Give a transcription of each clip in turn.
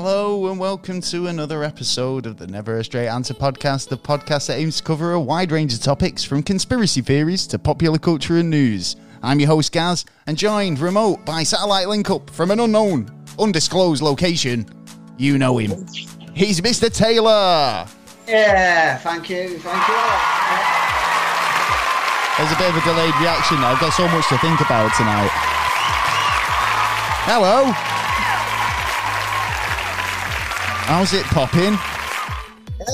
Hello and welcome to another episode of the Never a Straight Answer podcast, the podcast that aims to cover a wide range of topics from conspiracy theories to popular culture and news. I'm your host Gaz and joined remote by satellite link up from an unknown, undisclosed location. You know him. He's Mr. Taylor. Yeah, thank you, thank you. There's a bit of a delayed reaction. I've got so much to think about tonight. Hello. How's it popping?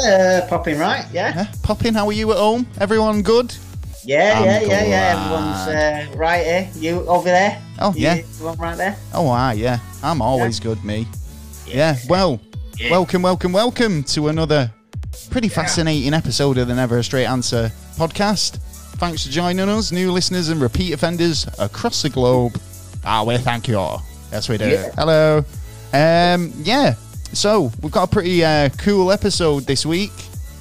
Uh, popping right, yeah, Huh? Popping, how are you at home? Everyone good? yeah, I'm yeah, yeah, yeah. Everyone's uh, right here. You over there? Oh, You- yeah. Everyone right there? Oh, ah, yeah. I'm always good, me. Yeah, well, welcome, welcome, welcome to another pretty fascinating episode of the Never a Straight Answer podcast. Thanks for joining us, new listeners and repeat offenders across the globe. Ah, well, thank you all. Yes, we do. Yeah. Hello. Um, yeah, so we've got a pretty uh, cool episode this week.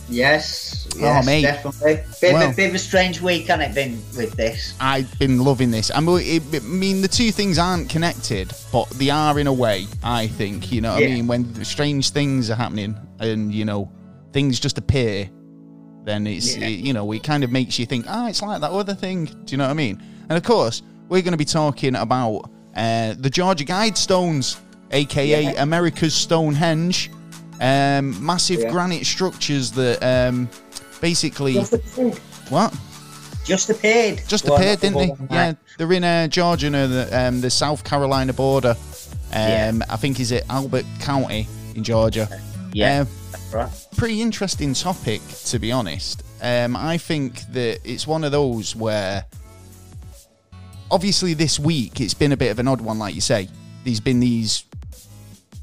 Yes, Oh, yes, mate. definitely. Bit, Well. a, bit of a strange week, hasn't it been with this? I've been loving this. I mean, it, I mean, the two things aren't connected, but they are in a way. I think you know. what I mean, when strange things are happening and you know things just appear, then it's Yeah. it- you know it kind of makes you think, ah, it's like that other thing. Do you know what I mean? And of course, we're going to be talking about uh, the Georgia Guidestones, aka Yeah. America's Stonehenge, um, massive Yeah. granite structures that um, basically what Just appeared. just Well, appeared, didn't they? the Yeah, they're in uh, Georgia near the um, the South Carolina border. Um, Yeah. I think is it Elbert County in Georgia. Yeah, Uh, right. pretty interesting topic to be honest. Um, I think that it's one of those where, obviously, this week it's been a bit of an odd one, like you say. There's been these,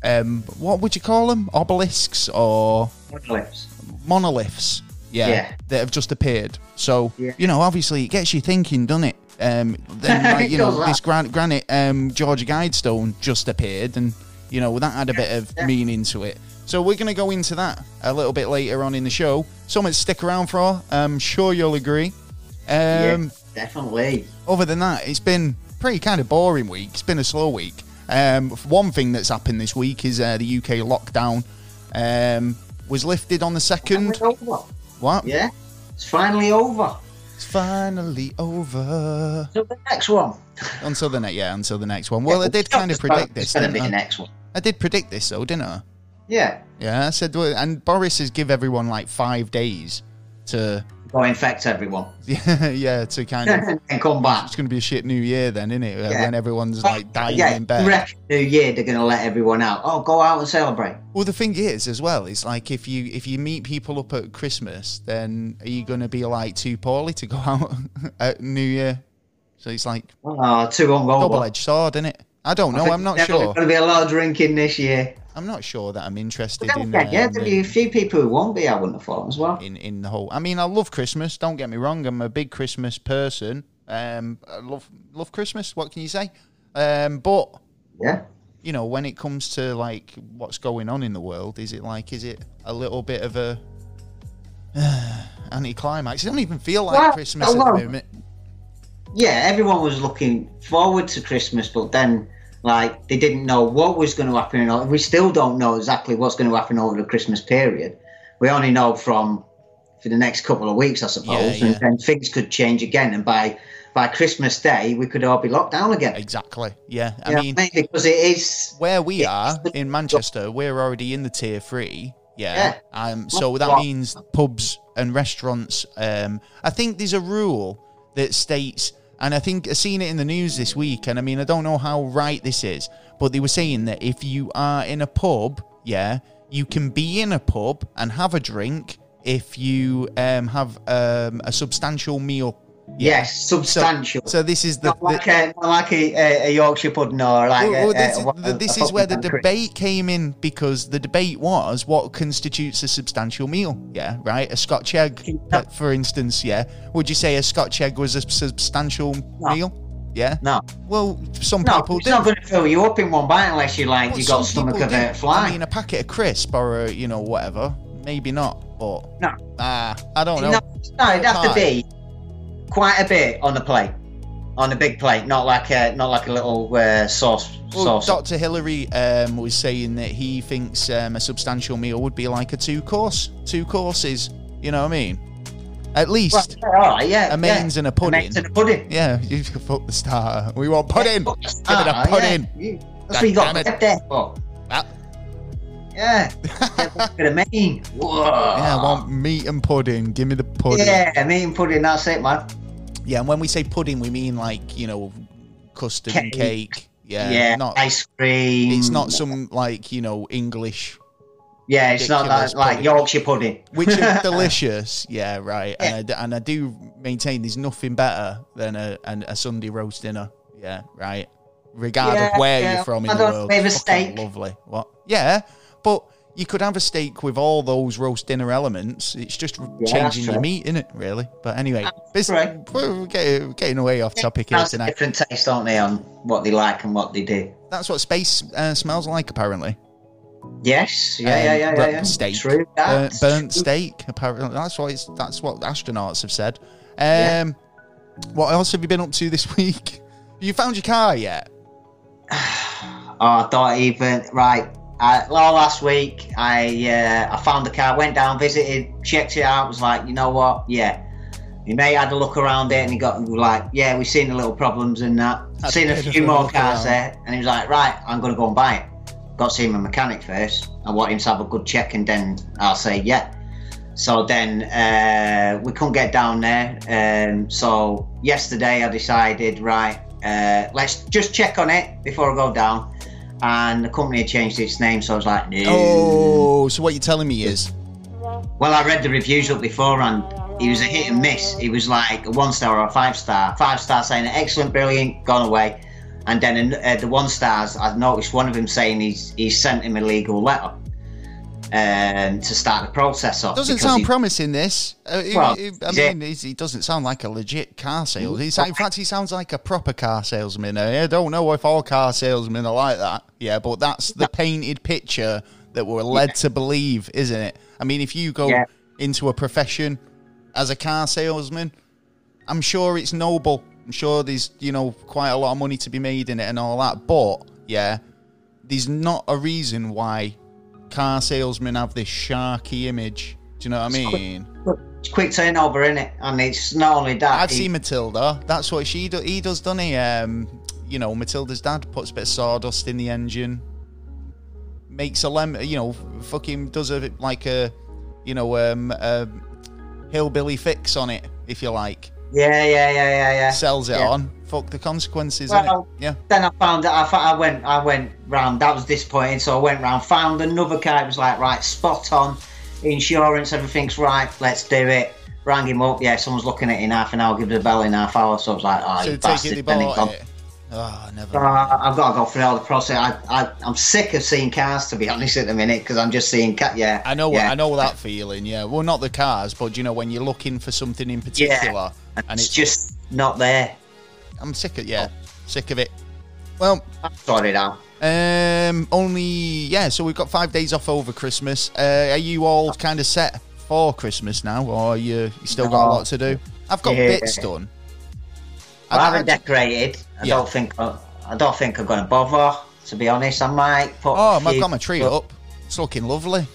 um, what would you call them? Obelisks or Monoliths. monoliths, yeah, Yeah. that have just appeared. So Yeah. you know, obviously, it gets you thinking, doesn't it? Um, then like, you know, that. this gran- granite um, Georgia Guidestone just appeared, and you know that had a bit of Yeah. meaning to it. So we're going to go into that a little bit later on in the show. Something to stick around for. I'm sure you'll agree. Um, yeah, definitely. other than that, it's been pretty kind of boring week. It's been a slow week. Um, one thing that's happened this week is uh, the UK lockdown um, was lifted on the second. What? Yeah, it's finally over. It's finally over. So the next one. Until the next, yeah, until the next one. Well, I did kind of predict this. It's be the I? next one. I did predict this though, didn't I? Yeah, Yeah, I said, and Boris has give everyone like five days to, go infect everyone yeah, yeah, to kind of. and come back. It's going to be a shit New Year then, isn't it? Uh, yeah. When everyone's like dying yeah, in bed. New Year they're going to let everyone out. Oh, go out and celebrate. Well, the thing is, as well, is like if you if you meet people up at Christmas, then are you going to be like too poorly to go out at New Year? So it's like Oh, too hungover. double edged sword, isn't it? I don't know. I'm not There's sure. going to be a lot of drinking this year. I'm not sure that I'm interested in, yeah, um, there'll be a few people who won't be. I wouldn't have thought as well. in in the whole. I mean, I love Christmas. Don't get me wrong. I'm a big Christmas person. Um, I love love Christmas. What can you say? Um, but Yeah, you know, when it comes to like what's going on in the world, is it like is it a little bit of a anti-climax? It don't even feel like Well, Christmas at the moment. yeah. Everyone was looking forward to Christmas, but then like they didn't know what was going to happen. We still don't know exactly what's going to happen over the Christmas period. We only know from for the next couple of weeks, I suppose, Yeah, and then things could change again. And by by Christmas Day, we could all be locked down again. Exactly. Yeah. I You know mean, because it is where we are in Manchester, we're already in the tier three. Yeah. Yeah. Um. So that means pubs and restaurants. Um. I think there's a rule that states, and I think I've seen it in the news this week. And I mean, I don't know how right this is, but they were saying that if you are in a pub, yeah, you can be in a pub and have a drink if you um have um a substantial meal. Yes, substantial. So this is the, not the like, a, not like a, a, Yorkshire pudding or like well, this, a, is- a- the- this is where the debate came in because the debate was what constitutes a substantial meal. Yeah, right. A Scotch egg, uh, for instance. Yeah, would you say a Scotch egg was a substantial No. meal? Yeah. No, Well, some no, people it's do. not going to fill you up in one bite unless you like Well, you got stomach of a fly. I mean, a packet of crisp or a, you know whatever. Maybe not, but No. ah, I don't know. no, no, it'd have to be quite a bit on the plate. on a big plate, not like a not like a little uh, sauce Well, sauce. Dr. Hilary um, was saying that he thinks um, a substantial meal would be like a two course, two courses. You know what I mean? At least, Well, yeah, a mains yeah. and a pudding. mains and a pudding. yeah. You can fuck the starter. We want pudding. Yeah, Give me the ah, pudding. yeah. That's what you got it. there for. Ah. Yeah, bit of main. Whoa. Yeah, I want meat and pudding. Give me the pudding. Yeah, meat and pudding. That's it, man. And when we say pudding, we mean like you know custard and Cake. cake. Yeah, Yeah, not. ice cream. It's not some like you know English, Yeah, it's not ridiculous like, pudding. Yorkshire pudding. which are delicious. Yeah, right. And, I, and I do maintain there's nothing better than a an, a Sunday roast dinner. Yeah, right. Regardless Yeah, of where yeah. you're from in I the world, a steak. lovely. What? Yeah, but you could have a steak with all those roast dinner elements. It's just that's changing your meat, isn't it? Really. But anyway, we're getting, getting away off topic here tonight. different taste, don't they, on what they like and what they do. That's what space uh, smells like, apparently. Yes, yeah, Um, yeah, yeah, yeah, yeah. Steak, True. Burnt, that. burnt steak. Apparently, that's what it's. That's what astronauts have said. Um, Yeah. what else have you been up to this week? You found your car yet? Oh, I don't even right. I, well, last week I uh, I found the car, went down, visited, checked it out. Was like, you know what? Yeah. He may had a look around it, and he got like, yeah, we've seen the little problems and that. Had seen a a few more cars around. there, and he was like, right, I'm gonna go and buy it. Got to see my mechanic first. I want him to have a good check, and then I'll say yeah. So then uh, we couldn't get down there. Um, so yesterday I decided, right, uh, let's just check on it before I go down. And the company had changed its name, so I was like, no. Oh, so what you're telling me is Well, I read the reviews up before, and he was a hit and miss. He was like a one star or a five star. Five star saying excellent, brilliant, gone away. And then uh, the one stars, I noticed one of them saying he's he's sent him a legal letter um, to start the process off. doesn't sound he- promising. This, uh, Well, it- I is it- mean, he doesn't sound like a legit car sales. He's, in fact, he sounds like a proper car salesman. I don't know if all car salesmen are like that. Yeah, but that's the painted picture that we're led to believe, isn't it? I mean, if you go Yeah. into a profession as a car salesman, I'm sure it's noble. I'm sure there's you know quite a lot of money to be made in it and all that. But yeah, there's not a reason why car salesmen have this sharky image. Do you know what I It's quick- mean? It's quick turnover, in it? And it's not only that. I've he- seen Matilda. That's what she do. He does, doesn't he? Um, you know, Matilda's dad puts a bit of sawdust in the engine, makes a lemon. You know, fucking does a like a, you know, um, a hillbilly fix on it, if you like. Yeah, yeah, yeah, yeah, yeah. Sells it Yeah. on. Fuck the consequences, Well, innit? Yeah. Then I found that I, I went I went round. That was disappointing. So I went round, found another car. It was like right, spot on, insurance, everything's right. Let's do it. Rang him up. Yeah, someone's looking at it in half an hour. Give it a bell in half hour. So I was like, oh, So you it, bastard. they Then he gone. it. Oh, never. Uh. I've got to go through all the process. I, I, I'm sick of seeing cars, to be honest, at the minute, because I'm just seeing cat. Yeah, I know, Yeah. I know that feeling. Yeah, well, not the cars, but you know when you're looking for something in particular, And, and it's, it's just not there. I'm sick of yeah, sick of it. Well, I'm sorry now. um, only yeah. So we've got five days off over Christmas. Uh, are you all kind of set for Christmas now, or are you, you still got a lot to do? I've got Yeah. bits done. I, I- haven't I- decorated. I Yeah. don't think. I, I don't think I'm going to bother. To be honest, I might put. Oh, I've got my tree up. It's looking lovely.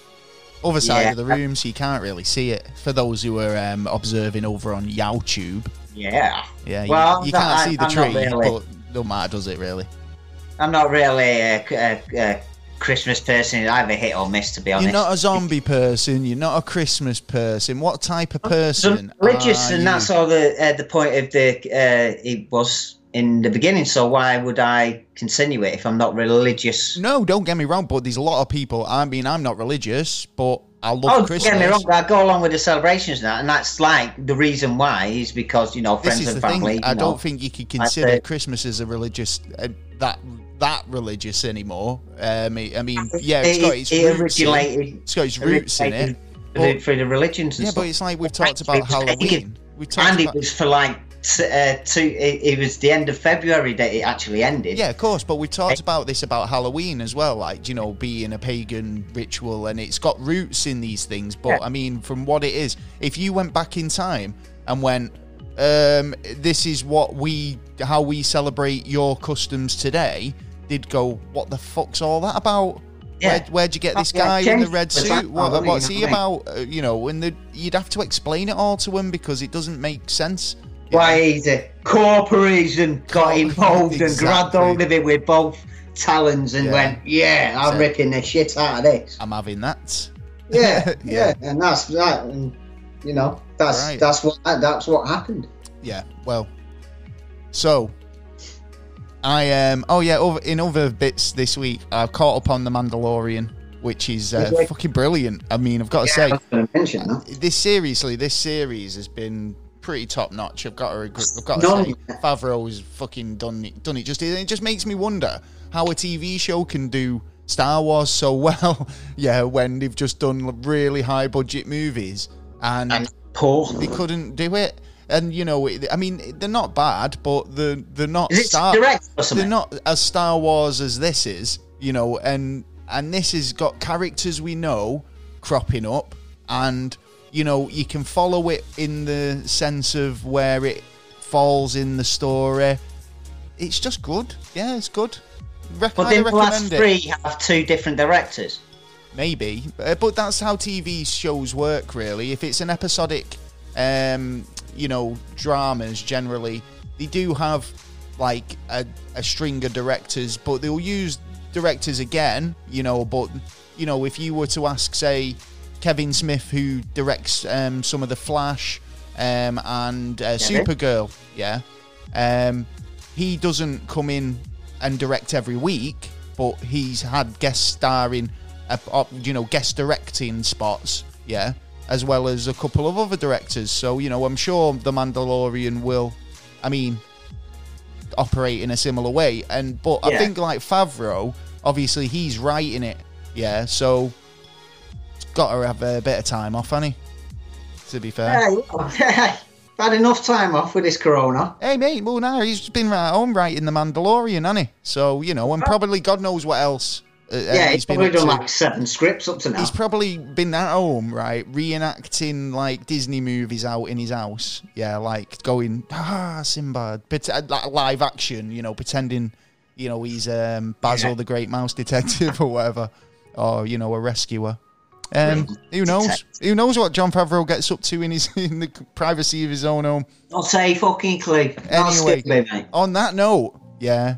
Other side Yeah. of the room, so you can't really see it. For those who are um, observing over on YouTube, Yeah, yeah, you- Well, you, can't see the I'm tree, really- but don't matter, does it really? I'm not really Christmas person. It's either hit or miss, to be honest. You're not a zombie person. You're not a Christmas person. What type of person? So religious, and you? that's all the uh, the point of the uh, it was in the beginning. So why would I continue it if I'm not religious? No, don't get me wrong, but there's a lot of people. I mean, I'm not religious, but I love Oh, don't get me wrong. I go along with the celebrations now, and that's like the reason why is because you know friends is and family. thing. I know. don't think you could consider it. Christmas as a religious uh, that that religious anymore. Um, I mean, yeah, it's it, got its it roots. In, it's got its roots in it. But- through the religions and Yeah, stuff. but it's like we've talked about Halloween. We've talked and it about, was for like uh, two. It, it was the end of February that it actually ended. Yeah, of course, but we've talked about this about Halloween as well, like, you know, being a pagan ritual and it's got roots in these things. But Yeah. I mean, from what it is, if you went back in time and went, um, this is what we how we celebrate your customs today did go what the fuck's all that about Yeah. Where, where'd you get this Yeah, guy in the red suit what, what's he about uh, you know and the, you'd have to explain it all to him because it doesn't make sense Why is it? corporation got involved and grabbed hold of it with both talons and Yeah. went, yeah, I'm So- ripping the shit out of this. i'm having that Yeah, Yeah. yeah, and that's that, and you know that's Right. that's what that's what happened. Yeah, well, so I um oh yeah, over, in other bits this week, I've caught up on the Mandalorian, which is uh, Okay. fucking brilliant. I mean, I've got to Yeah, I say, was going to mention this seriously, this series has been pretty top notch. I've got to, I've got to say, Favreau's fucking done it, done it. Just it just makes me wonder how a TV show can do Star Wars so well. yeah, when they've just done really high budget movies and And Paul, they couldn't do it. And you know, I mean, they're not bad, but they're they're not Star. direct They're not as Star Wars as this is, you know, and and this has got characters we know cropping up, and you know you can follow it in the sense of where it falls in the story. It's just good. Yeah, it's good. Rec- but then the last it. three have two different directors. Maybe, uh, but that's how TV shows work, really. If it's an episodic, um, you know, dramas, generally they do have like a, a string of directors, but they'll use directors again, you know. But you know, if you were to ask, say, Kevin Smith, who directs um, some of the Flash um, and uh, Supergirl, yeah, um, he doesn't come in and direct every week, but he's had guest starring, uh, uh, you know, guest directing spots, yeah, as well as a couple of other directors. So you know, I'm sure the Mandalorian will, I mean, operate in a similar way. And but I think like Favreau, obviously he's writing it, yeah, so it's got to have a bit of time off, hasn't? To be fair. Yeah, had enough time off with this corona. Hey mate, well now he's been right at home writing the Mandalorian, hasn't he? So you know, and probably God knows what else. Uh, yeah, he's probably done to. like seven scripts up to now. He's probably been at home, right, reenacting like Disney movies out in his house. Yeah, like going ah Sinbad, but uh, like live action, you know, pretending, you know, he's um, Basil Yeah. the Great Mouse Detective or whatever, or you know, a rescuer. Um, who knows? Detective. Who knows what Jon Favreau gets up to in his in the privacy of his own home? Not say fucking clue. Anyway. me. On that note, yeah.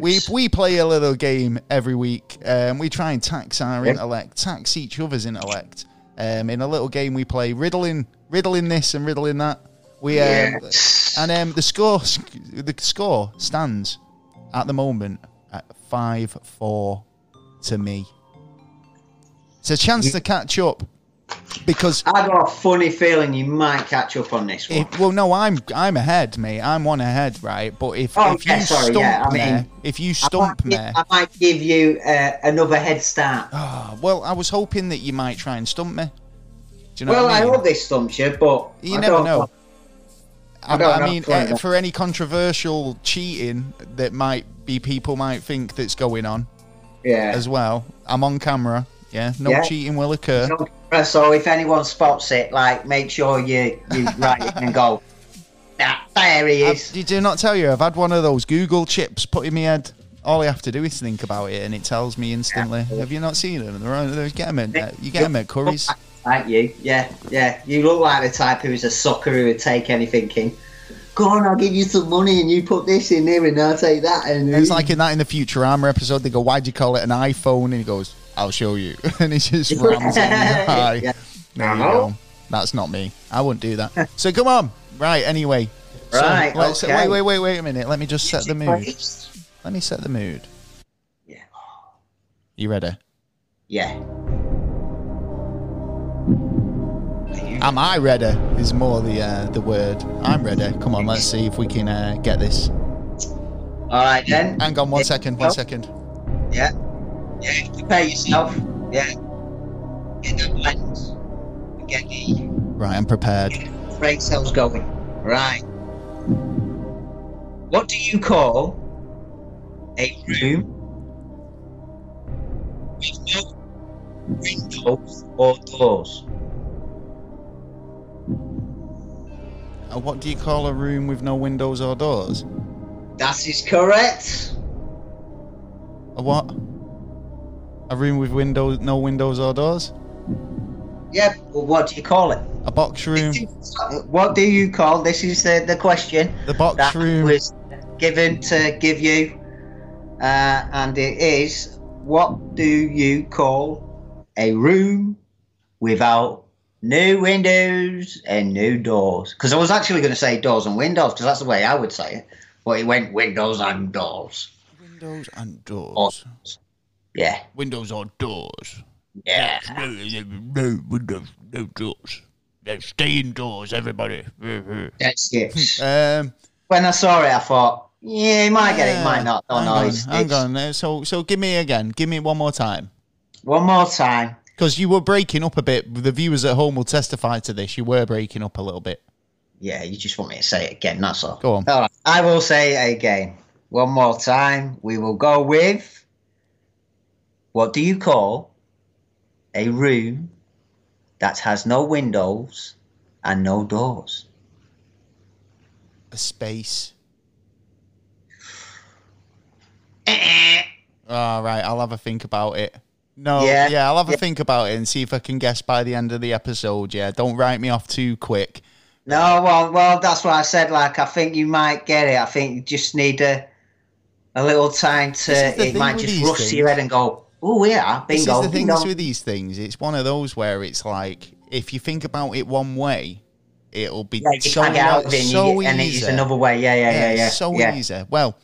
We we play a little game every week. Um, we try and tax our Yeah. intellect, tax each other's intellect. Um, in a little game we play riddling, riddling this and riddling that. We um, and um, the score the score stands at the moment at five four to me. It's a chance to catch up because I got a funny feeling you might catch up on this one. if, well, no, I'm I'm ahead, mate. I'm one ahead, right? But if, Oh, if yeah, you sorry, stump yeah, I me, if you I stump might, me, I might give you uh, another head start. Ah, well, I was hoping that you might try and stump me. Do you know well, I I hope this stumps you, but You I never don't know. I, I I mean, for uh, for any controversial cheating that might be people might think that's going on Yeah. as well, I'm on camera. Yeah, no Yeah. cheating will occur. So if anyone spots it, like, make sure you you write it and go. "Ah, there he I, is. did you not tell you? I've had one of those Google chips put in my head. All I have to do is think about it, and it tells me instantly. Have you not seen them? They're on, they get them at, uh, you get them at Currys. Like you, yeah, yeah. You look like the type who's a sucker who would take anything. King. Go on, I'll give you some money, and you put this in there, and I'll take that. And It's like in that in the Futurama episode. They go, "Why'd you call it an iPhone?" And he goes, "I'll show you." and he just rams it in eye. Yeah. There you Uh-huh. go. That's not me. I wouldn't do that. so come on. Right. Anyway. So, Right, let's- okay. Wait, wait, wait, wait a minute. Let me just set the mood. Let me set the mood. Yeah. You ready? Yeah. Am I ready? Is more the uh, the word. I'm ready. Come on. Let's see if we can uh, get this. All right then. Hang on one second. One second. Yeah. Yeah. Prepare yourself. Yeah. Get that lens. Get the Right. I'm prepared. brain cells going. Right. What do you call a room with no windows or doors? Uh, what do you call a room with no windows or doors? That is correct. A what? A room with windows, no windows or doors? Yeah, well, what do you call it? A box room. What do you call this? Is the, the question The box room. was given to give you, uh, and it is what do you call a room without no windows and no doors? Because I was actually going to say doors and windows because that's the way I would say it, but it went windows and doors. Windows and Or, doors. Yeah, Windows or doors. yeah. No, no windows, no doors. No, stay indoors, everybody. That's it. Um, when I saw it, I thought, yeah, he might get it, he might not. Don't hang know. on, It's- hang it's- on. Uh, So, so give me again. Give me one more time. One more time. Because you were breaking up a bit. The viewers at home will testify to this. You were breaking up a little bit. Yeah, you just want me to say it again, that's all. Go on. All right. I will say it again. One more time. We will go with what do you call a room that has no windows and no doors? A space. All right, I'll have a think about it. No, Yeah, yeah, I'll have a yeah. think about it and see if I can guess by the end of the episode. Yeah, don't write me off too quick. No, well, well, that's what I said. Like, I think you might get it. I think you just need a a little time to. This is the It might just rush to your head and go, "Oh yeah, bingo. This bingo." is the bingo." things with these things. It's one of those where it's like if you think about it one way, it'll be yeah, so, out so and easy. it's another way. Yeah, yeah, yeah, yeah. so yeah. easy. Well,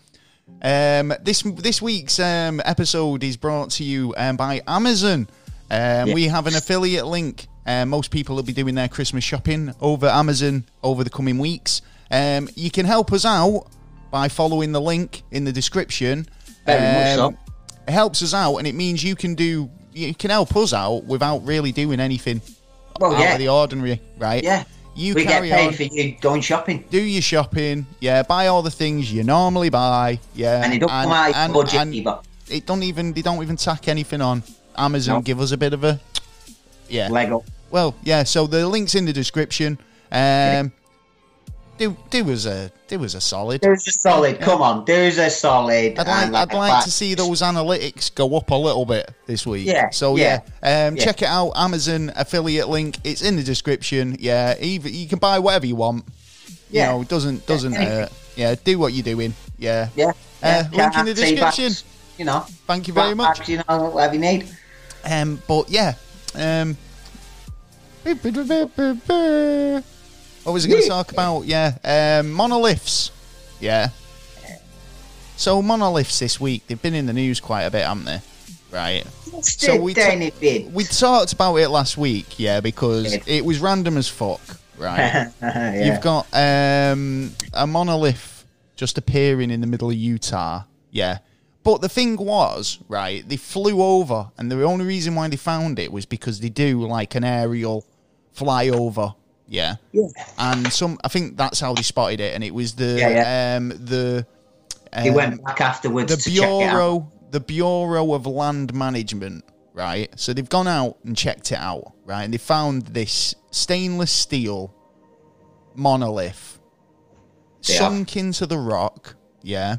um, this this week's um, episode is brought to you um, by Amazon. Um, Yeah. We have an affiliate link. Uh, most people will be doing their Christmas shopping over Amazon over the coming weeks. Um, you can help us out by following the link in the description. Very much so. It helps us out, and it means you can do you can help us out without really doing anything Well, out yeah, of the ordinary, right? yeah. You we get carry paid on for you going shopping, do your shopping, yeah, buy all the things you normally buy, yeah, and it don't out and- budget and either. it don't even they don't even tack anything on. Amazon No. give us a bit of a yeah. Lego. Well, yeah. So the links in the description. Um, do do us a do us a solid. There's a solid. Come on, there's a solid. I'd like and I'd like back- to see those analytics go up a little bit this week. Yeah, So yeah, yeah, um, yeah. check it out. Amazon affiliate link. It's in the description. Yeah, even you can buy whatever you want. You Yeah. know, it doesn't doesn't anything. hurt. Yeah, do what you're doing. Yeah. Yeah. Uh, yeah. link in the Tea bags, description. You know. Thank you very flat much. bags, You know, whatever you need. Um, but yeah, um, what was I going to talk about? Yeah, um, monoliths. Yeah. So monoliths this week, they've been in the news quite a bit, haven't they? Right. So we ta- We talked about it last week, yeah, because it was random as fuck, right? yeah. You've got um, a monolith just appearing in the middle of Utah. Yeah. But the thing was, right, they flew over, and the only reason why they found it was because they do like an aerial flyover. Yeah. Yeah. And some, I think that's how they spotted it, and it was the, Yeah, yeah. um, the, He um, went back afterwards the to check it out. bureau the bureau of land management right so they've gone out and checked it out right and they found this stainless steel monolith sunk into the rock yeah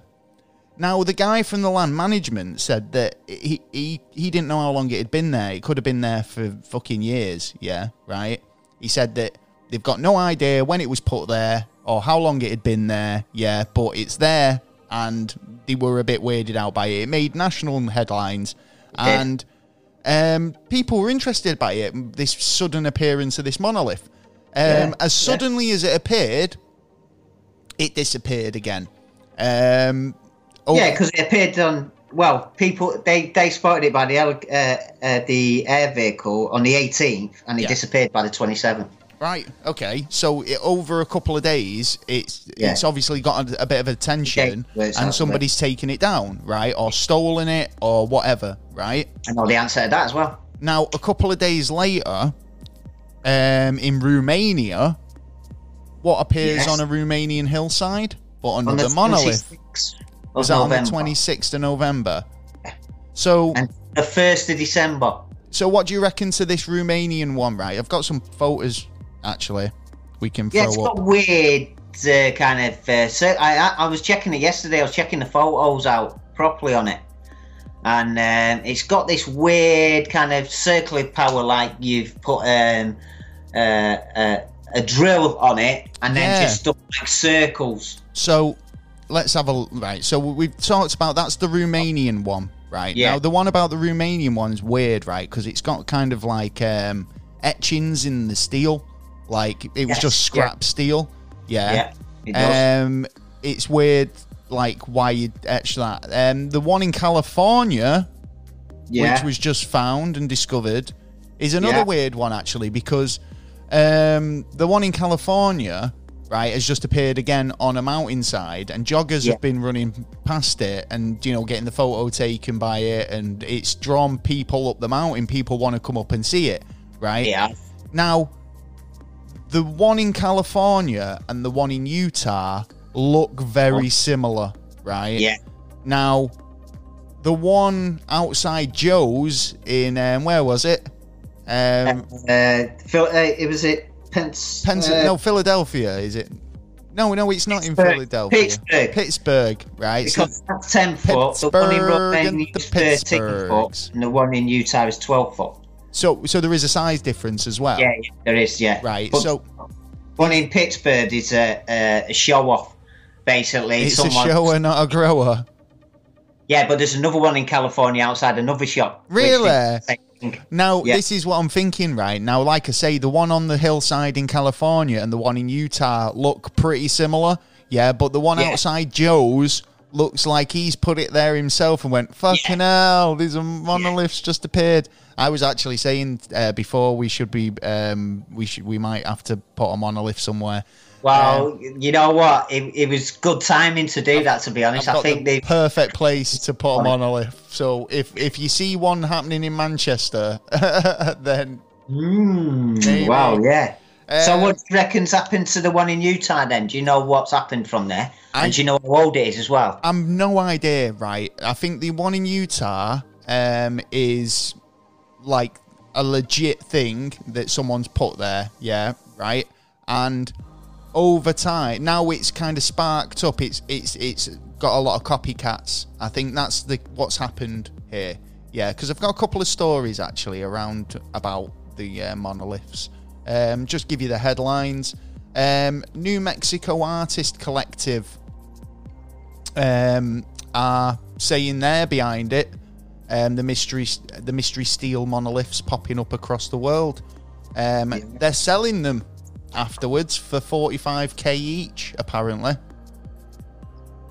now the guy from the land management said that he, he he didn't know how long it had been there it could have been there for fucking years yeah right he said that they've got no idea when it was put there or how long it had been there yeah but it's there and they were a bit weirded out by it it made national headlines and um, people were interested by it this sudden appearance of this monolith um, Yeah, as yeah. suddenly as it appeared it disappeared again um, oh, Yeah, because it appeared on. Well, people they they spotted it by the uh, uh, the air vehicle on the 18th, and it Yeah. disappeared by the 27th. Right. Okay. So it, over a couple of days, it's Yeah. it's obviously got a, a bit of attention, Okay, well, it's out and somebody's taken it down, right, or stolen it, or whatever, right? I know the answer to that as well. Now, a couple of days later, um, in Romania, what appears Yes. on a Romanian hillside, but under On the, monolith was that on the twenty sixth of November. So, and the first of December. so what do you reckon to this Romanian one? Right, I've got some photos actually we can Yeah, it's up. got weird uh, kind of. Uh, cir- I, I I was checking it yesterday. I was checking the photos out properly on it, and um, it's got this weird kind of circular power, like you've put um, uh, uh, a drill on it, and then Yeah. just done like circles. So let's have a right. So we've talked about that's the Romanian one, right? Yeah. Now the one about the Romanian one's weird, right? Because it's got kind of like um, etchings in the steel, like it was Yes, just scrap steel. Yeah. Yeah, it. Um, it's weird, like why you etch that. Um, the one in California, yeah, which was just found and discovered, is another Yeah. weird one actually because um, the one in California, right, has just appeared again on a mountainside, and joggers Yeah. have been running past it and you know getting the photo taken by it, and it's drawn people up the mountain. People want to come up and see it, right? yeah. Now, the one in California and the one in Utah look very similar, right? Yeah. Now, the one outside Joe's in um, where was it? Um, Uh, Phil, uh, it was it Pence. Pens- uh, no, Philadelphia, is it? No, no, it's not in Philadelphia. Pittsburgh. Pittsburgh, right? So- Because that's ten foot. The one in Pittsburgh Romania is thirteen foot, and the one in Utah is twelve foot. So, so there is a size difference as well. Yeah, there is. Yeah, Right. But so one in Pittsburgh is a, a, show off. Basically, it's someone, a shower, not a grower. Yeah, but there's another one in California outside another shop. Really? is the same thing. Now, Yeah. this is what I'm thinking right now. Like I say, the one on the hillside in California and the one in Utah look pretty similar. Yeah, but the one Yeah. outside Joe's looks like he's put it there himself and went, fucking hell, these are monoliths just appeared. I was actually saying uh, before we should be, um, we should, we might have to put a monolith somewhere. Well, you know what? It, it was good timing to do that. To be honest, I've I think the they. perfect place to put a monolith. So if if you see one happening in Manchester, then Mm, wow, yeah. So Uh, what do you reckon's happened to the one in Utah then? Do you know what's happened from there? I- and do you know how old it is as well? I've no idea, right? I think the one in Utah um, is like a legit thing that someone's put there, yeah, right? And over time, now it's kind of sparked up. It's it's it's got a lot of copycats. I think that's the what's happened here, yeah. Because I've got a couple of stories actually around about the uh, monoliths. Um, just give you the headlines. Um, New Mexico Artist Collective um, are saying they're behind it. Um, the mystery, the mystery steel monoliths popping up across the world. Um, They're selling them afterwards for forty five k each, apparently.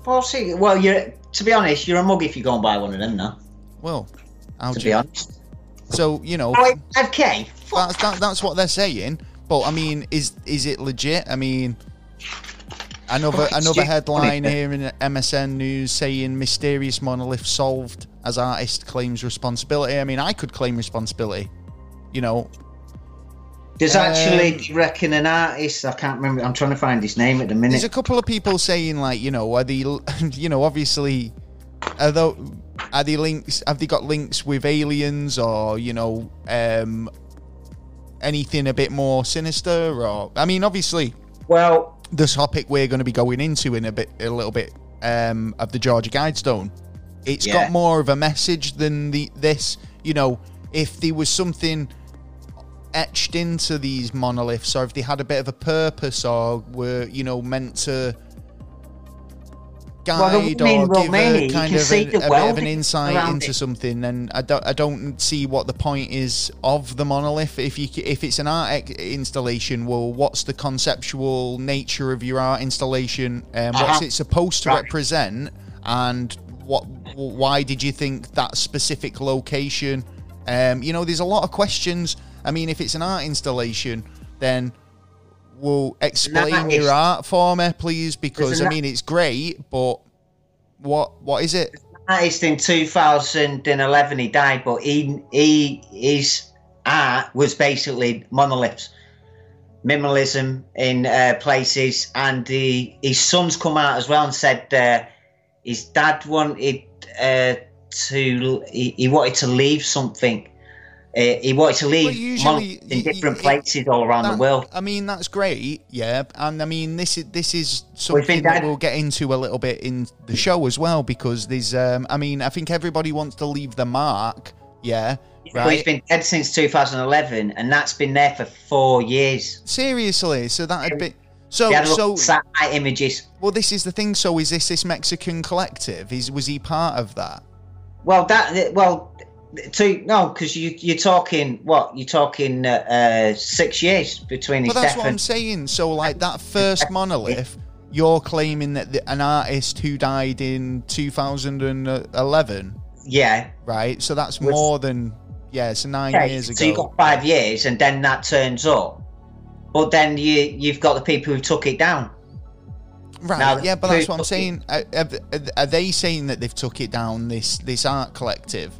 Well, see, well, you're to be honest, you're a mug if you go and buy one of them now. Well, how To do be you, honest, so you know five k. that's that, that's what they're saying. But I mean, is is it legit? I mean, another another headline here in MSN News saying mysterious monolith solved as artist claims responsibility. I mean, I could claim responsibility. You know, There's Um, actually, do you reckon an artist? I can't remember. I'm trying to find his name at the minute. there's a couple of people saying like, you know, are the, you know, obviously, are they, links? Have they got links with aliens or you know, um, anything a bit more sinister? Or I mean, obviously, well, the topic we're going to be going into in a bit, a little bit, um, of the Georgia Guidestone. It's Yeah. got more of a message than the this. You know, if there was something etched into these monoliths, or if they had a bit of a purpose, or were you know meant to guide in or give Romania, a kind of a, a bit of an insight into it. something, then I don't I don't see what the point is of the monolith. If you if it's an art installation, well, what's the conceptual nature of your art installation? Um, What's Uh-huh. it supposed to Right. represent? And what? Why did you think that specific location? Um, you know, there's a lot of questions. I mean, if it's an art installation, then well, explain your art for me, please, because I mean, it's great, but what what is it? artist in 2011 he died, but he he his art was basically monoliths, minimalism in uh, places, and he, his son's come out as well and said uh, his dad wanted uh, to he, he wanted to leave something uh, he wanted to leave usually, in different places all around That- the world. I mean, that's great, yeah. And I mean, this is this is something been that we'll get into a little bit in the show as well because there's. Um, I mean, I think everybody wants to leave the mark, yeah. But he's Right. been dead since 2011, and that's been there for four years. Seriously, so that'd be. So had so at satellite images. well, this is the thing. So is this this Mexican collective? Is was he part of that? Well, that well, to no, because you you're talking what you're talking uh, uh, six years between his Well, that's what I'm saying. So, like that first monolith, you're claiming that the, an artist who died in 2011, yeah. right? So that's Was- more than yeah, it's nine years so you ago. got five years, and then that turns up. But then you you've got the people who took it down. Right? now, yeah, but that's what I'm saying. Are, are, are they saying that they've took it down? This this art collective.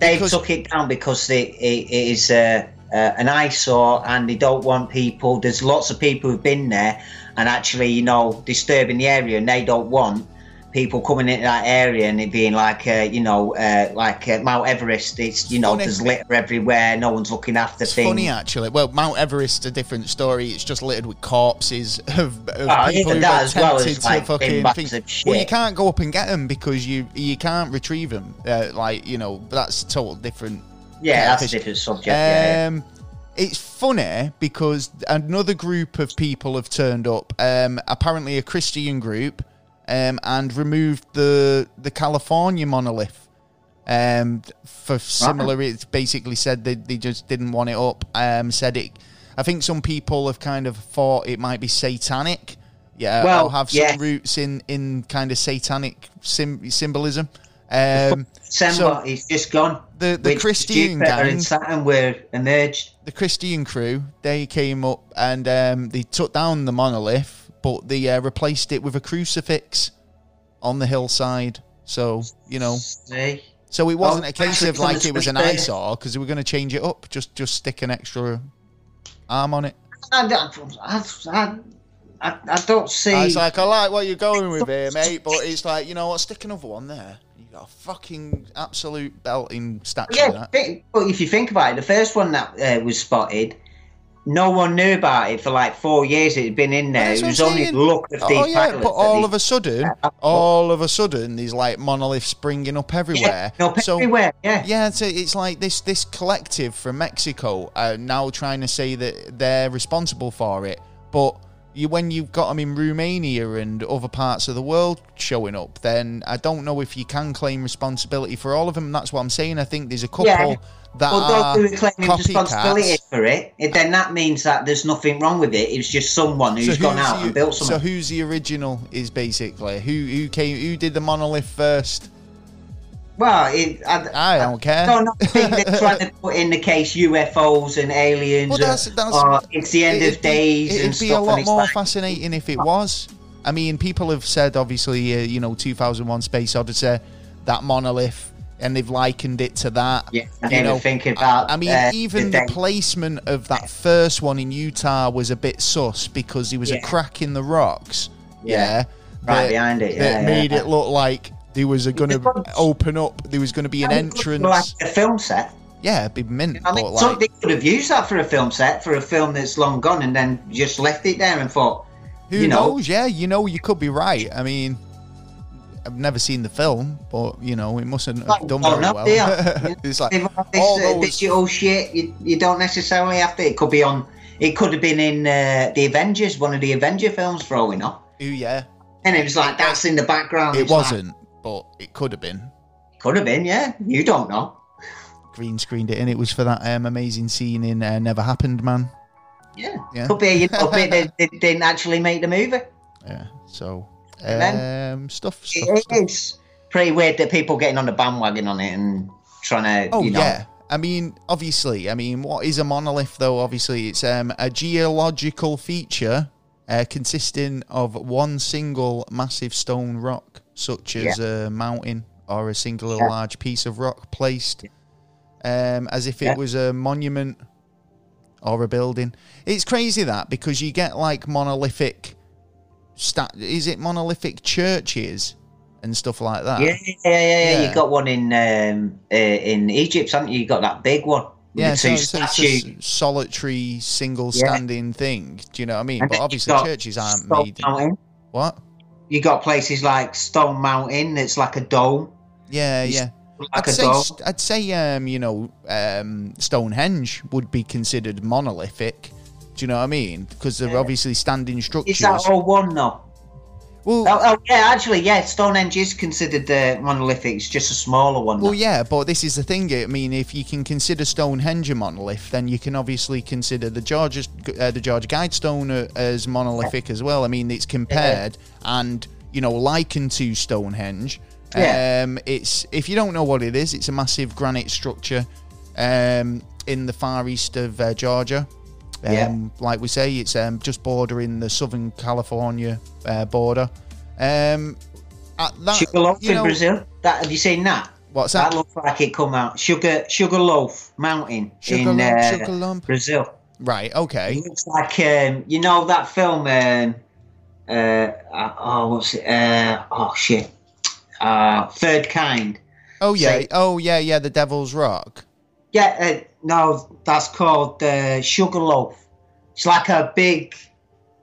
They Because- took it down because it, it, it is uh, uh, an eyesore, and they don't want people. There's lots of people who've been there, and actually, you know, disturbing the area, and they don't want people coming into that area and it being like, uh, you know, uh, like uh, Mount Everest. It's you know, Funny. there's litter everywhere. No one's looking after It's things. funny actually. Well, Mount Everest a different story. It's just littered with corpses of, of Oh, people who've that as well attempted as, like, to fucking bin bags think- Well, you can't go up and get them because you you can't retrieve them. Uh, like you know, that's a total different. Yeah, that's a different subject. yeah, yeah. Um, it's funny because another group of people have turned up. Um, apparently, a Christian group, um, and removed the the California monolith. Um, for similar, it's basically said they, they just didn't want it up. Um, said it. I think some people have kind of thought it might be satanic. Yeah, Well, or have yeah. some roots in in kind of satanic sim- symbolism. Um, December, so he's just gone. the the Christian Jupiter gang, and Saturn were emerged. the Christian crew, they came up and um, they took down the monolith, but they uh, replaced it with a crucifix on the hillside. So you know, See? so it wasn't Oh, a case of like it was an eyesore because they were going to change it up. Just just stick an extra arm on it. I, don't- I, I, I, I don't see. I was like, I like what you're going with here, mate, but it's like you know what, stick another one there. You got a fucking absolute belting statue. yeah, but if you think about it, the first one that uh, was spotted, no one knew about it for like four years. It had been in there. It was only look of these Oh yeah, but all of a sudden, all of a sudden, these like monoliths springing up everywhere. yeah, so everywhere. Yeah. yeah, it's, it's like this this collective from Mexico are now trying to say that they're responsible for it, but you when you've got them in Romania and other parts of the world showing up, then I don't know if you can claim responsibility for all of them. That's what I'm saying. I think there's a couple Yeah. that Well, are those who are claiming responsibility for it, then that means that there's nothing wrong with it. It's just someone who's gone out the- and built so something. who's the original? Is basically who who came who did the monolith first? Well, it, I, I don't care. don't know, I think they're trying to put in the case UFOs and aliens. Well, that's- that's- or it's the end It'd of be- days It'd and be stuff. a lot more like- fascinating if it was. I mean, people have said obviously, uh, you know, 2001: Space Odyssey, that monolith, and they've likened it to that. Yeah, I you know, think about. I mean, uh, even the the placement of that first one in Utah was a bit sus because there was a crack in the rocks. Yeah. Yeah, Right that- behind it, That yeah, made yeah. it look like there was going to open up. There was going to be an entrance. like a film set. yeah, it'd be mint. I mean, like, they could have used that for a film set for a film that's long gone, and then just left it there and thought, Who you know, knows? Yeah, you know, you could be right. I mean, I've never seen the film, but you know, it mustn't have Well, done very well. it's like this all uh, those. digital shit, you, you don't necessarily have to. It could be on. It could have been in uh, the Avengers, one of the Avenger films, for all we know. Ooh, yeah, And it was like that's in the background. it like, wasn't, but it could have been. could have been, yeah. You don't know. Green screened it, and it was for that um, amazing scene in uh, Never Happened, Man. Yeah. Yeah. Could be, you know, a bit that they didn't actually make the movie. Yeah, so And um, stuff. stuff, It stuff. is pretty weird that people getting on the bandwagon on it and trying to, Oh you know. yeah. I mean, obviously, I mean, what is a monolith though? Obviously, it's um, a geological feature uh, consisting of one single massive stone rock, such as a mountain or a single Yeah. large piece of rock placed um, as if it Yeah. was a monument or a building. It's crazy that because you get like monolithic stat. Is it monolithic churches and stuff like that? Yeah, yeah, yeah, yeah, Yeah. You got one in um, uh, in Egypt, haven't you? You got that big one. Yeah, so, it's statues. a solitary, single Yeah. standing thing. Do you know what I mean? And But obviously, churches aren't made. Mountain. what? You got places like Stone Mountain. It's like a dome. Yeah, It's yeah. Like I'd a say, dome. I'd say, um, you know, um, Stonehenge would be considered monolithic. Do you know what I mean? Because they're Yeah. obviously standing structures. Is that all one though? Well, Oh, oh, yeah, actually, yeah. Stonehenge is considered uh, monolithic. It's just a smaller one. Well, yeah, but this is the thing. I mean, if you can consider Stonehenge a monolith, then you can obviously consider the George uh, the George Guidestone uh, as monolithic as well. I mean, it's compared and you know likened to Stonehenge. Yeah. Um, it's if you don't know what it is, it's a massive granite structure um, in the far east of uh, Georgia. Um, Yeah. Like we say, it's um, just bordering the South Carolina uh, border. Um, at that, Sugarloaf you in know- Brazil. That have you seen that? What's That that? looks like it come out. Sugar Sugarloaf Mountain Sugar in lump, uh. Brazil. Right. Okay. It looks like um, you know that film. Um, uh, uh, oh, what's it? Uh, oh shit. Uh, Third Kind. Oh yeah. Say- Oh yeah. Yeah. The Devil's Rock. Yeah, uh, no, that's called uh, Sugarloaf. It's like a big,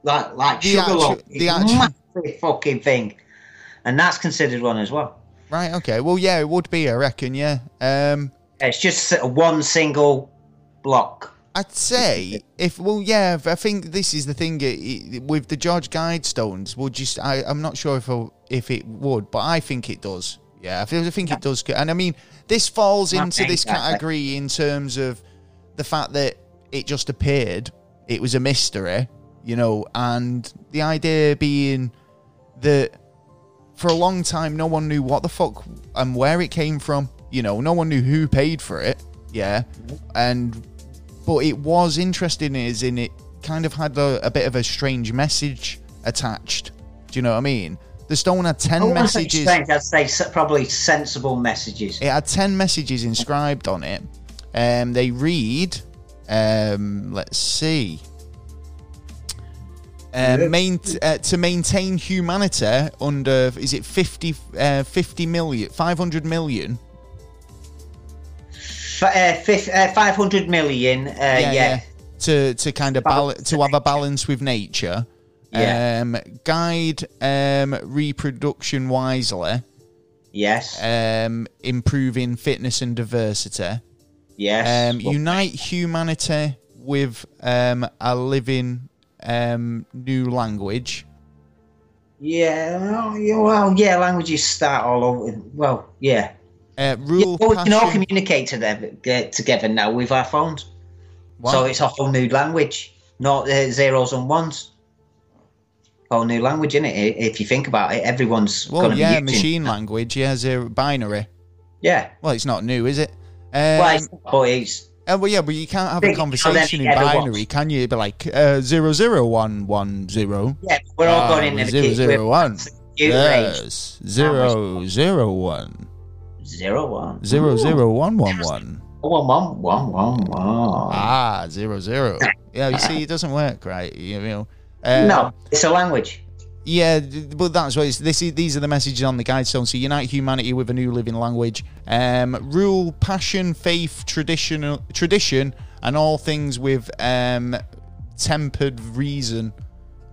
like like The Sugarloaf. actu- It's the a actu- massive fucking thing, and that's considered one as well. Right. Okay. Well, yeah, it would be. I reckon. Yeah. Um, It's just one single block. I'd say if well, yeah. I think this is the thing it, it- with the George Guidestones. Would just I, I'm not sure if if it would, but I think it does. Yeah, I think it does. And I mean, this falls into this that- category in terms of the fact that it just appeared. It was a mystery, you know, and the idea being that for a long time no one knew what the fuck and where it came from. You know, no one knew who paid for it. Yeah, and but it was interesting is in it kind of had a, a bit of a strange message attached. Do you know what I mean? The stone had ten I messages. strange, I'd say probably sensible messages. It had 10 messages inscribed on it. Um, they read, um, let's see. Um, Yeah. main, uh, to maintain humanity under, is it 50, uh, 50 million, 500 million? F- uh, fif- uh, 500 million, uh, yeah. To, to kind of bal- to have a balance with nature. Yeah. Um, guide um, reproduction wisely. Yes. Um, improving fitness and diversity. yes. um, unite humanity with um, a living um, new language. yeah, well, yeah, languages start all over. Well, yeah. Uh, yeah rule well, we can all communicate to them, get together now with our phones. What? So it's a whole new language, not uh, zeros and ones. Whole new language, is it? If you think about it, everyone's well, going to yeah, be using. machine language. Yeah, zero binary. Yeah. Well, it's not new, is it? Um, well, it's, but it's uh, well, yeah, but you can't have a conversation in binary, can you? Be like uh, zero zero one one zero. yeah. We're all going Ah, into the zero, zero, one. Yes, zero zero one Zero one. zero Ooh. zero one one one. One one one one one. Ah, zero zero. Yeah, you see, it doesn't work right. You know. Um, no, it's a language. Yeah, but that's what it's, this is, these are the messages on the guidestone. So unite humanity with a new living language. Um, rule passion, faith, traditional tradition, and all things with um, tempered reason.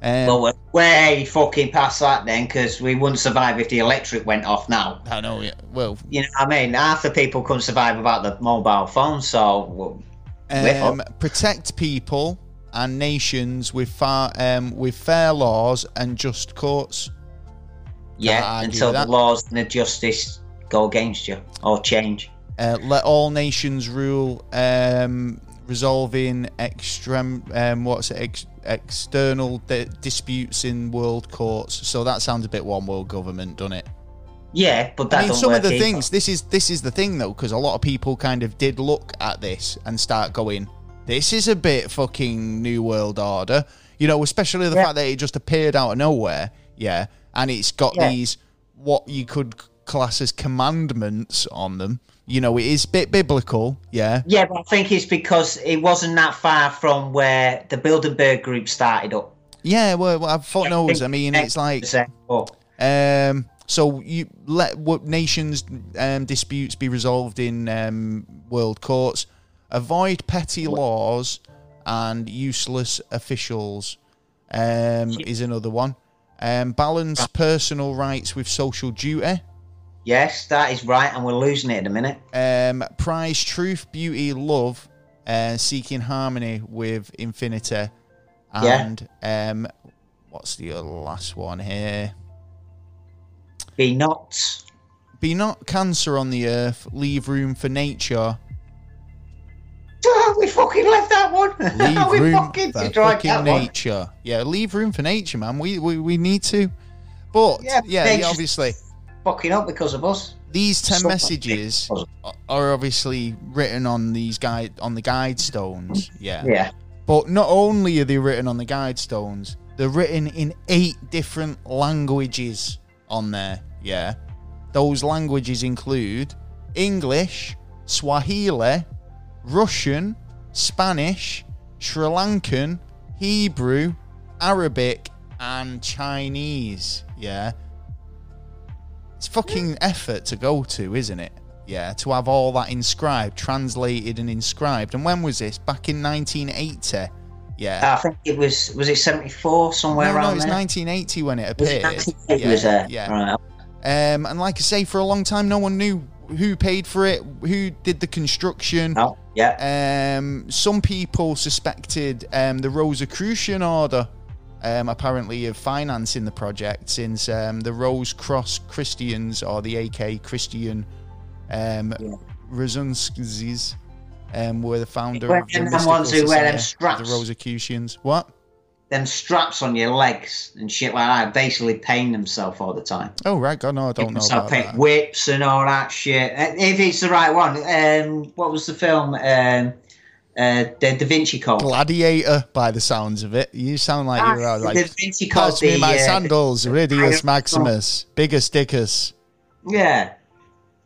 Um, Well, we're way fucking past that then, because we wouldn't survive if the electric went off now. I know. Yeah. Well, You know what I mean? Half the people couldn't survive without the mobile phone, so um, protect people and nations with far um, with fair laws and just courts. yeah, until the laws and the justice go against you or change. Uh, let all nations rule, um, resolving extreme, um, what's it, ex- external di- disputes in world courts. So that sounds a bit one world government, doesn't it? Yeah, but that I mean, some of the either. things. This is this is the thing though, because a lot of people kind of did look at this and start going, "This is a bit fucking new world order." You know, especially the Yeah. fact that it just appeared out of nowhere. Yeah, and it's got Yeah. these what you could class as commandments on them. You know, it is a bit biblical. Yeah, Yeah, but I think it's because it wasn't that far from where the Bilderberg group started up. yeah. Well, well I've thought knows. I mean, it's like Oh, Um, so you let what nations um, disputes be resolved in um, world courts. Avoid petty laws and useless officials. Um, is another one. Um, balance personal rights with social duty. Yes, that is right, and we're losing it in a minute. Um, prize truth, beauty, love, uh, seeking harmony with infinity, Yeah. and um, what's the last one here? Be not. Be not cancer on the earth. Leave room for nature. We fucking left that one. Leave we room fucking for fucking that one. nature. Yeah, leave room for nature, man. We we, we need to. But Yeah, yeah, yeah, obviously Fucking up because of us. these ten So- messages are obviously written on these guide on the guide stones. Yeah. Yeah. But not only are they written on the guide stones, they're written in eight different languages on there. Yeah. Those languages include English, Swahili, Russian, Spanish, Sri Lankan, Hebrew, Arabic, and Chinese. Yeah. It's fucking effort to go to, isn't it? Yeah, to have all that inscribed, translated and inscribed. And when was this? Back in 1980. Yeah. I think it was, was it 74, somewhere no, no, around it was there? 1980 when it Was it appeared. 1980 yeah, was there? yeah. Right. Um, and like I say, for a long time, no one knew who paid for it, who did the construction. Oh, yeah. Um, some people suspected um, the Rosicrucian Order, um, apparently, of financing the project, since um, the Rose Cross Christians, or the AK Christian um, Yeah. Rosunskis, um, were the founder of the them ones who wear them straps? the Rosicrucians. What? Them straps on your legs and shit like that, basically paying themselves all the time. Oh, right. God, no, I don't know about that. whips and all that shit. Uh, If it's the right one, um, what was the film? Um, uh, the Da Vinci Code. Gladiator, by the sounds of it. You sound like you're uh, Ah, like Da Vinci Code. Pass me my uh, sandals, Ridius Iron- Maximus, Biggest Dickus. Yeah.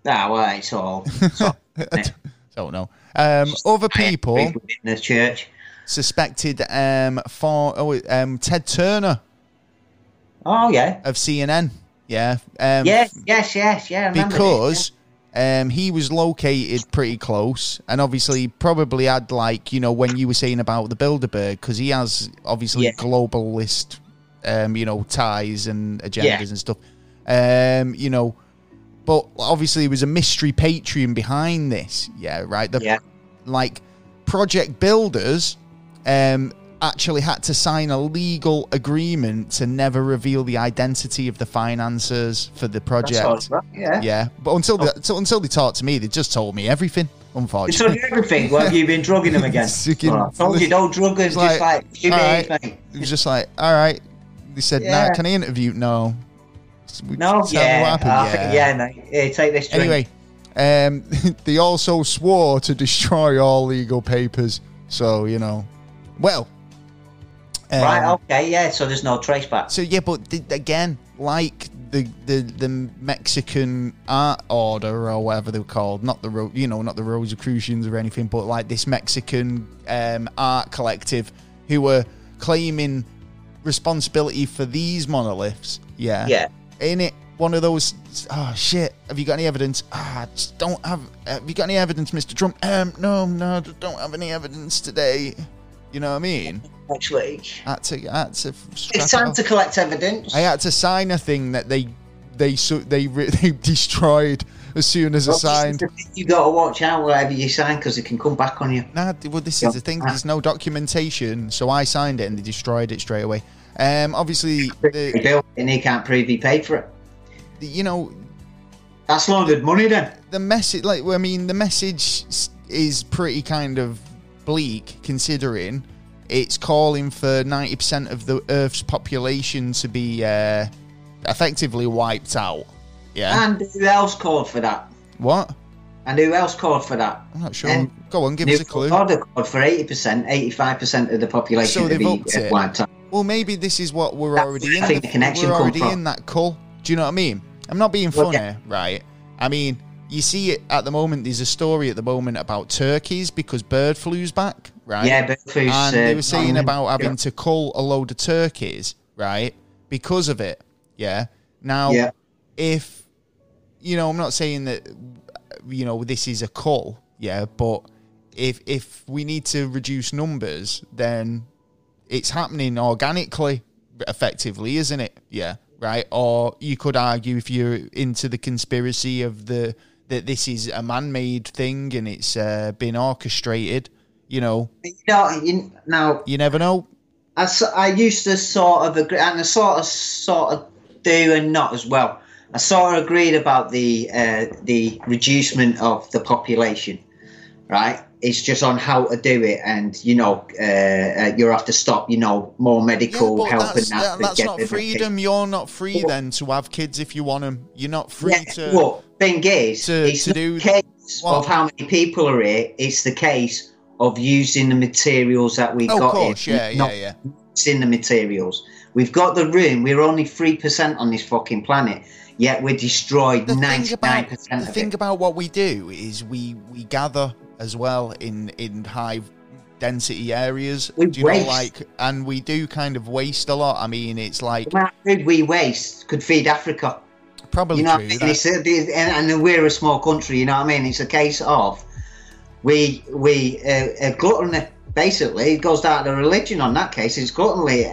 Ah, well, it's all. It's all Don't know. Um, other people in the church. Suspected um, for oh, um, Ted Turner Oh yeah. of CNN. Yeah. Um, Yes, yes, yes, yeah. I remember because um, he was located pretty close, and obviously probably had like you know when you were saying about the Bilderberg, because he has obviously Yeah. globalist, um, you know, ties and agendas Yeah. and stuff. Um, you know, but obviously there was a mystery Patreon behind this. Yeah, right. The, Yeah. Like project builders, um, actually had to sign a legal agreement to never reveal the identity of the financiers for the project. right, yeah. Yeah, but until they, so until they talked to me, they just told me everything. Unfortunately, on everything. Well, you've been drugging them again. Well, I told you, don't drug them. Just like, like, you right. it was just like, all right. They said, Yeah. "Nah, can I interview?" No. We- No, yeah, happened. Yeah, mate. Here, take this drink. Anyway, um, they also swore to destroy all legal papers. So you know, well, um, right, okay, yeah. So there's no trace back. So yeah, but th- again, like the, the the Mexican art order or whatever they were called, not the Ro- you know not the Rosicrucians or anything, but like this Mexican um, art collective who were claiming responsibility for these monoliths. Yeah, Yeah. in it. One of those. Oh shit! Have you got any evidence? Ah, just don't have. Have you got any evidence, Mr. Trump? Um, no, no, don't have any evidence today. You know what I mean? Next week. I had to, I had to It's time off. to collect evidence. I had to sign a thing that they they so they they destroyed as soon as I signed. You got to watch out whatever you sign because it can come back on you. Nah, well, this is the thing. There's no documentation, so I signed it and they destroyed it straight away. Um, obviously, He the, and he can't prove he paid for it. you know That's laundered money then. the message. Like, I mean, the message is pretty kind of bleak considering it's calling for ninety percent of the Earth's population to be uh, effectively wiped out. Yeah. And who else called for that? what? And who else called for that? I'm not sure. And Go on, give us a clue. Order called for 80%, 85% of the population So to be uh, wiped out. Well, maybe this is what we're That's already in. I think the, the connection we're already in that cull. Do you know what I mean? I'm not being Well, funny, yeah. right? I mean, you see it at the moment. There's a story at the moment about turkeys because bird flu's back, right? Yeah, but who's, and uh, they were saying um, about having yeah. to cull a load of turkeys, right? Because of it. Yeah. Now, Yeah. if you know, I'm not saying that you know this is a cull, yeah, but if if we need to reduce numbers, then it's happening organically, effectively, isn't it? Yeah, right. Or you could argue if you're into the conspiracy of the that this is a man-made thing and it's uh, been orchestrated. You know, You know, you, now you never know. I, I used to sort of agree, and I sort of sort of do and not as well. I sort of agreed about the uh, the reducement of the population, right? It's just on how to do it, and you know, uh, uh, you have to stop, you know, more medical but help that's, and that. that- that's not freedom. You're not free then to have kids if you want them. You're not free Yeah, to. well, thing is, to- it's to do- the case Well- of how many people are here. It's the case of using the materials that we Oh, got. of course, in, yeah, yeah, yeah. in the materials. We've got the room. We're only three percent on this fucking planet, yet we're destroyed ninety nine percent the of thing it. about what we do is we we gather as well in in high density areas. We do you waste. know like and we do kind of waste a lot. I mean, it's like The food we waste could feed Africa. Probably You know, true. I mean? that- It's a, and, and we're a small country. You know what I mean? It's a case of we we uh, gluttony. Basically, it goes down to religion. On that case, it's gluttony.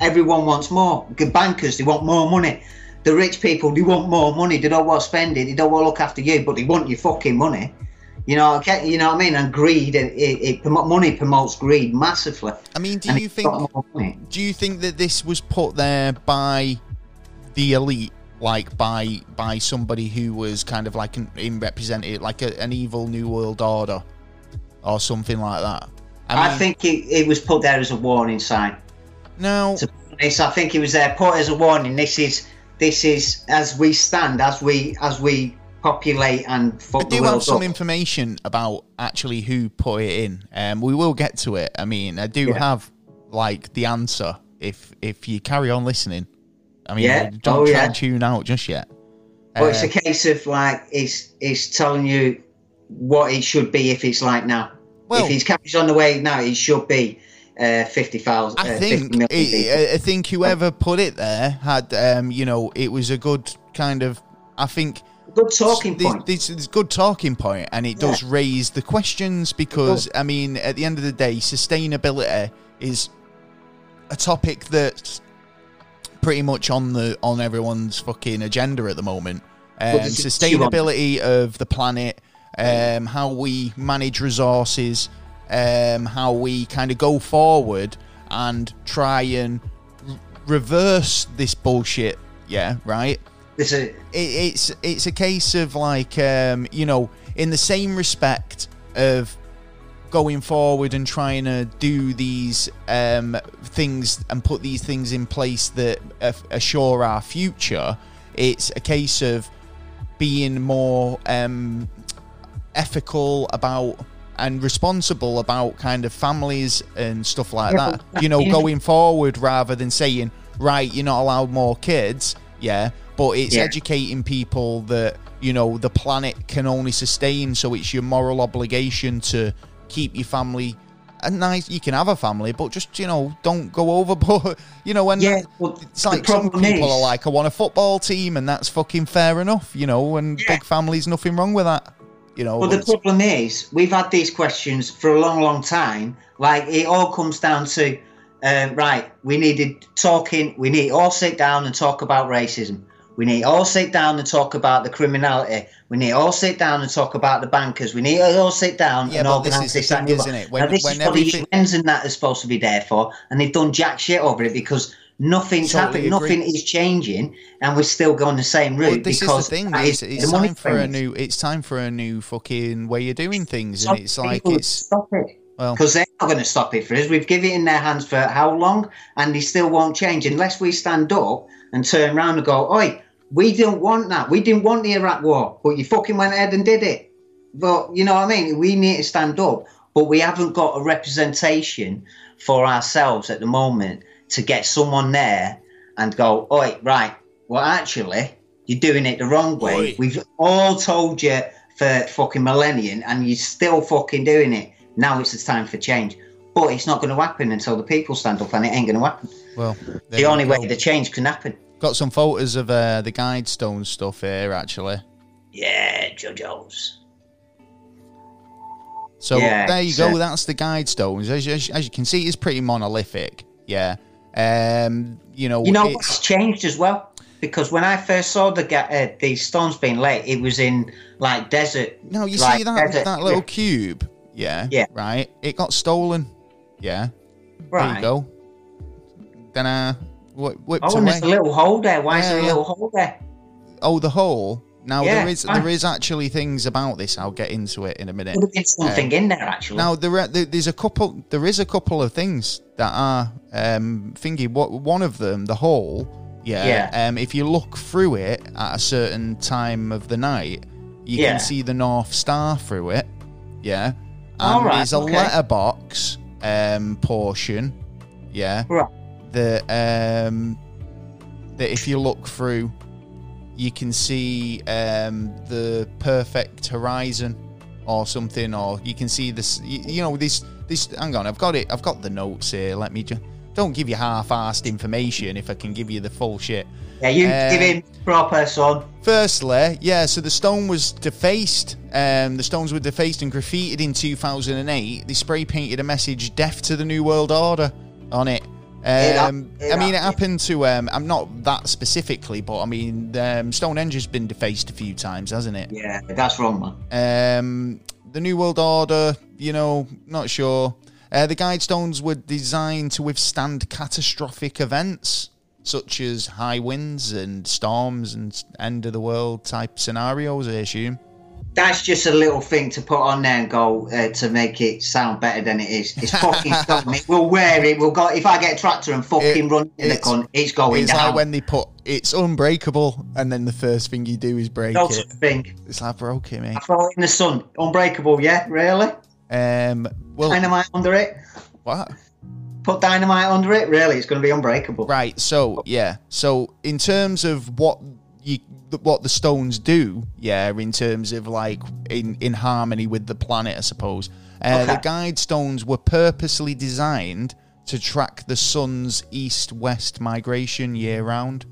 Everyone wants more. The bankers, they want more money. The rich people, they want more money. They don't want to spend it. They don't want to look after you, but they want your fucking money. You know, okay, you know what I mean? And greed, it, it, it money promotes greed massively. I mean, do And you think got more money. do you think that this was put there by the elite like by by somebody who was kind of like an in represented like a, an evil new world order or something like that I, mean, think it, it was put there as a warning sign. no to honest, I think it was there put as a warning. This is this is as we stand, as we as we populate and I do have some up. information about actually who put it in. Um, we will get to it. I mean, I do Yeah. have like the answer if if you carry on listening. I mean, Yeah. don't Oh, try yeah. and tune out just yet. but it's Uh, a case of like it's it's telling you what it should be if it's like now. Well- if he's carries on the way now, it should be uh, fifty thousand. I uh, think 50 million it, I think whoever put it there had um, you know it was a good kind of I think good talking this, point. This is a good talking point, and it does raise the questions because I mean, at the end of the day, sustainability is a topic that's pretty much on the on everyone's fucking agenda at the moment. Um, this is issue on- sustainability of the planet, um, how we manage resources, um, how we kind of go forward and try and r- reverse this bullshit. Yeah, right It's a it, it's it's a case of like um, you know in the same respect of going forward and trying to do these um, things and put these things in place that assure our future it's a case of being more um, ethical about and responsible about kind of families and stuff like that. You know going forward rather than saying right you're not allowed more kids. Yeah but it's Yeah. educating people that you know the planet can only sustain so it's your moral obligation to keep your family and nice you can have a family but just you know don't go overboard you know and yeah. Well, it's like some people is, are like i want a football team and that's fucking fair enough you know and Yeah. big families nothing wrong with that you know Well, but the problem is we've had these questions for a long, long time. Like it all comes down to, um, right? We needed talking. We need all sit down and talk about racism. We need to all sit down and talk about the criminality. We need to all sit down and talk about the bankers. We need to all sit down Yeah, and but this organise is thing, isn't it? When- now, this is what the UN's and that is supposed to be there for, and they've done jack shit over it because nothing's Totally happened. Nothing is changing, and we're still going the same route well, this because is the thing it's, is it's the time for a new it's time for a new fucking way of doing things Stop and it's like it's stop it well because they're not going to stop it for us. We've given it in their hands for how long, and they still won't change unless we stand up and turn around and go, "Oi, we didn't want that. We didn't want the Iraq War, but you fucking went ahead and did it." But you know what I mean? We need to stand up, but we haven't got a representation for ourselves at the moment to get someone there and go, "Oi, right? Well, actually, you're doing it the wrong way. Oi. We've all told you for fucking millennium, and you're still fucking doing it. Now it's the time for change." But it's not going to happen until the people stand up, and it ain't going to happen. well The only go. way the change can happen. Got some photos of uh, the guidestone stuff here actually Yeah, JoJo's. So Yeah, there you go. That's the guide stones. As, as, as you can see, it's pretty monolithic. Yeah. Um, you know, You know it's, what's changed as well? Because when I first saw the uh, the stones being laid, it was in like desert. no, you like see that desert- that little cube. Yeah. Yeah. Right. It got stolen. Yeah. There Right. you go. Then uh, wh- whipped Oh, and away. there's a little hole there. Why is there a little hole there? Oh, the hole. Now Yeah, there is fine. there is actually things about this. I'll get into it in a minute. Would have been something in there actually. Now there, are, there there's a couple there is a couple of things that are um thingy. What one of them, the hole, yeah. Yeah. Um, if you look through it at a certain time of the night, you Yeah. can see the North Star through it. Yeah. And All right, there's a okay. letterbox um portion. Yeah. Right. That um that if you look through, you can see um the perfect horizon or something, or you can see this. You, you know this. This. Hang on, I've got it. I've got the notes here. Let me just. Don't give you half-assed information if I can give you the full shit. yeah, you um, give him proper son. Firstly, yeah, so the stone was defaced. Um, the stones were defaced and graffitied in 2008. They spray painted a message "Death to the New World Order" on it. It Um, it I mean, it happened to. Um, I'm not that specifically, but I mean, um, Stonehenge has been defaced a few times, hasn't it? Yeah, that's wrong, man. Um, the New World Order, you know, not sure. Uh, the guide stones were designed to withstand catastrophic events such as high winds and storms and end of the world type scenarios. I assume. That's just a little thing to put on there and go uh, to make it sound better than it is. It's fucking stone. It will wear it. We'll go. If I get a tractor and fucking It- run in the it's- cunt, it's going it's down. like when they put it's unbreakable, and then the first thing you do is break no it. thing. It's like broke it, mate. I throw it in the sun. Unbreakable, yeah? Really? Um, well, Dynamite under it? what? Put dynamite under it? Really? It's going to be unbreakable. Right. So yeah. So in terms of what you what the stones do, yeah, in terms of like in in harmony with the planet, I suppose. Uh, The guide stones were purposely designed to track the sun's east-west migration year round.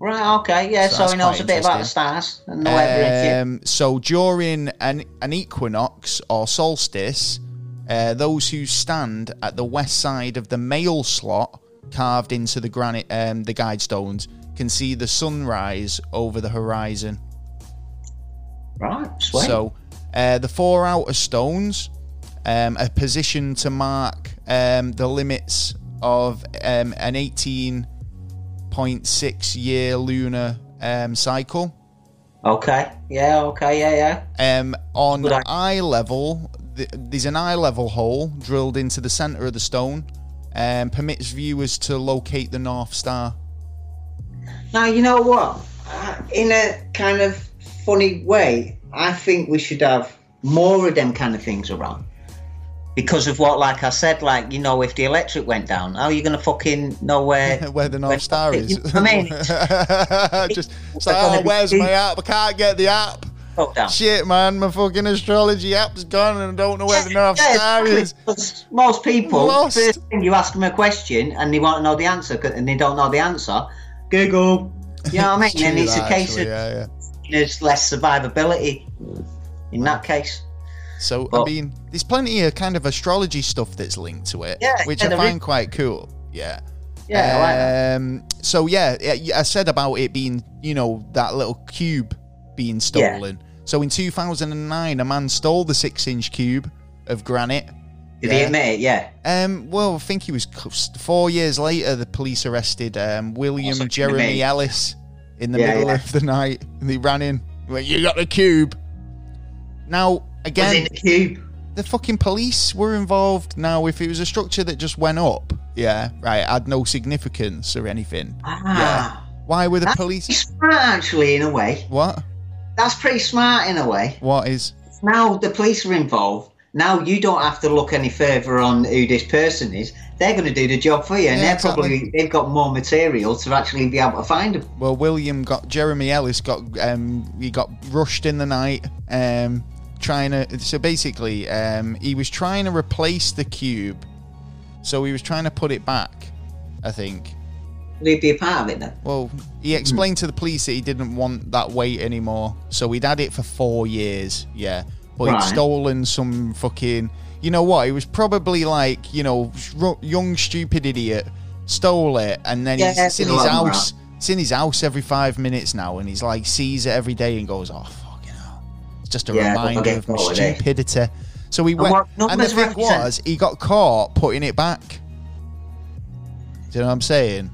Right, okay, yeah, So so, he knows a bit about the stars and the weather. Um, so during an, an equinox or solstice, uh, those who stand at the west side of the mail slot carved into the granite, um, the guide stones, can see the sunrise over the horizon. Right, sweet. So uh, the four outer stones um, are positioned to mark um, the limits of um, an 18.6 year lunar um, cycle. okay, yeah, okay, yeah, yeah. Um, on idea. eye level, th- there's an eye level hole drilled into the center of the stone, and permits viewers to locate the North Star. Now, you know what? Uh, In a kind of funny way, I think we should have more of them kind of things around. Because of what, like I said, like, you know, if the electric went down, how are you going to fucking know where. Where the North where- Star is. You know I mean? Just it's like, oh, where's my app? I can't get the app. Down. Shit, man, my fucking astrology app's gone and I don't know where the North Yeah, Star exactly. is. Most people, Lost. first thing you ask them a question and they want to know the answer and they don't know the answer, Google. You know what I mean? and it's a case actually, of yeah, yeah. there's less survivability in that case. So I mean, there's plenty of kind of astrology stuff that's linked to it, Yeah, which yeah, I find is. quite cool. Yeah. Yeah, I like that. Um. So yeah, yeah, I said about it being, you know, that little cube being stolen. So in 2009, a man stole the six-inch cube of granite. Did Yeah. he admit it? Yeah. Um, well, I think he was four years later. The police arrested um, William Jeremy? Ellis in the Yeah, middle yeah. of the night, and they ran in. Went, you got the cube. Now again, in the cube. the fucking police were involved. Now, if it was a structure that just went up, yeah, right, had no significance or anything. Ah. Why were the That's police? smart, actually, in a way. What? That's pretty smart in a way. What is? Now the police are involved. Now you don't have to look any further on who this person is. They're going to do the job for you, and Yeah, they're exactly. probably they've got more material to actually be able to find them. Well, William got Jeremy Ellis got um he got rushed in the night um trying to so basically um he was trying to replace the cube, so he was trying to put it back, I think. Will he be a part of it then? Well, he explained to the police that he didn't want that weight anymore, so he'd had it for four years. Yeah. But he'd stolen some fucking. You know what? It was probably like you know, young stupid idiot stole it, and then Yeah, he's it's in his a lot more house. It's in his house every five minutes now, and he's like sees it every day and goes, "Oh fucking hell!" It's just a Yeah, reminder of my caught it. stupidity. So he went, what and the numbers thing was, he got caught putting it back. Do you know what I'm saying?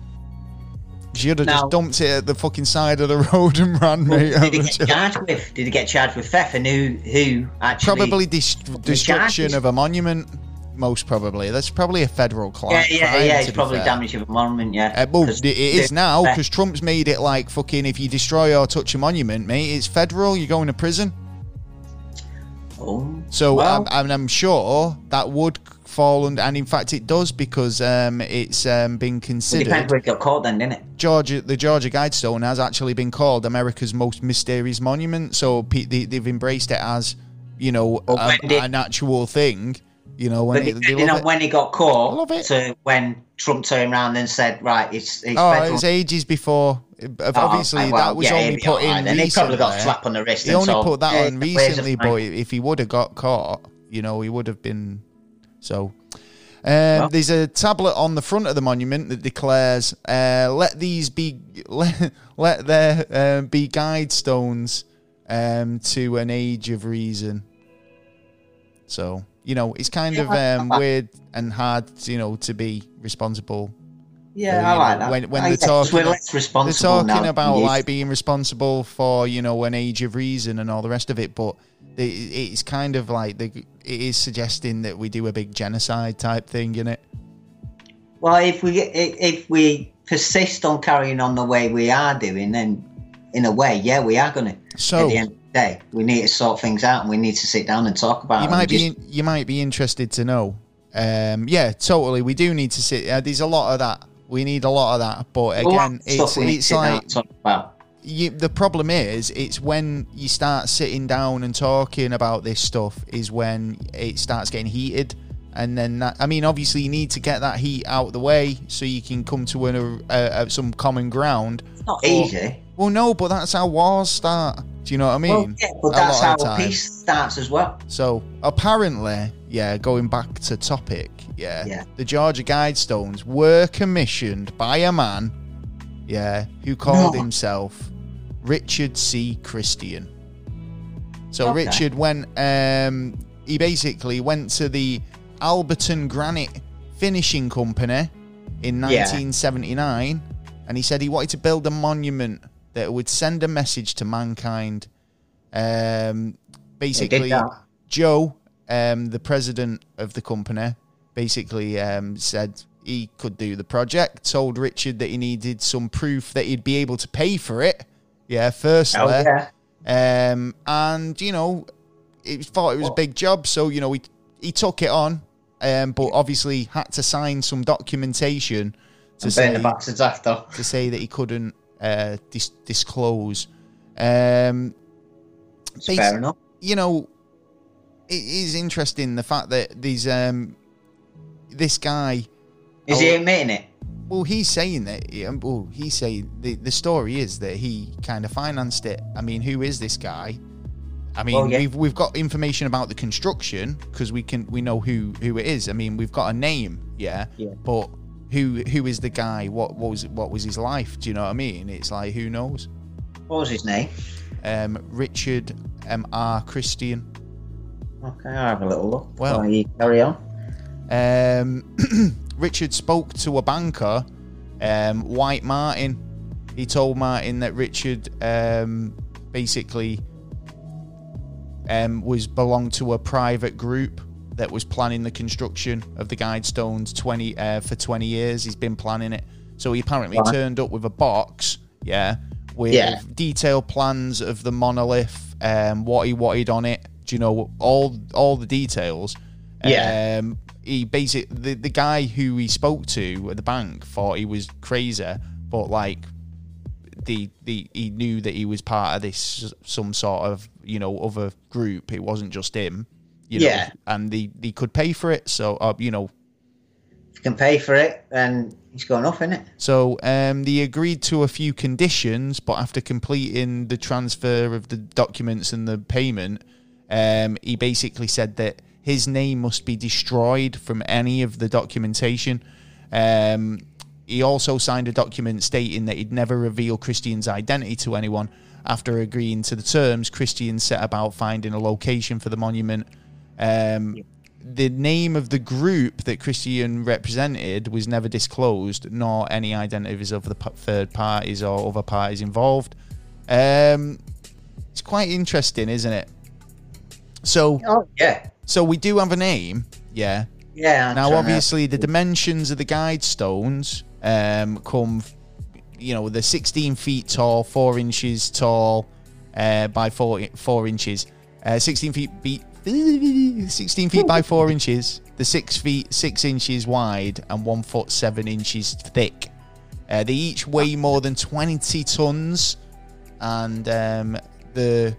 She would have Now- just dumped it at the fucking side of the road and ran, mate. Did he get charged with? Did he get charged with theft? And who who actually? Probably destruction of a monument. Most probably. That's probably a federal crime. Yeah, yeah, yeah. It's probably fair. damage of a monument. Yeah. Uh, well, it is now because Trump's made it like fucking. If you destroy or touch a monument, mate, it's federal. You're going to prison. Oh, So well, um, and I'm sure that would fall under, and in fact it does because um, it's um, been it considered. depends where it got caught then, didn't it? Georgia, the Georgia Guidestone has actually been called America's most mysterious monument. So pe- they, they've embraced it as, you know, a, did- an actual thing. You know, when it, they depending love on it. when he got caught love it. to when Trump turned around and said, "Right, it's it's Oh, it was ages before. Oh, Obviously, okay, well, that was yeah, only put in then. He probably got a recently. slap on the wrist. He only so, put that yeah, on recently, but if he would have got caught, you know, he would have been. So, um, there's a tablet on the front of the monument that declares, uh, "Let these be, let, let there uh, be guide stones um, to an age of reason." So, you know, it's kind of um, I- weird and hard, you know, to be responsible Yeah, I like know, that. when- when I they're talking- we're less they're talking now. about Yes. like being responsible for you know an age of reason and all the rest of it but it's kind of like the, it is suggesting that we do a big genocide type thing in it Well, if we if we persist on carrying on the way we are doing, then in a way, yeah, we are going to. So- at the end of the day, we need to sort things out, and we need to sit down and talk about. you it might be just- in, you might be interested to know um yeah totally we do need to sit uh, there's a lot of that we need a lot of that but again it's it's like and talk about. You, the problem is it's when you start sitting down and talking about this stuff is when it starts getting heated and then that i mean obviously you need to get that heat out of the way so you can come to an, a, a, some common ground It's not But- easy. well no but that's how wars start do you know what i mean well, yeah, but A that's how of the a time. peace starts as well. so apparently, yeah, going back to topic, yeah, Yeah. the Georgia Guidestones were commissioned by a man, yeah, who called No. himself Richard C. Christian. So Okay. Richard went, um, he basically went to the Elberton Granite Finishing Company in Yeah. 1979, and he said he wanted to build a monument that would send a message to mankind. Um, basically. Joe, um, the president of the company, basically um, said he could do the project. Told Richard that he needed some proof that he'd be able to pay for it. Yeah, firstly, Oh yeah. um, and you know, he thought it was a big job, so you know he he took it on, um, but obviously had to sign some documentation to say the bastards after. to say that he couldn't uh, dis- disclose. Um, fair enough. you know, it is interesting the fact that these um, this guy. Is Oh. he admitting it? Well, he's saying that. um, Well, he's saying the the story is that he kind of financed it. I mean, who is this guy? I mean, Well, yeah. we've we've got information about the construction because we can we know who who it is. I mean, we've got a name, yeah. Yeah. But who who is the guy? What, what was what was his life? Do you know what I mean? It's like who knows? What was his name? Um, Richard M R Christian. Okay, I'll have a little look. Well- you carry on. Um, Richard spoke to a banker, um, Wyatt Martin. He told Martin that Richard um, basically um, was belonged to a private group that was planning the construction of the Guidestones 20 uh, for 20 years. He's been planning it. So he apparently Right. turned up with a box, yeah, with Yeah. detailed plans of the monolith, um, what he wanted on it. Do you know all all the details? Yeah. Um, he basically the, the guy who he spoke to at the bank thought he was crazy, but like the the he knew that he was part of this some sort of you know other group. It wasn't just him. You know, Yeah. and he he could pay for it. So uh, you know, If you can pay for it, then he's got enough in it. so um, they agreed to a few conditions, but after completing the transfer of the documents and the payment, Um, he basically said that his name must be destroyed from any of the documentation. Um, he also signed a document stating that he'd never reveal Christian's identity to anyone. After agreeing to the terms, Christian set about finding a location for the monument. Um, the name of the group that Christian represented was never disclosed, nor any identities of the third parties or other parties involved. Um, it's quite interesting, isn't it? So, Oh yeah, so we do have a name, yeah. yeah. I'm Now, trying to- obviously, the dimensions of the guide stones um, come, you know, they're 16 feet tall, four inches tall uh, by four four inches, uh, 16 feet beat. 16 feet by 4 inches, the 6 feet 6 inches wide, and 1 foot 7 inches thick. Uh, they each weigh more than 20 tons, and um, the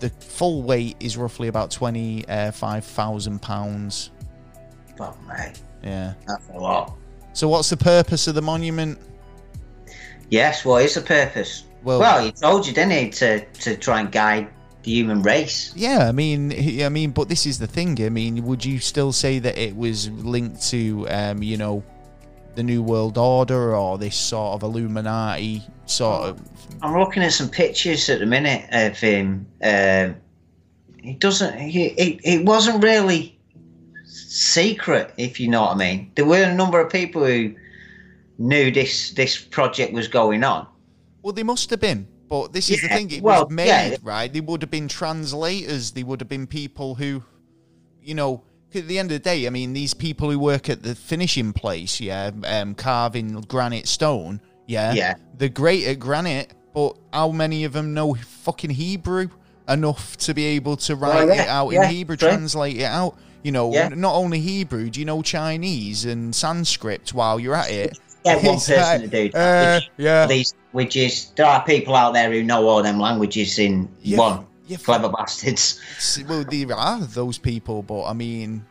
the full weight is roughly about 25,000 pounds. Oh, mate, Yeah. that's a lot. So what's the purpose of the monument? Yes, what is the purpose? Well- Well, he told you, didn't he, to to try and guide the human race. Yeah, I mean, I mean, but this is the thing. I mean, would you still say that it was linked to, um, you know, the New World Order or this sort of Illuminati sort of? I'm looking at some pictures at the minute of him. Um, he doesn't. He, it, it wasn't really secret, if you know what I mean. There were a number of people who knew this this project was going on. Well, they must have been. But this is the thing. It well, was made yeah. right. They would have been translators. They would have been people who, you know. At the end of the day, I mean, these people who work at the finishing place, yeah, um, carving granite stone, yeah, Yeah. they're great at granite, but how many of them know fucking Hebrew enough to be able to write yeah, it out yeah, in Hebrew, true. translate it out? You know, Yeah. not only Hebrew, do you know Chinese and Sanskrit while you're at it? Get one person like, to do uh, that. yeah. These languages. There are people out there who know all them languages in Yeah, one. Yeah, Clever bastards. Well, there are those people, but I mean,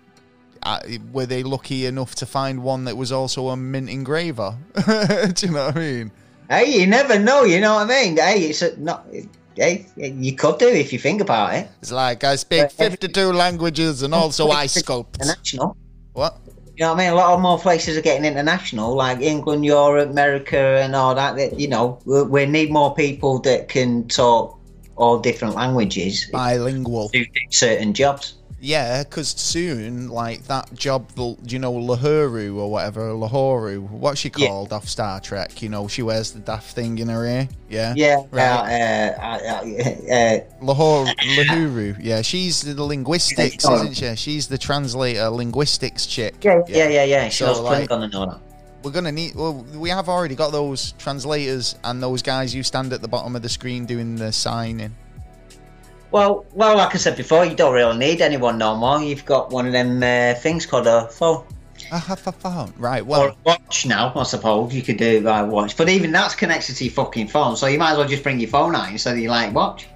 were they lucky enough to find one that was also a mint engraver? Do you know what I mean? Hey, you never know. You know what I mean? Hey, it's a, not. Hey, you could do if you think about it. It's like I speak Uh, 52 languages and also I sculpt. International. What? You know what I mean? A lot of more places are getting international, like England, Europe, America, and all that. that you know, we need more people that can talk all different languages Bilingual. to do certain jobs. Yeah, because soon, like that job, you know Lahuru or whatever, Lahoru? What's she Yeah. called off Star Trek? You know, she wears the daft thing in her ear. Yeah. Yeah, Right. uh, uh, uh, uh, Lahore, Lahuru. Yeah, she's the linguistics, isn't she? She's the translator, linguistics chick. yeah, yeah, yeah, yeah. She So, was like- Klingon and all that. We're gonna need. Well, we have already got those translators and those guys who stand at the bottom of the screen doing the signing. Well, well, like I said before, you don't really need anyone no more. You've got one of them uh, things called a phone. I have a phone. Right. Or Well, a watch now, I suppose. You could do by watch. But even that's connected to your fucking phone, so you might as well just bring your phone out instead of your like watch.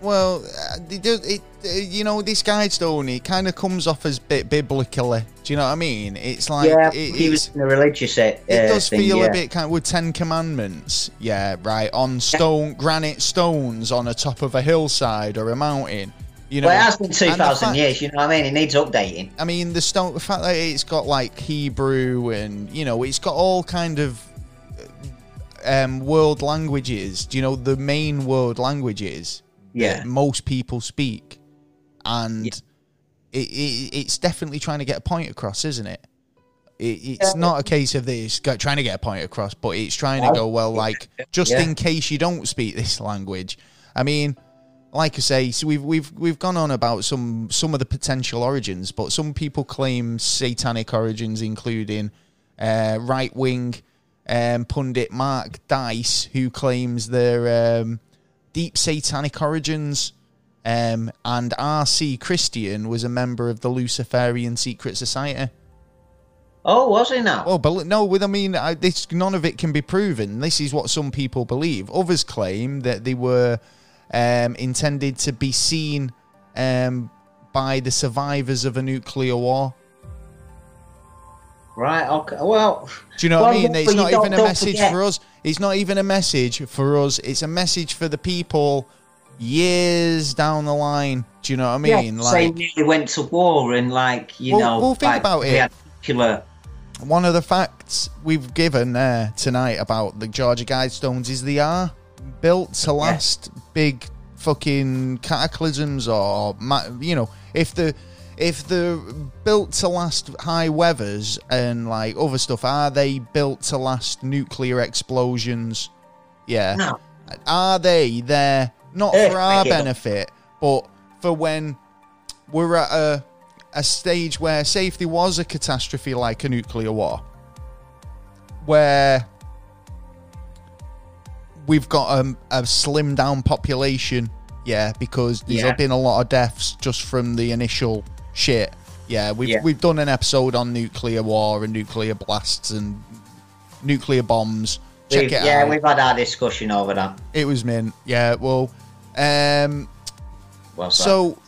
Well, uh, they do, it, uh, you know, this guide stone. It kind of comes off as bit biblically. Do you know what I mean? It's like yeah, it, he was in a religious uh, It does thing, feel yeah. a bit kind of with Ten Commandments, yeah, right on stone, granite stones on the top of a hillside or a mountain. You know, Well, it has been 2,000 years, you know what I mean? It needs updating. I mean, the stone, the fact that it's got like Hebrew and you know, it's got all kind of um, world languages. Do you know the main world languages Yeah. that most people speak? And Yeah. it, it, it's definitely trying to get a point across, isn't it? it it's Yeah. not a case of this trying to get a point across, but it's trying to go well, like just in case you don't speak this language. I mean, like I say, so we've we've we've gone on about some some of the potential origins, but some people claim satanic origins, including uh, right wing um, pundit Mark Dice, who claims they're um, deep satanic origins. Um, and R.C. Christian was a member of the Luciferian Secret Society. Oh, was he now? Well, but no, with I mean, I, this none of it can be proven. This is what some people believe. Others claim that they were um, intended to be seen um, by the survivors of a nuclear war. Right, okay. Well, Do you know Well, what I mean? It's not even a message forget- for us. It's not even a message for us. It's a message for the people years down the line. Do you know what I mean? Yeah, say nearly went to war and like you Well- know, well, think like, about it. nuclear. one of the facts we've given there tonight about the Georgia Guidestones is they are built to last big fucking cataclysms or you know if the if they're built to last high weathers and like other stuff are they built to last nuclear explosions? Yeah. No, are they? There not for our benefit but for when we're at a a stage where say if there was a catastrophe like a nuclear war where we've got a, a slim down population yeah because there's Yeah. been a lot of deaths just from the initial shit yeah we've Yeah. we've done an episode on nuclear war and nuclear blasts and nuclear bombs check We've- it yeah, out we've had our discussion over that. it was mint. Yeah. Well, um, Well, so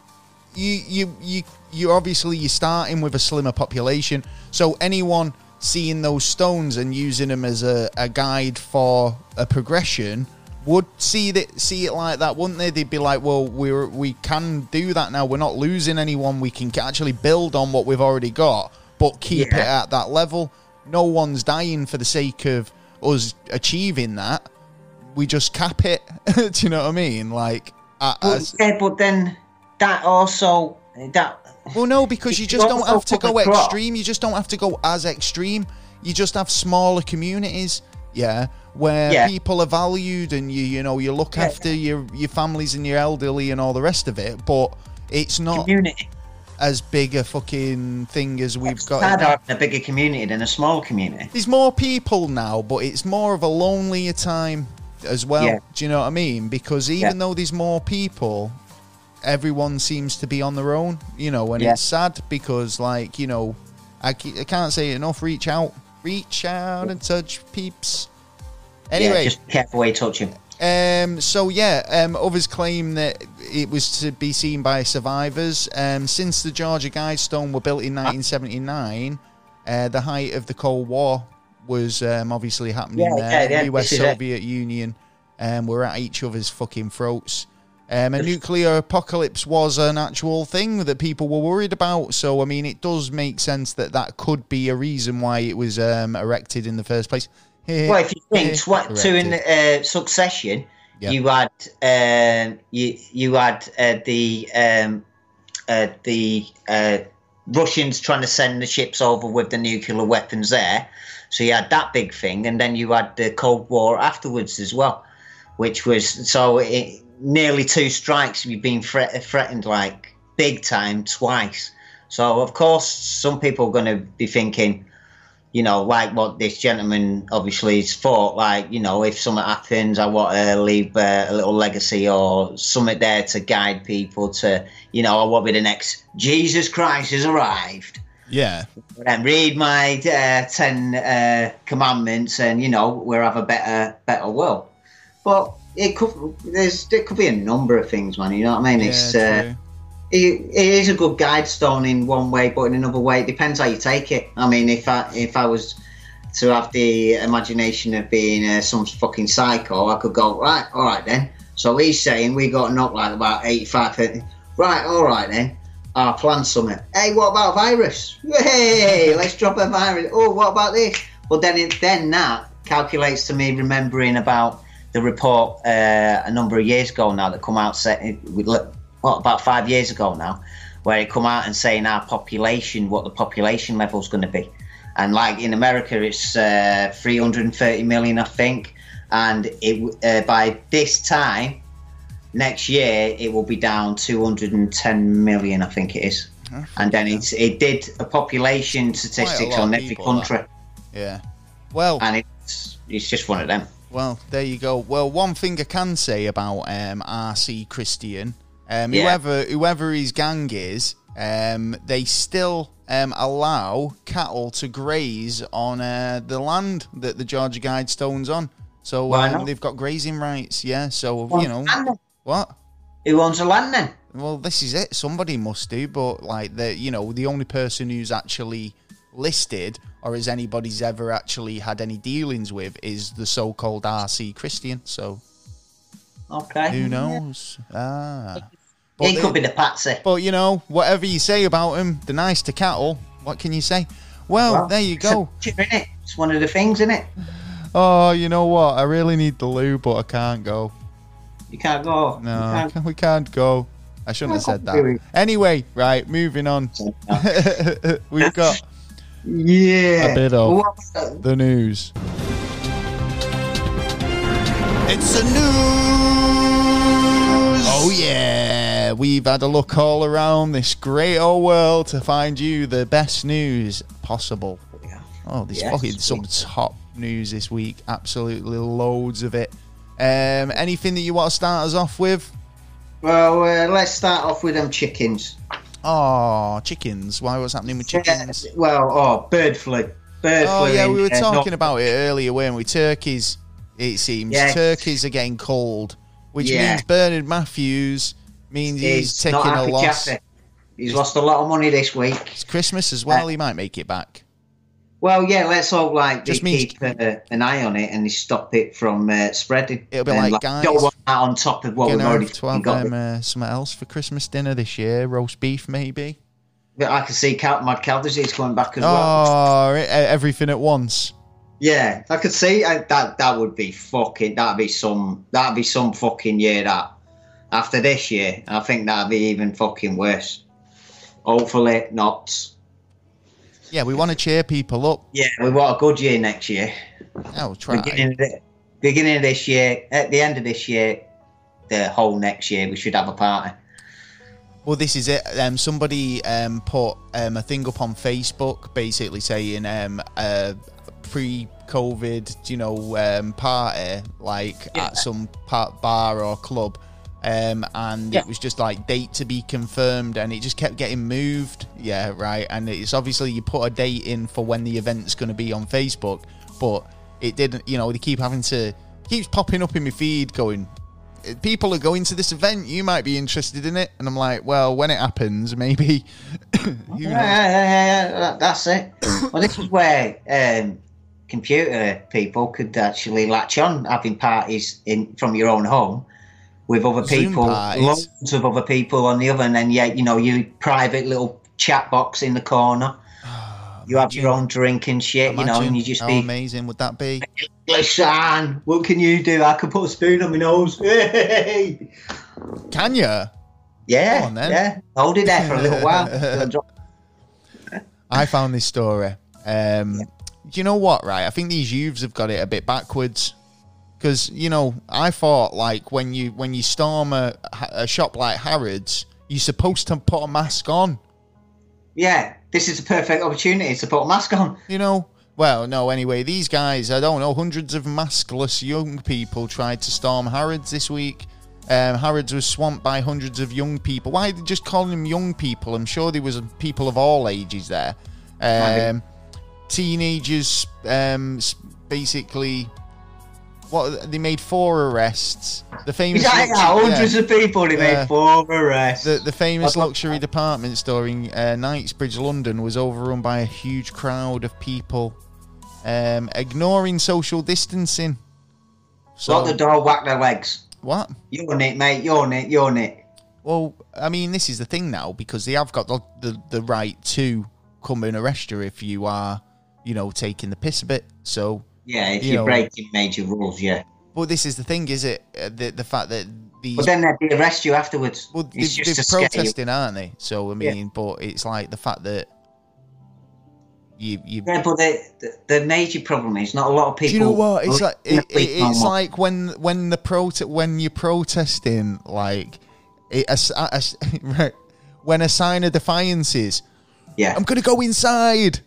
you you you you obviously you're starting with a slimmer population. So anyone seeing those stones and using them as a, a guide for a progression would see that see it like that, wouldn't they? They'd be like, well, we're we can do that now. We're not losing anyone. We can actually build on what we've already got, but keep Yeah. it at that level. No one's dying for the sake of us achieving that. We just cap it. do you know what I mean? Like, but, as, yeah, but then that also that well, no, because you just don't have to go extreme. You just don't have to go as extreme. You just have smaller communities, yeah, where Yeah. people are valued and you, you know, you look Yeah. after your your families and your elderly and all the rest of it. But it's not community. as big a fucking thing as we've got. Sad having a bigger community than a small community. There's more people now, but it's more of a lonelier time as well. Yeah. Do you know what I mean? Because even though there's more people, everyone seems to be on their own. You know, and it's sad because, like, you know, I, I can't say it enough. Reach out, reach out and touch peeps. Anyway, yeah, just careful where you touch him. um, so yeah, um, others claim that it was to be seen by survivors. Um, since the Georgia Guidestone were built in 1979, uh, the height of the Cold War was um, obviously happening Yeah, there. yeah, yeah, US is it. Soviet Union um, were at each other's fucking throats. Um, a nuclear apocalypse was an actual thing that people were worried about. So, I mean, it does make sense that that could be a reason why it was um, erected in the first place. Well, if you think tw- two in uh, succession, Yeah. you had um, you you had uh, the um, uh, the uh, Russians trying to send the ships over with the nuclear weapons there, so you had that big thing, and then you had the Cold War afterwards as well, which was so it, nearly two strikes. You've been threat- threatened like big time twice. So of course, some people are going to be thinking you know, like what this gentleman obviously has thought, like, you know, if something happens, I want to leave uh, a little legacy or something there to guide people to, you know, I want to be the next Jesus Christ has arrived. yeah. And read my uh, 10 uh, commandments and, you know, we'll have a better better world. But it could, there's, there could be a number of things, man, you know what I mean? It's, yeah, uh, it, it is a good guide stone in one way, but in another way, it depends how you take it. I mean, if I if I was to have the imagination of being uh, some fucking psycho, I could go right, all right then. So he's saying we got knocked like about 85, 50. right, all right then. I'll plan something. Hey, what about virus? Hey, let's drop a virus. Oh, what about this? Well, then it then that calculates to me remembering about the report uh, a number of years ago now that come out what about five years ago now, where it come out and saying our population, what the population level is going to be, and like in America, it's uh, 330 million, I think, and it uh, by this time next year it will be down 210 million, I think it is, and then it's it did a population statistics lot on every people, country, Yeah. Well, and it's it's just one of them. Well, there you go. Well, one thing I can say about um, RC Christian, um, Yeah. whoever whoever his gang is, um, they still um, allow cattle to graze on uh, the land that the Georgia Guidestone's on. So um, they've got grazing rights. Yeah. So you know what? Who owns the land then? Well, this is it. Somebody must do, but like the you know the only person who's actually listed or has anybody's ever actually had any dealings with is the so-called RC Christian. So Okay. who knows? Ah, But he could be the patsy. But you know, whatever you say about him, they're nice to cattle. What can you say? Well, Well, there you go. It's, one of the things, isn't it? Oh, you know what? I really need the loo, but I can't go. You can't go. No, can't we can't go. I shouldn't have said that. Anyway, right, moving on. We've got yeah. A bit of- What the news. It's the news. Oh yeah, we've had a look all around this great old world to find you the best news possible. Yeah. Oh, there's Yes, fucking some top news this week. Absolutely loads of it. Um, anything that you want to start us off with? Well, uh, let's start off with them chickens. Oh, chickens. Why? What's happening with chickens? Yeah, well, oh, bird flu. Bird Oh flu. yeah, we were talking North- about it earlier, weren't we? Turkeys. It seems Yes. turkeys are getting cold, which Yeah. means Bernard Matthews means he's, He's taking a loss. He's lost a lot of money this week. It's Christmas as well. Uh, he might make it back. Well, yeah, let's all like Just means- keep uh, an eye on it and stop it from uh, spreading. It'll be And, like, guys, don't want that on top of what we've already to have got. um, uh, something else for Christmas dinner this year. Roast beef, maybe. But I can see Cal- Mad Cow disease coming back as well. Oh, everything at once. Yeah, I could see uh, that. That would be fucking. That'd be some. That'd be some fucking year. That after this year, I think that'd be even fucking worse. Hopefully not. Yeah, we want to cheer people up. Yeah, we want a good year next year. Oh, try. Beginning of, the, beginning of this year, at the end of this year, the whole next year, we should have a party. Well, this is it. Um, somebody um, put um, a thing up on Facebook, basically saying um, a pre-COVID, you know, um, party like Yeah. at some bar or club, um, and Yeah. it was just like date to be confirmed, and it just kept getting moved. Yeah, right. And it's obviously you put a date in for when the event's going to be on Facebook, but it didn't. You know, they keep having to keeps popping up in my feed, going, people are going to this event. You might be interested in it. And I'm like, well, when it happens, maybe. Yeah, yeah, yeah, yeah, that's it. well, this is where um, computer people could actually latch on having parties in from your own home with other Zoom people, parties. loads of other people on the other, and then yeah, you know, your private little chat box in the corner. You have your own drink and shit, you know, and you just how be, amazing would that be? listen, what can you do? I can put a spoon on my nose. Hey! Can you? yeah, on yeah. Hold it there for a little while. I found this story. Um, Do you know what? Right, I think these youths have got it a bit backwards. Because you know, I thought like when you when you storm a, a shop like Harrods, you're supposed to put a mask on. yeah, this is a perfect opportunity to put a mask on. You know. Well, no. Anyway, these guys, I don't know. Hundreds of maskless young people tried to storm Harrods this week. Um, Harrods was swamped by hundreds of young people. Why are they just calling them young people? I'm sure there was people of all ages there. Um, teenagers, um, basically. What they made four arrests. The famous Yeah, luxury- hundreds yeah. of people they Yeah. made four arrests. The, the famous luxury department store in uh, Knightsbridge, London, was overrun by a huge crowd of people, um, ignoring social distancing. So Lock the door, whack their legs. what? You're on it, mate. You're on it. You're on it. Well, I mean, this is the thing now because they have got the, the, the right to come and arrest you if you are, you know, taking the piss a bit. So, Yeah, if You you're know- breaking major rules, yeah. but this is the thing, is it? Uh, the the fact that these But then they arrest you afterwards. well, it's they've, just they're to scare you. protesting, aren't they? So I Yeah. mean, but it's like the fact that you you Yeah, but the, the the major problem is not a lot of people. Do you know what? It's like it, it, it's like when when the prote when you're protesting, like it, a, a when a sign of defiance is, yeah, I'm gonna go inside.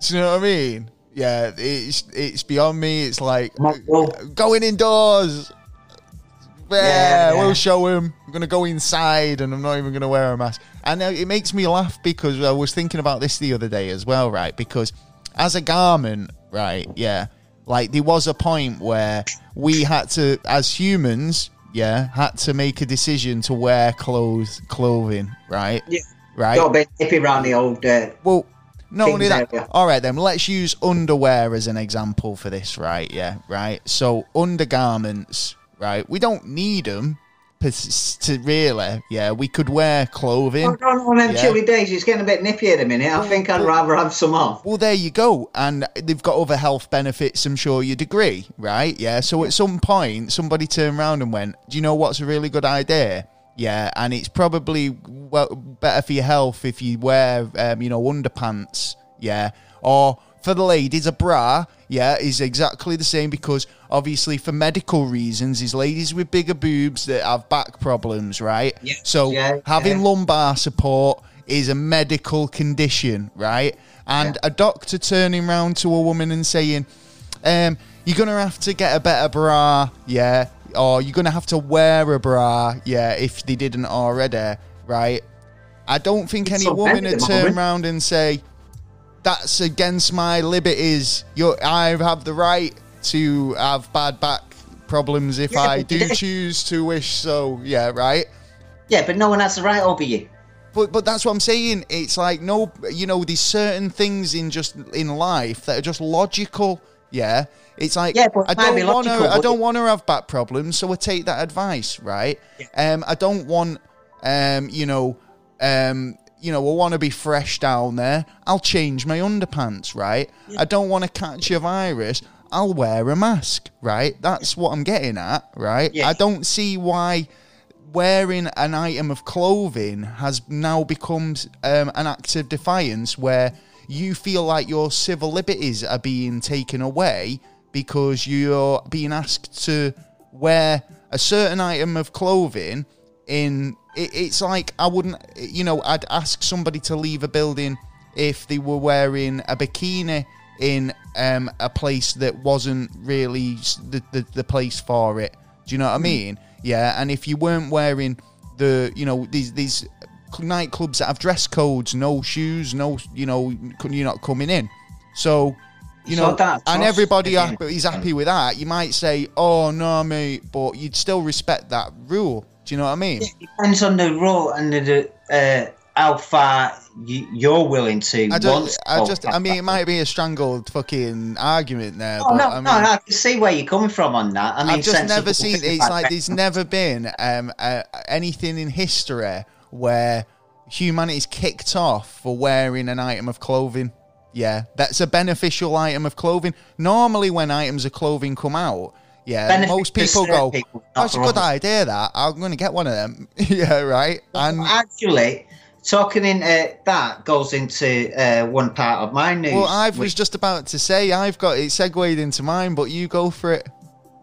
Do you know what I mean? Yeah, it's it's beyond me. It's like going indoors. Yeah, Yeah, we'll show him. I'm gonna go inside, and I'm not even gonna wear a mask. And uh, it makes me laugh because I was thinking about this the other day as well, right? Because as a garment, right? Yeah, like there was a point where we had to, as humans, yeah, had to make a decision to wear clothes, clothing, right? Yeah. Right. Got a bit nippy around the old. Uh, Well, not only that. area. All right, then let's use underwear as an example for this, right? Yeah, right. So undergarments, right? We don't need them to really, yeah, we could wear clothing. Don't on them Yeah. chilly days. It's getting a bit nippy at the minute. I think I'd rather have some on. Well, there you go. And they've got other health benefits, I'm sure you'd agree, right? Yeah. So at some point, somebody turned around and went, Do you know what's a really good idea? Yeah. And it's probably well better for your health if you wear, um, you know, underpants. Yeah. Or for the ladies, a bra. Yeah. Is exactly the same because obviously, for medical reasons, is ladies with bigger boobs that have back problems, right? Yeah. So Yeah, having yeah. lumbar support is a medical condition, right? And a doctor turning round to a woman and saying, um, "You're gonna have to get a better bra, yeah, or you're gonna have to wear a bra, yeah, if they didn't already, right?" I don't think any so woman would turn moment. round and say, "That's against my liberties. You, I have the right to have bad back." Problems if Yeah, I do choose to wish so, yeah, right? Yeah, but no one has the right over you. But but that's what I'm saying. It's like no, you know, there's certain things in just in life that are just logical. Yeah, it's like Yeah, I it might be don't want to. I don't want to have back problems, so I take that advice, right? Um, I don't want, um, you know, um, you know, I want to be fresh down there. I'll change my underpants, right? I don't want to catch a virus. I'll wear a mask, right? That's what I'm getting at, right? Yeah. I don't see why wearing an item of clothing has now become um, an act of defiance where you feel like your civil liberties are being taken away because you're being asked to wear a certain item of clothing in it, it's like i wouldn't you know i'd ask somebody to leave a building if they were wearing a bikini in um, a place that wasn't really the, the, the place for it do you know what I mean? Yeah, and if you weren't wearing the, you know, these these nightclubs that have dress codes, no shoes, no, you know, you're not coming in. So, you So know, that's and everybody happy, is happy with that. You might say, "Oh no, mate," but you'd still respect that rule. Do you know what I mean? It depends on the rule and the uh, how far you, you're willing to. I don't. I just. I mean, it might be a strangled fucking argument there, Oh, but no, I mean, no, no, I can see where you're coming from on that. I mean, I've just never seen. It's like there's never been um, uh, anything in history where humanity's kicked off for wearing an item of clothing. Yeah, that's a beneficial item of clothing. Normally, when items of clothing come out, yeah, Benefit most people go, people, "That's a good others." idea. That I'm going to get one of them." yeah, right. And Actually, talking in uh, that goes into uh, one part of my news. well, I was just about to say I've got it segued into mine, but you go for it.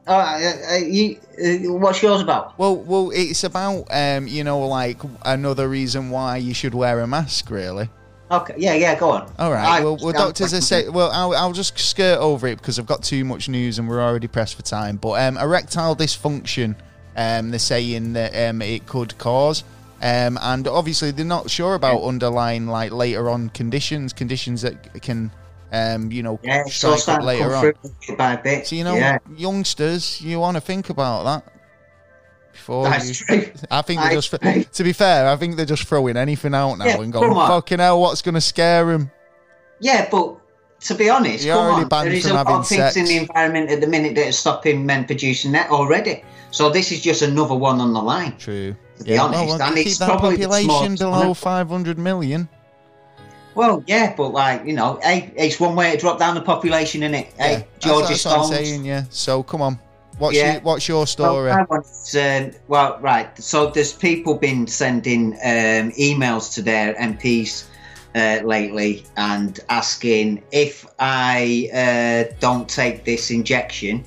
Oh, uh, uh, you, uh, what's yours about? Well, well, it's about um, you know, like another reason why you should wear a mask, really. Okay, yeah, yeah, go on. All right. I- well, doctors are say. Well, I'll, I'll just skirt over it because I've got too much news and we're already pressed for time. But um, erectile dysfunction, um, they're saying that um, it could cause, um, and obviously they're not sure about underlying like later on conditions, conditions that can, um, you know, Yeah, strike up later on. bit by bit. So you know, yeah, youngsters, you want to think about that before that's you. true. I think they're just. true. To be fair, I think they're just throwing anything out now Yeah, and going, "Fucking hell, what's going to scare them?" Yeah, but to be honest, You're come already on, there is a lot of things in the environment at the minute that are stopping men producing that already. So this is just another one on the line. True. To be honest, well, and it's probably population below 500 million. Well, yeah, but like you know, hey, it's one way to drop down the population, in it? Yeah, Hey, that's- that's, Stones. saying, yeah. So come on, what's Yeah. your what's your Well, story? I want to- well, right. So there's people been sending um, emails to their MPs uh, lately and asking if I uh, don't take this injection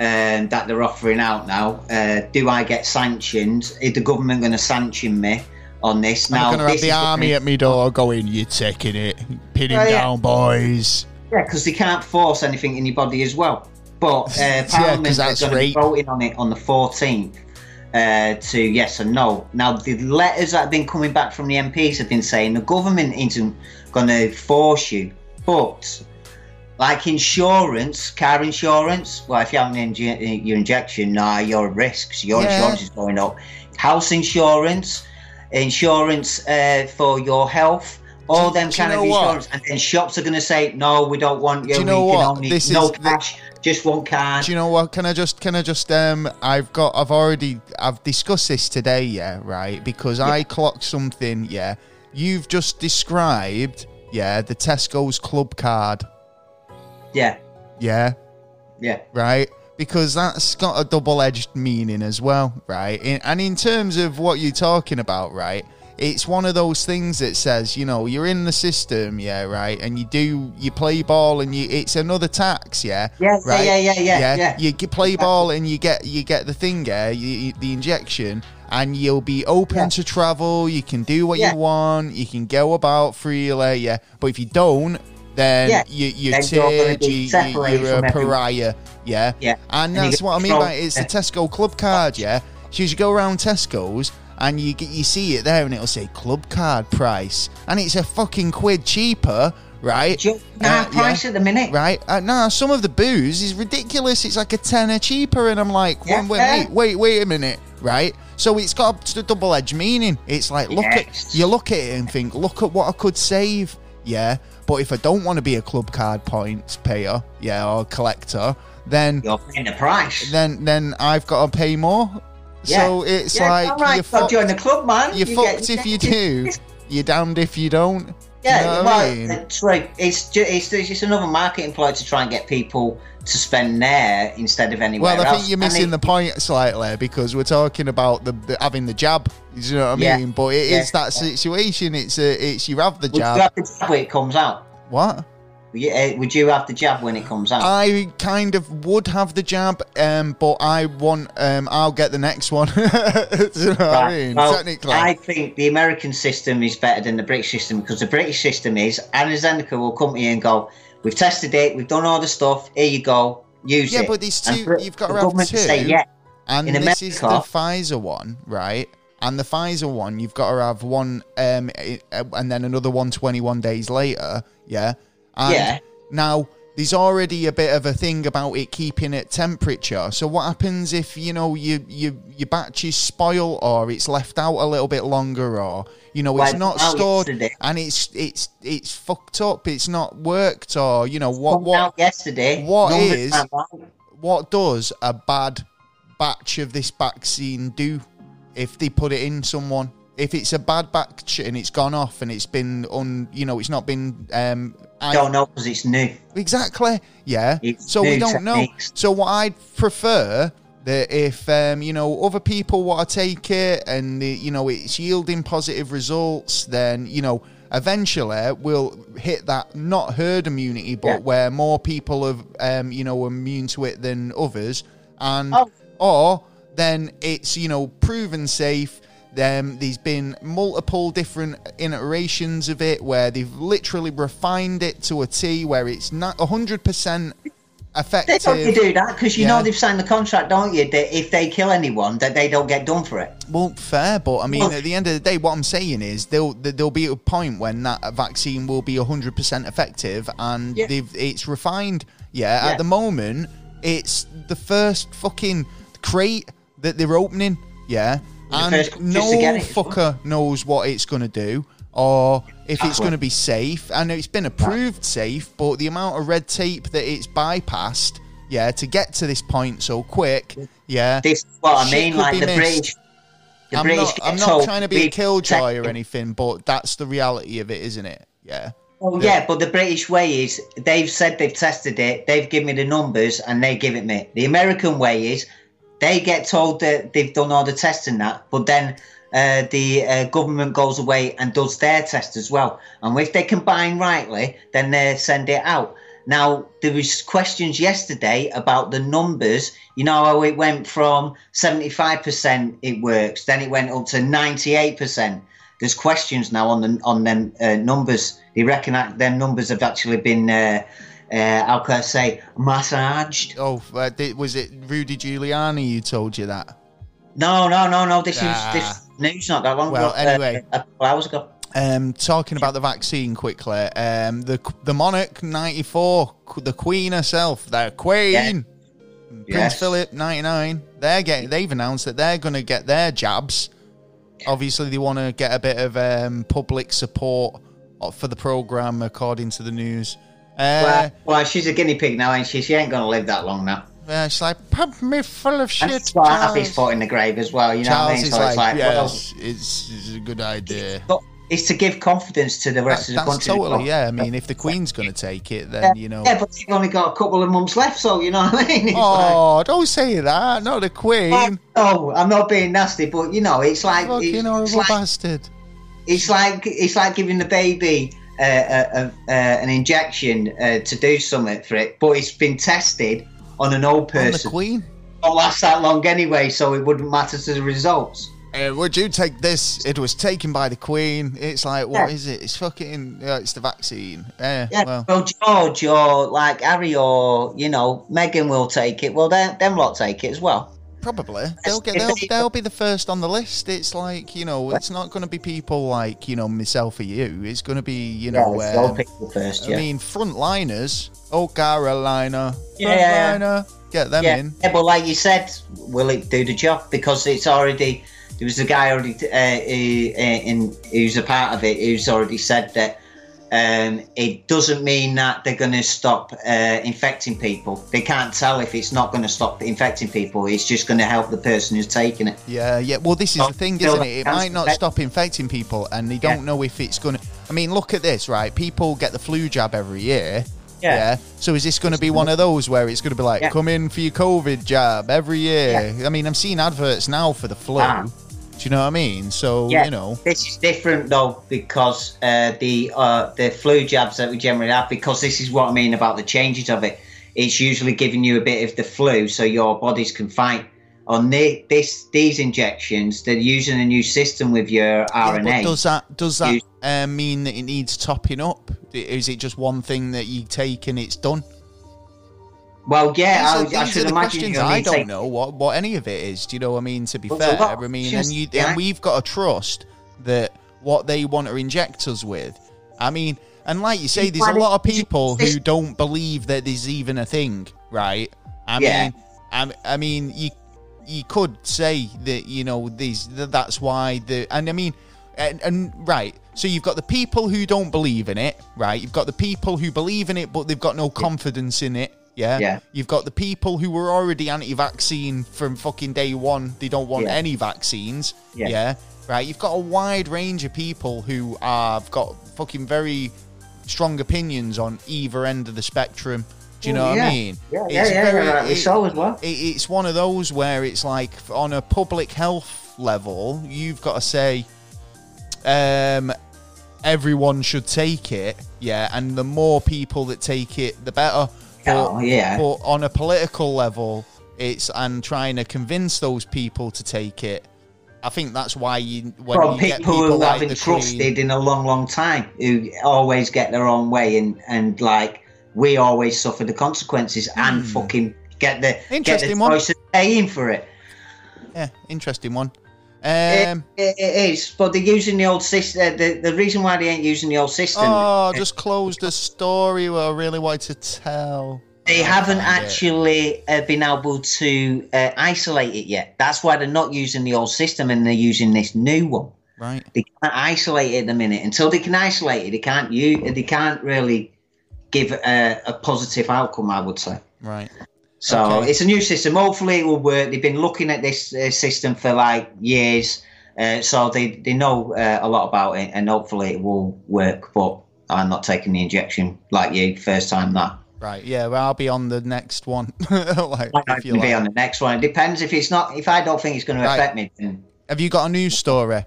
um, that they're offering out now, uh, do I get sanctioned? Is the government going to sanction me on this? I'm now, gonna have the army at me door going, "You're taking it, pin him Oh, yeah. down, boys." Yeah, because they can't force anything in your body as well. But uh, Yeah, Parliament is that's going to be voting on it on the 14th uh, to yes and no. Now, the letters that have been coming back from the MPs have been saying the government isn't going to force you, but like insurance, car insurance, well, if you haven't inje- your injection, nah, you're at risk. So your Yeah. insurance is going up. House insurance, insurance uh, for your health, all them do kind of know what? insurance, and then shops are going to say, "No, we don't want you. Do you know we what? only This no is cash, just one card." Do you know what? Can I just can I just um I've got I've already I've discussed this today, yeah, right? Because I clocked something, yeah. You've just described, yeah, the Tesco's club card, yeah, yeah, yeah, right? Because that's got a double-edged meaning as well, right? In, and in terms of what you're talking about, right? It's one of those things that says, you know, you're in the system, yeah, right, and you do you play ball, and you it's another tax, yeah, yeah, right? yeah, yeah, yeah, yeah, yeah. You play ball and you get you get the thing, yeah, you, you- the injection, and you'll be open Yeah. to travel. You can do what Yeah. you want. You can go about freely, yeah. But if you don't, then Yeah. you you're Then you're gonna tiered, be you, you, separated you're a pariah, yeah. Yeah. And And that's what I mean by it. It's the. Tesco club card, yeah. So you go around Tesco's and you get you see it there, and it'll say club card price, and it's a fucking quid cheaper. Right, Ju- nah, Uh, yeah. price at the minute. right? Uh, no, some of the booze is ridiculous. It's like a tenner cheaper, and I'm like, Yeah. wait, wait, wait, wait a minute, right? So it's got a double edged meaning. It's like look Yes. at you look at it and think, look at what I could save, yeah. But if I don't want to be a club card points payer, yeah, or collector, then You're paying the price. then then I've got to pay more. So it's yeah, like right, you're fucked. join the club, man. You're You fucked get- if you do. You're damned if you don't. Do you Yeah, know well, I mean? it's right. It's just, it's just another marketing ploy to try and get people to spend there instead of anywhere else. Well, I else. think you're missing it- the point slightly because we're talking about the, the having the jab. You know what I Yeah. mean? But it is Yeah. that situation. It's a, it's you have the Would you jab. have the jab it comes out? What? Would you, uh, would you have the jab when it comes out? I kind of would have the jab, um, but I want. Um, I'll get the next one. You know what I mean? well, Technically, I think the American system is better than the British system because the British system is AstraZeneca will come to you and go, "We've tested it, we've done all the stuff. Here you go, use yeah, it." Yeah, but these two, Brit- you've got to have two. say, "Yeah, And In this is the Pfizer one, right? And the Pfizer one, you've got to have one, um, uh, and then another one 21 days later. Yeah. And Yeah. Now there's already a bit of a thing about it keeping it temperature. So what happens if you know you you your batches spoil or it's left out a little bit longer or you know it's Like not stored yesterday. and it's it's it's fucked up. It's not worked or you know what what yesterday. what is- what does a bad batch of this vaccine do if they put it in someone? If it's a bad batch and it's gone off and it's been on, you know, it's not been um, I- Don't know because it's new. exactly, yeah. It's so we don't know. So what I'd prefer that if um, you know other people want to take it and uh, you know it's yielding positive results, then you know eventually we'll hit that not herd immunity, but Yeah. where more people are um, you know immune to it than others, and Oh. or then it's you know proven safe. Um, there's been multiple different iterations of it where they've literally refined it to a T, where it's not 100% effective. They don't you do that because you Yeah. know they've signed the contract, don't you? That if they kill anyone, that they don't get done for it. Well, fair, but I mean, Well- at the end of the day, what I'm saying is there'll there'll be a point when that vaccine will be 100% effective, and Yeah. they've it's refined. Yeah, Yeah. at the moment, it's the first fucking crate that they're opening. Yeah, and no fucker knows what it's going to do. Or if it's going to be safe, and it's been approved safe, but the amount of red tape that it's bypassed, yeah, to get to this point so quick, yeah, This is what I mean. Like the missed. British, the I'm British not, I'm not trying to be a killjoy or anything, but that's the reality of it, isn't it? Yeah. Oh yeah, but the British way is they've said they've tested it, they've given me the numbers, and they give it me. The American way is they get told that they've done all the tests and that, but then uh, the uh, government goes away and does their test as well. And if they combine rightly, then they send it out. Now there was questions yesterday about the numbers. You know how it went from seventy five percent it works, then it went up to ninety eight percent. There's questions now on the on them uh, numbers. They reckon that them numbers have actually been, uh, uh, how can I say, massaged. Oh, uh, was it Rudy Giuliani who told you that? No, no, no, no. This Ah. is this news not that long Well, ago. anyway. uh, a couple hours ago. Um, talking about the vaccine quickly, um, the the monarch ninety four, the Queen herself, the Queen, Prince Yes. Philip ninety nine. They're getting. They've announced that they're going to get their jabs. Obviously, they want to get a bit of um, public support uh, for the program, according to the news. Uh, Well, well, she's a guinea pig now, ain't she? She ain't going to live that long now. Yeah, she's like, pump me full of shit. And she's got a happy spot in the grave as well, you know what I Charles mean? So like, it's like, well, it's, it's a good idea. but it's to give confidence to the rest That- of the country. totally, well. yeah. I mean, if the Queen's going to take it, Yeah, then, you know. Yeah, but they've only got a couple of months left, so you know what I mean? It's like- Oh, don't say that. Not the Queen. Oh, I'm not being nasty, but you know, it's like Fucking it's, horrible it's like bastard. it's like it's like giving the baby uh, a, a, uh, an injection uh, to do something for it, but it's been tested on an old On the person. Queen. Won't last that long anyway, so it wouldn't matter to the results. Uh, would you take this? It was taken by the Queen. It's like, what Yeah. is it? It's fucking. Uh, it's the vaccine. Eh, Yeah, well, well, George or like Harry or you know Meghan will take it. Well, them them lot take it as well. Probably they'll get. They'll, they- they'll be the first on the list. It's like you know, it's not going to be people like you know myself or you. It's going to be you know. yeah, um, first. I Yeah, mean, frontliners. Oh, Carolina. Yeah. Frontliner. Get them yeah. in. yeah, but like you said, will it do the job? Because it's already there was a guy already uh, who, uh, in who's a part of it who's already said that um, it doesn't mean that they're going to stop uh, infecting people. They can't tell if it's not going to stop infecting people. It's just going to help the person who's taking it. Yeah, yeah. Well, this is the thing, isn't it? It might not infect- stop infecting people, and they don't Yeah. know if it's going to. I mean, look at this, right? People get the flu jab every year. Yeah. So is this going to be one of those where it's going to be like, Yeah. come in for your COVID jab every year? I mean, I'm seeing adverts now for the flu. Ah. Do you know what I mean? So Yeah, you know, this is different though because uh, the uh, the flu jabs that we generally have. Because this is what I mean about the changes of it. It's usually giving you a bit of the flu, so your bodies can fight. On the, this these injections, they're using a new system with your Yeah, RNA. does that does that uh, mean that it needs topping up? Is it just one thing that you take and it's done? Well, yeah, These I, are, I should imagine questions I don't take- know what, what any of it is. Do you know what I mean? To be Well, fair, I mean, and you yeah. and we've got to trust that what they want to inject us with. I mean, and like you say, there's a lot of people who don't believe that there's even a thing, right? I Yeah. mean, I, I mean, you you could say that you know these that that's why the and I mean. And, and right, so you've got the people who don't believe in it, right? You've got the people who believe in it, but they've got no confidence in it. Yeah. Yeah. You've got the people who were already anti-vaccine from fucking day one. They don't want Yeah. any vaccines. Yeah. Right. You've got a wide range of people who have got fucking very strong opinions on either end of the spectrum. Do you know Oh, what. I mean? Yeah, yeah, yeah, rightly so as well. it- it's one of those where it's like on a public health level, you've got to say, um, everyone should take it, yeah, and the more people that take it, the better. But, Oh, yeah. But on a political level, it's and trying to convince those people to take it. I think that's why you when From you get people, people who like haven't the Queen- trusted in a long, long time, who always get their own way, and and like we always suffer the consequences and fucking get the get the Hmm. Interesting one. choice of paying for it. Yeah, interesting one. It- Um, it, it is, but they're using the old system. The, the reason why they ain't using the old system, oh, just closed the story. I really wanted to tell. they haven't actually uh, been able to uh, isolate it yet. That's why they're not using the old system and they're using this new one. right. They can't isolate it at the minute. Until they can isolate it, they can't use. They can't really give a, a positive outcome. I would say. Right. So Okay. it's a new system. Hopefully, it will work. They've been looking at this uh, system for like years, uh, so they they know uh, a lot about it, and hopefully it will work. But I'm not taking the injection like you first time that. Right. Yeah. Well, I'll be on the next one. like, I can be like. on the next one. It depends if it's not. If I don't think it's going to affect me, then Have you got a news story?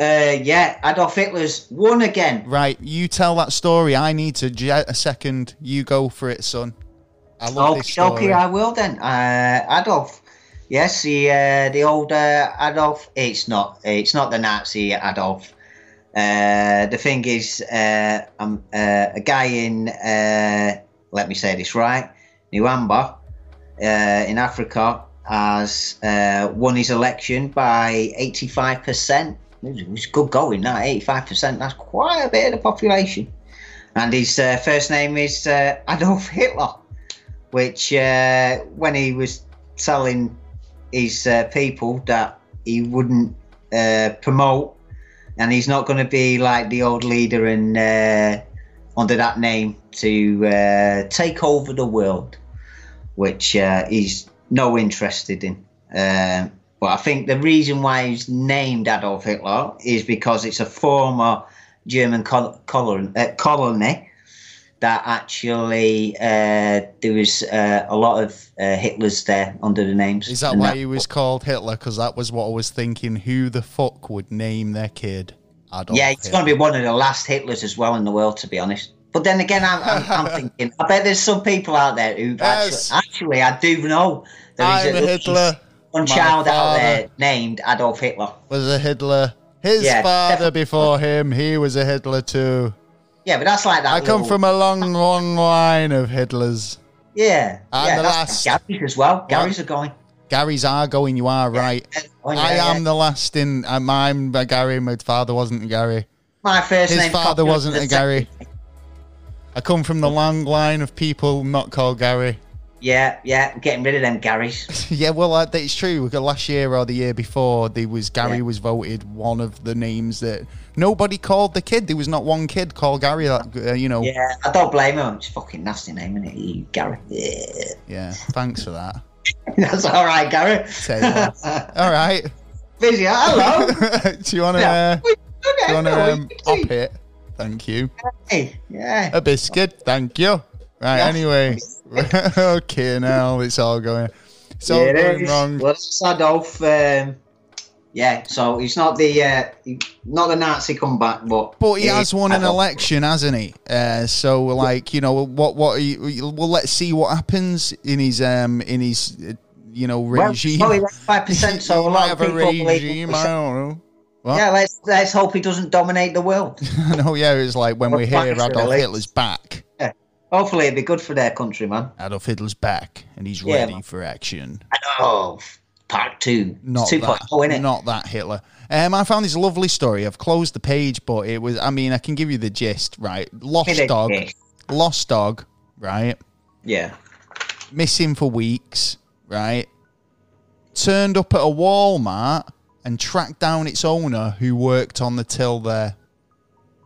uh, yeah, Adolf Hitler's won again. Right. You tell that story. I need to jet a second. You go for it, son. I love this Okay, story. okay, I will then. Uh, Adolf. Yes, the uh, the old uh, Adolf. It's not. It's not the Nazi Adolf. Uh, the thing is, uh, um, uh, a guy in. Uh, let me say this right. Namibia, uh, in Africa, has uh, won his election by eighty-five percent. It was good going. That eighty-five percent. That's quite a bit of the population. And his uh, first name is uh, Adolf Hitler which uh, when he was telling his uh, people that he wouldn't uh, promote and he's not going to be like the old leader and uh, under that name to uh, take over the world, which uh, he's no interested in. Um, but I think the reason why he's named Adolf Hitler is because it's a former German col- colon- colony that actually uh, there was uh, a lot of uh, Hitlers there under the names. Is that why he was called Hitler? Because that was what I was thinking. Who the fuck would name their kid Adolf? Yeah, it's going to be one of the last Hitlers as well in the world, to be honest. But then again, I'm, I'm, I'm thinking, I bet there's some people out there who Yes. actually, actually, I do know there is a Hitler. one child out there named Adolf Hitler. Was a Hitler. His Yeah, father definitely. before him, he was a Hitler too. Yeah, but that's like that. I come little- from a long, long line of Hitlers. Yeah, I'm yeah, the last. Gary's as well. Gary's are going. Gary's are going. You are right. Oh, yeah, I yeah. am the last in. I'm, I'm a Gary. My father wasn't a Gary. My first His name. His father wasn't a Gary. I come from the long line of people not called Gary. Yeah, yeah, getting rid of them Garys. Yeah, well, uh, it's true. Last year or the year before, there was Gary Yeah. was voted one of the names that nobody called the kid. There was not one kid called Gary. That uh, you know. Yeah, I don't blame him. It's a fucking nasty name, isn't it? You, Gary. Yeah. Yeah, Thanks for that. That's all right, Gary. Say that. All right. Busy. Hello. do you want to? Uh, do you want to um, op it? Thank you. Hey, yeah. A biscuit. Thank you. Right. Yeah. Anyway. okay. Now it's all going. It's all Yeah, going wrong. Well, that's Adolf. Um, yeah, so he's not the uh, not the Nazi comeback, but But he has won an Adolf. election, hasn't he? Uh, so, like, you know, what? What? He, well, let's see what happens in his um in his uh, you know regime. well, five percent, so a lot of people regime. I don't know. What? Yeah, let's let's hope he doesn't dominate the world. Know. Yeah, it's like when we hear Adolf. Hitler's back. Yeah. Hopefully, it'd be good for their country, man. Adolf Hitler's back, and he's Yeah, ready man. for action. Oh, part two. Not two that, point oh, not that Hitler. Um, I found this lovely story. I've closed the page, but it was. I mean, I can give you the gist, right? Lost dog, lost dog, right? Yeah. Missing for weeks, right? Turned up at a Walmart and tracked down its owner, who worked on the till there.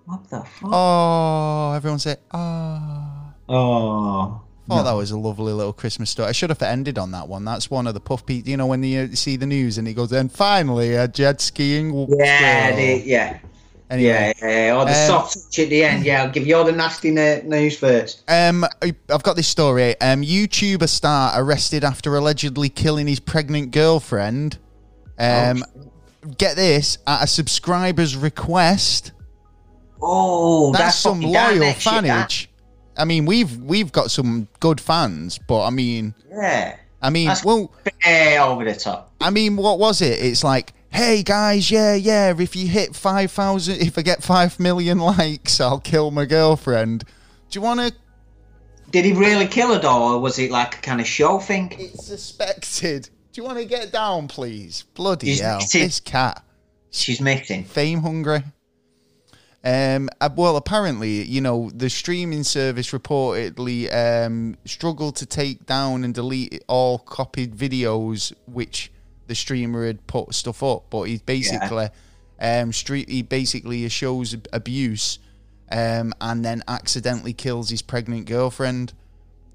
What the fuck? Oh, everyone say, oh. Oh. Thought that was a lovely little Christmas story. I should have ended on that one. That's one of the puff pe You know, when you see the news and it goes, and finally a jet skiing. Yeah, the, yeah. Anyway, Yeah, yeah, or the Um, soft touch at the end. Yeah, I'll give you all the nasty news first. Um, I've got this story. Um, YouTuber star arrested after allegedly killing his pregnant girlfriend. Um, get this at a subscriber's request. Oh, That's, that's, some loyal fanage. I mean, we've we've got some good fans, but I mean, Yeah. I mean, That's- well, over the top. I mean, what was it? It's like, hey guys, yeah, yeah. If you hit five thousand, if I get five million likes, I'll kill my girlfriend. Do you want to? Did he really kill her, though, or was it like a kind of show thing? It's suspected. Do you want to get down, please? Bloody hell, missing. this cat, She's missing. fame hungry. Um, uh, well, apparently, you know, the streaming service reportedly um, struggled to take down and delete all copied videos which the streamer had put stuff up. But he's basically, um, street, he basically shows abuse, um, and then accidentally kills his pregnant girlfriend.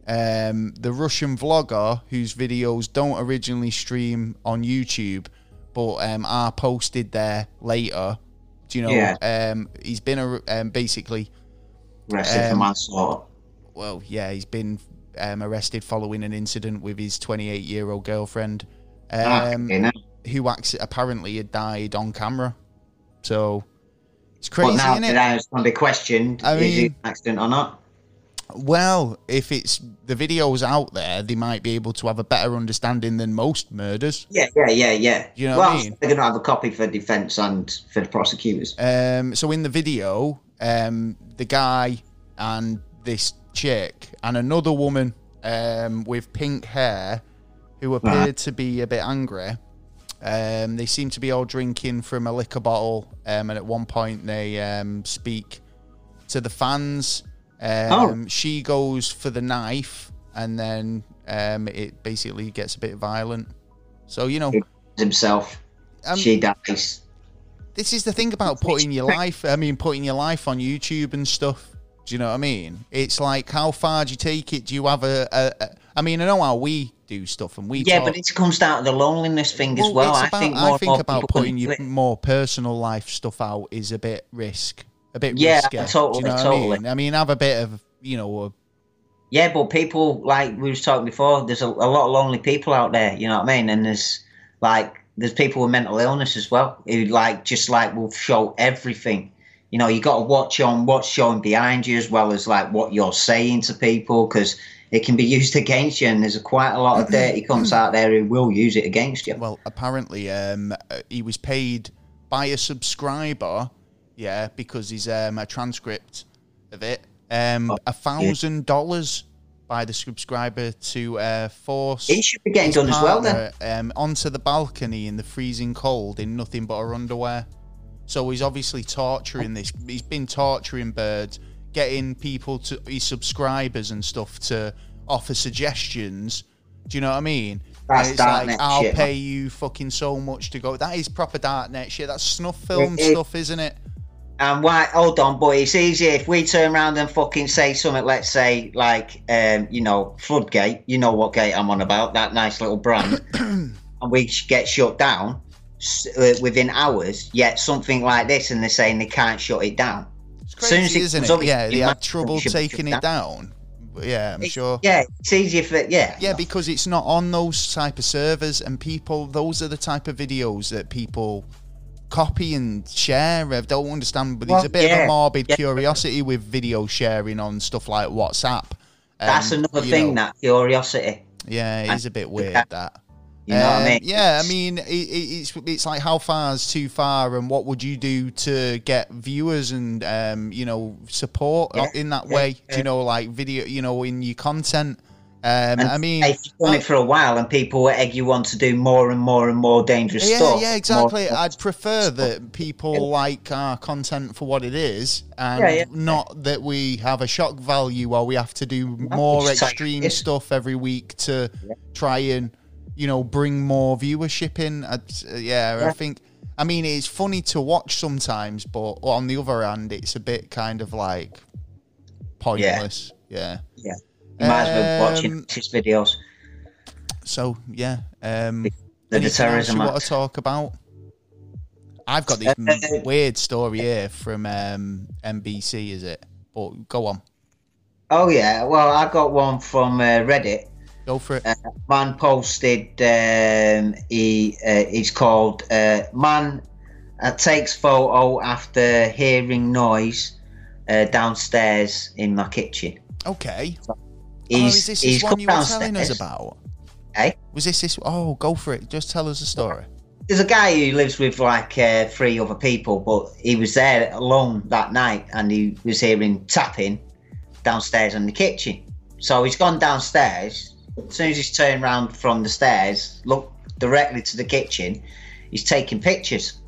Um, the Russian vlogger whose videos don't originally stream on YouTube, but um, are posted there later. Do you know? Yeah. Um, he's been a, um, basically, Arrested for Um, manslaughter. well, yeah, he's been um, arrested following an incident with his 28 year old girlfriend, Ah, um, know. who ac- apparently had died on camera. So it's But crazy, now isn't it? now it's going to be questioned I is it an accident or not? Well, if it's the videos out there, they might be able to have a better understanding than most murders. Yeah, yeah, yeah, yeah. You know well, I mean? they're going to have a copy for defence and for the prosecutors. Um, so in the video, um, the guy and this chick and another woman um, with pink hair who appeared to be a bit angry. Um, they seem to be all drinking from a liquor bottle, um, and at one point they um, speak to the fans. Um, Oh. She goes for the knife, and then um, it basically gets a bit violent. So you know, himself. um, she dies. This is the thing about putting your life. I mean, putting your life on YouTube and stuff. Do you know what I mean? It's like how far do you take it? Do you have a? a, a I mean, I know how we do stuff and we. Yeah, talk, but it comes down to the loneliness thing as well. it's I about- think more I think about putting your more personal life stuff out is a bit risk, a bit Yeah, risky. totally, you know totally. I mean? I mean, have a bit of you know. A, Yeah, but people like we was talking before. There's a, a lot of lonely people out there. You know what I mean? And there's like there's people with mental illness as well who like just like will show everything. You know, you got to watch on what's showing behind you as well as like what you're saying to people because it can be used against you. And there's a, quite a lot of dirty cunts out there who will use it against you. well, apparently, um, uh, he was paid by a subscriber, yeah, because he's um, a transcript of it, um, Oh, a thousand dollars by the subscriber to uh, force. It should be getting done as well then. Um, onto the balcony in the freezing cold in nothing but her underwear. So he's obviously torturing this. He's been torturing birds, getting people to his subscribers and stuff to offer suggestions. Do you know what I mean? That's it's like, darknet I'll shit, pay you fucking so much to go. That is proper darknet shit. That's snuff film It- it- stuff, isn't it? And why? Hold on, but it's easier if we turn around and fucking say something. Let's say like, um, you know, Floodgate. You know what gate I'm on about? That nice little brand, and we get shut down uh, within hours. Yet something like this, and they're saying they can't shut it down. It's As soon as crazy, it isn't it? up, Yeah, they had trouble it should be taking it down. But yeah, I'm It- sure. Yeah, it's easier for yeah. Yeah, because it's not on those type of servers, and people, those are the type of videos that people copy and share. I don't understand, but there's Well, a bit of a morbid yeah. curiosity with video sharing on stuff like WhatsApp. That's Um, another thing. know, that curiosity. yeah, it and- is a bit weird. That. You know what I Um, mean? Yeah, I mean, it, it, it's it's like how far is too far, and what would you do to get viewers and um, you know support Yeah, in that yeah, way? Do you know, like video, you know, in your content? Um, I mean, if you've done it for a while and people egg you on to do more and more and more dangerous yeah, stuff. yeah, more- exactly. I'd prefer that people like our content for what it is, and Yeah, yeah. not that we have a shock value or we have to do more just like extreme stuff every week to try and you know bring more viewership in. Uh, yeah, I think. I mean, it's funny to watch sometimes, but on the other hand, it's a bit kind of like pointless. Yeah. Yeah. You might as well be watching Um, his videos. So yeah. Um, The, the terrorism you want to talk about? I've got this m- weird story here from um, NBC, is it? But go on, Oh yeah, well I got one from uh, Reddit. go for it. Uh, man posted. Um, he uh, it's called uh, "Man uh, takes photo after hearing noise uh, downstairs in my kitchen." Okay. oh, He's, is this he's this one you were telling us about? Eh? Was this this? Oh, go for it. Just tell us a story. There's a guy who lives with like uh, three other people, but he was there alone that night and he was hearing tapping downstairs in the kitchen. So he's gone downstairs. As soon as he's turned round from the stairs, looked directly to the kitchen, he's taking pictures.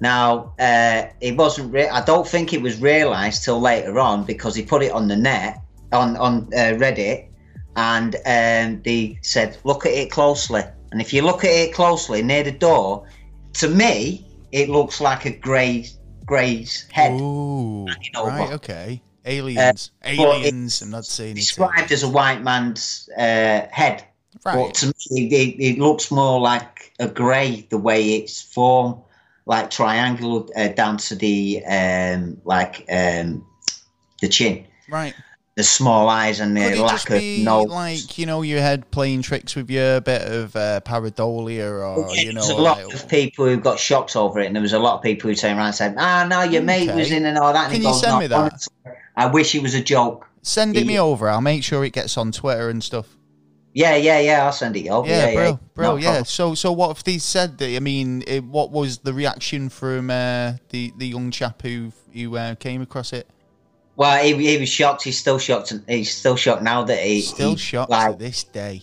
Now, uh, it wasn't. Re- I don't think it was realised till later on because he put it on the net on on uh, Reddit, and um, they said, "Look at it closely." And if you look at it closely near the door, to me, it looks like a grey grey's head. Ooh, right. Okay. Aliens. but Aliens. I'm not saying it's Described as a white man's uh, head, but right. to me, it, it looks more like a grey the way it's formed, like triangular uh, down to the um, like um, the chin, Right. The small eyes, and the lack of nose. like you know your head playing tricks with you, a bit of uh, pareidolia, or Yeah, you know, there's a lot like- of people who got shocked over it, and there was a lot of people who turned around and said, "Ah, no, your mate was in and all that." And he Can you send "No, me that? honestly, I wish it was a joke. Send it me over. I'll make sure it gets on Twitter and stuff. Yeah, yeah, yeah. I'll send it over. Yeah, Yeah, bro, yeah. bro, No yeah. problem. So, so what if they said that? I mean, it, what was the reaction from uh, the the young chap who who uh, came across it? Well, he, he was shocked. He's still shocked. He's still shocked now that he Still he, shocked Like, to this day.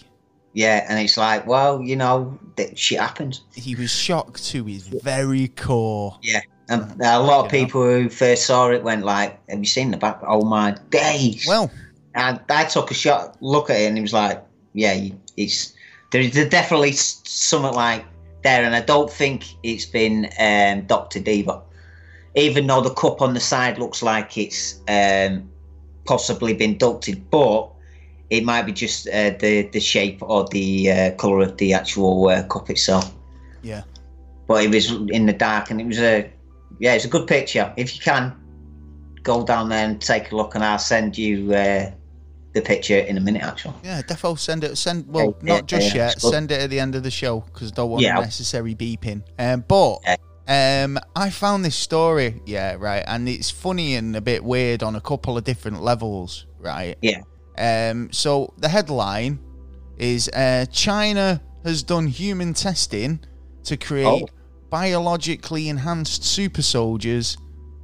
yeah, and it's like, well, you know, that shit happens. He was shocked to his very core. Yeah, and a lot of people who first saw it went like, "Have you seen the back? Oh my days!" Well, And I took a shot, look at it, and he was like, "Yeah, it's there's definitely something like there, and I don't think it's been um, doctored either. Even though the cup on the side looks like it's um, possibly been ducted, but it might be just uh, the the shape or the uh, color of the actual uh, cup itself. Yeah. But it was in the dark, and it was a yeah, it's a good picture. If you can, go down there and take a look, and I'll send you uh, the picture in a minute. Actually, Yeah, defo send it. Send well, Yeah, not just yeah, yet. Send it at the end of the show because don't want Yeah. unnecessary beeping. Um, but um, I found this story. Yeah, right, and it's funny and a bit weird on a couple of different levels. Right. yeah, Um, so the headline is uh, China has done human testing to create Oh. biologically enhanced super soldiers,